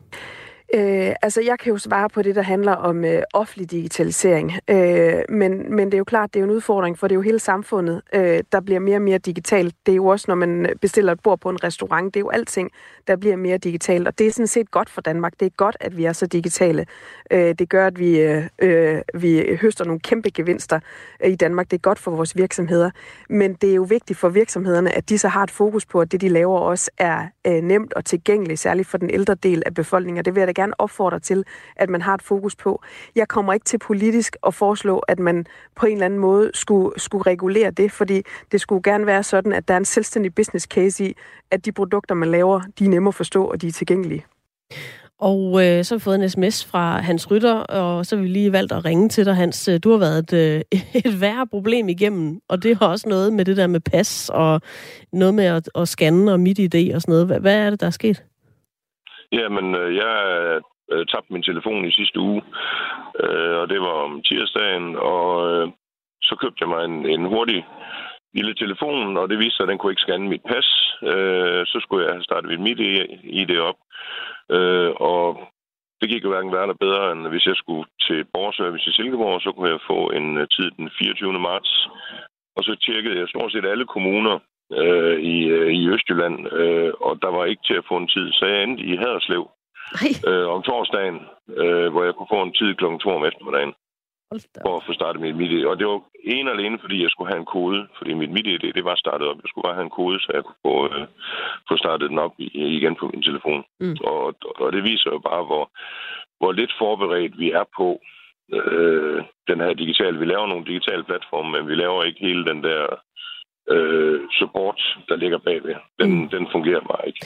Øh, altså, jeg kan jo svare på det, der handler om øh, offentlig digitalisering. Øh, men, men det er jo klart, det er jo en udfordring, for det er jo hele samfundet, øh, der bliver mere og mere digitalt. Det er jo også, når man øh, bestiller et bord på en restaurant, det er jo alting, der bliver mere digitalt. Og det er sådan set godt for Danmark. Det er godt, at vi er så digitale. Øh, det gør, at vi, øh, øh vi høster nogle kæmpe gevinster øh, i Danmark. Det er godt for vores virksomheder. Men det er jo vigtigt for virksomhederne, at de så har et fokus på, at det, de laver, også er øh, nemt og tilgængeligt, særligt for den ældre del af befolkningen. Det vil jeg da gerne opfordre til, at man har et fokus på. Jeg kommer ikke til politisk at foreslå, at man på en eller anden måde skulle, skulle regulere det, fordi det skulle gerne være sådan, at der er en selvstændig business case i, at de produkter, man laver, de er nemme at forstå, og de er tilgængelige. Og øh, så har vi fået en sms fra Hans Rytter, og så har vi lige valgt at ringe til dig, Hans. Øh, du har været et, øh, et værre problem igennem, og det har også noget med det der med pas, og noget med at, at scanne og mit idé og sådan noget. Hvad, hvad er det, der er sket? Jamen, øh, jeg øh, tabte min telefon i sidste uge, øh, og det var om tirsdagen, og så købte jeg mig en, en hurtig lille telefon, og det viste sig, at den kunne ikke scanne mit pas. Så skulle jeg have startet mit ID op, og det gik jo hverken værre eller bedre, end hvis jeg skulle til borgerservice i Silkeborg, så kunne jeg få en tid den 24. marts. Og så tjekkede jeg stort set alle kommuner øh, i, øh, i Østjylland, øh, og der var ikke til at få en tid. Så jeg endte i Haderslev øh, om torsdagen, øh, hvor jeg kunne få en tid kl. 2 om eftermiddagen for at få startet mit MIDI. Og det var en alene, fordi jeg skulle have en kode, fordi mit MIDI, det, det var startet op. Jeg skulle bare have en kode, så jeg kunne få, øh, få startet den op igen på min telefon. Mm. Og, og det viser jo bare, hvor, hvor lidt forberedt vi er på øh, den her digitale. Vi laver nogle digitale platforme, men vi laver ikke hele den der øh, support, der ligger bagved. Den, mm. den fungerer bare ikke.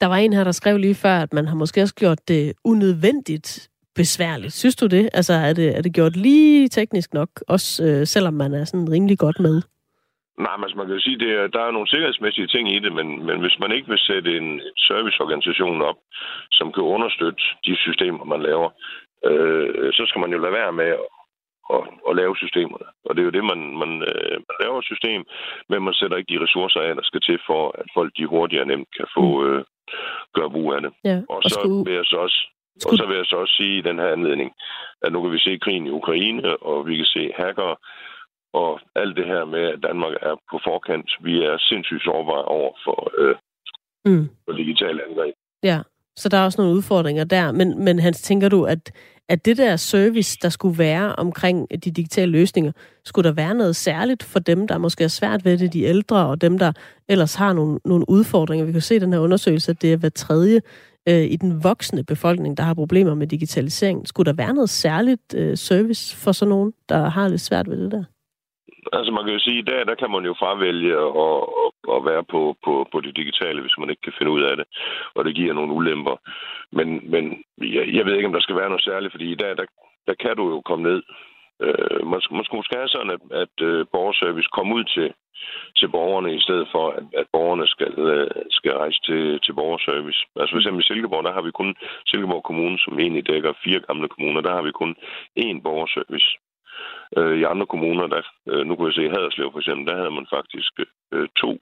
Der var en her, der skrev lige før, at man har måske også gjort det unødvendigt besværligt. Synes du det? Altså, er det, er det gjort lige teknisk nok, også øh, selvom man er sådan rimelig godt med? Nej, men altså, man kan jo sige, at der er nogle sikkerhedsmæssige ting i det, men, men hvis man ikke vil sætte en serviceorganisation op, som kan understøtte de systemer, man laver, øh, så skal man jo lade være med at, at lave systemerne. Og det er jo det, man, man, øh, man laver et system, men man sætter ikke de ressourcer af, der skal til for, at folk de hurtigt og nemt kan få mm. øh, gøre brug af det. Ja, og, og så skulle... vil jeg så også og så vil jeg så også sige i den her anledning, at nu kan vi se krigen i Ukraine, og vi kan se hacker, og alt det her med, at Danmark er på forkant. Vi er sindssygt sårbare over for, øh, mm. for digitale angreb. Ja, så der er også nogle udfordringer der. Men, men Hans, tænker du, at, at det der service, der skulle være omkring de digitale løsninger, skulle der være noget særligt for dem, der måske er svært ved det, de ældre, og dem, der ellers har nogle, nogle udfordringer? Vi kan se i den her undersøgelse, at det er hver tredje øh, i den voksne befolkning, der har problemer med digitalisering. Skulle der være noget særligt øh, service for sådan nogen, der har lidt svært ved det der? Altså man kan jo sige, at i dag der kan man jo fravælge at, at være på, på, på det digitale, hvis man ikke kan finde ud af det, og det giver nogle ulemper. Men, men jeg, jeg ved ikke, om der skal være noget særligt, fordi i dag der, der kan du jo komme ned. Øh, man, man skulle måske have sådan, at, at uh, borgerservice kommer ud til, til borgerne, i stedet for, at, at borgerne skal, uh, skal rejse til, til borgerservice. Altså for eksempel i Silkeborg, der har vi kun Silkeborg Kommune, som egentlig dækker fire gamle kommuner, der har vi kun én borgerservice. Øh, I andre kommuner, der, øh, nu kunne jeg se Haderslev for eksempel, der havde man faktisk øh, to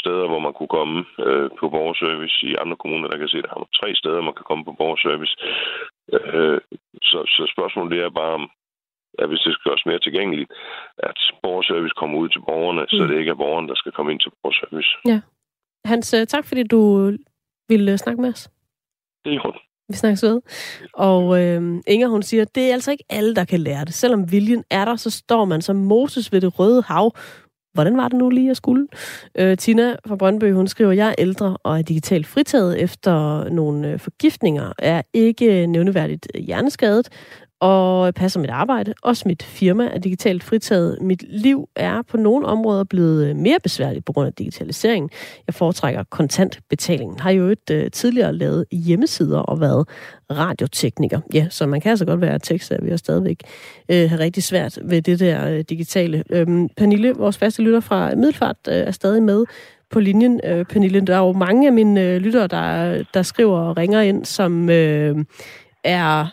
steder, hvor man kunne komme øh, på borgerservice. I andre kommuner, der kan jeg se, der har man tre steder, man kan komme på borgerservice. Øh, så, så spørgsmålet det er bare, om, at hvis det skal gøres mere tilgængeligt, at borgerservice kommer ud til borgerne, mm. så det ikke er borgerne, der skal komme ind til borgerservice. Ja. Hans, øh, tak fordi du ville øh, snakke med os. Det er godt. Vi snakkes ved. Og øh, Inger, hun siger, det er altså ikke alle, der kan lære det. Selvom viljen er der, så står man som Moses ved det røde hav. Hvordan var det nu lige at skulle? Øh, Tina fra Brøndby, hun skriver, jeg er ældre og er digitalt fritaget efter nogle øh, forgiftninger, er ikke øh, nævneværdigt hjerneskadet, og passer mit arbejde. Også mit firma er digitalt fritaget. Mit liv er på nogle områder blevet øh, mere besværligt på grund af digitaliseringen. Jeg foretrækker kontantbetaling. Har jo et øh, tidligere lavet hjemmesider og været radiotekniker. Ja, så man kan altså godt være vi og stadigvæk øh, have rigtig svært ved det der øh, digitale. Øhm, Pernille, vores faste lytter fra Middelfart, øh, er stadig med på linjen. øh, Pernille, der er jo mange af mine øh, lyttere, der, der skriver og ringer ind, som øh, er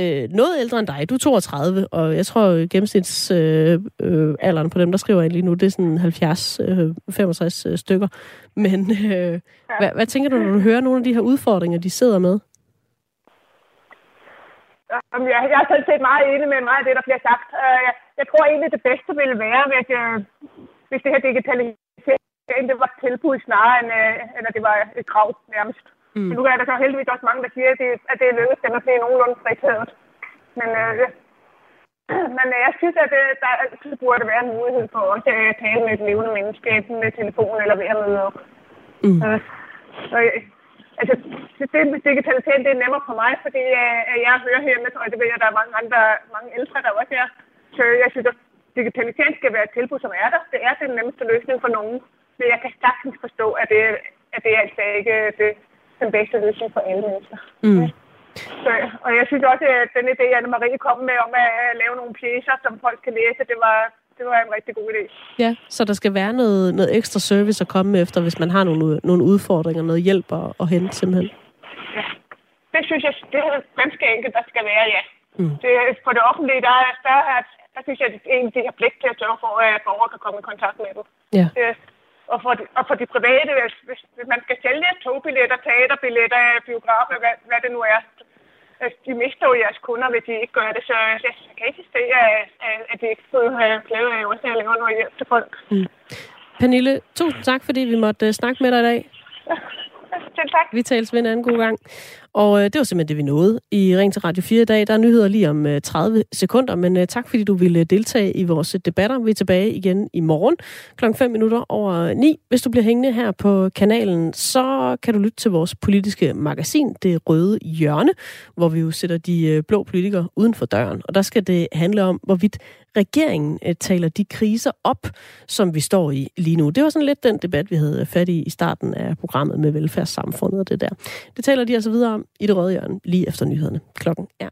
øh, noget ældre end dig. Du er 32, og jeg tror gennemsnitsalderen øh, øh, alderen på dem, der skriver ind lige nu, det er sådan 70-65 øh, øh, stykker. Men øh, ja. hvad, hvad tænker du, når du hører nogle af de her udfordringer, de sidder med? Jamen, jeg, jeg er sådan set meget enig med meget af det, der bliver sagt. Uh, jeg, jeg tror egentlig, det bedste ville være, hvis, uh, hvis det her digitalisering det var et tilbud snarere, end, end at det var et krav nærmest. Mm. Men nu er der så heldigvis også mange, der siger, at det, at det er lykkedes dem at blive nogenlunde fritaget. Men, øh, men øh, jeg synes, at det, øh, der altid burde være en mulighed for også at tale med et levende menneske, enten med telefon eller ved at møde op. Mm. Øh, så, altså, det med digitalisering, det er nemmere for mig, fordi øh, jeg hører hjemme, og det ved jeg, at der er mange andre, mange ældre, der også er. Så jeg synes, at digitalisering skal være et tilbud, som er der. Det er den nemmeste løsning for nogen. Men jeg kan sagtens forstå, at det, at det er altså ikke det, den bedste løsning for alle mennesker. Mm. Så, og jeg synes også, at den idé, Anne-Marie kom med om at lave nogle pjæser, som folk kan læse, det var, det var en rigtig god idé. Ja, så der skal være noget, noget ekstra service at komme efter, hvis man har nogle, nogle udfordringer, noget hjælp at, at hente simpelthen. Ja, det synes jeg, det er ganske enkelt, der skal være, ja. Mm. Det, for det offentlige, der, er, der, er, der synes jeg, at egentlig har pligt til at sørge for, at borgere kan komme i kontakt med dem. Ja. Det, og for, de, og for de private, hvis, hvis man skal sælge togbilletter, teaterbilletter, biografer, hvad, hvad det nu er, de mister jo jeres kunder, hvis de ikke gør det. Så jeg, kan ikke se, at, at de ikke får glæde af også at lave noget hjælp til folk. Mm. Pernille, tusind tak, fordi vi måtte uh, snakke med dig i dag. Ja. Selv tak. Vi tales ved en anden god gang. Og øh, det var simpelthen det, vi nåede i Ring til Radio 4 i dag. Der er nyheder lige om øh, 30 sekunder, men øh, tak fordi du ville øh, deltage i vores øh, debatter. Vi er tilbage igen i morgen kl. 5 minutter over øh, 9. Hvis du bliver hængende her på kanalen, så kan du lytte til vores politiske magasin, Det Røde Hjørne, hvor vi jo sætter de øh, blå politikere uden for døren. Og der skal det handle om, hvorvidt regeringen øh, taler de kriser op, som vi står i lige nu. Det var sådan lidt den debat, vi havde fat i i starten af programmet med velfærdssamfundet og det der. Det taler de altså videre om i det røde hjørne lige efter nyhederne. Klokken er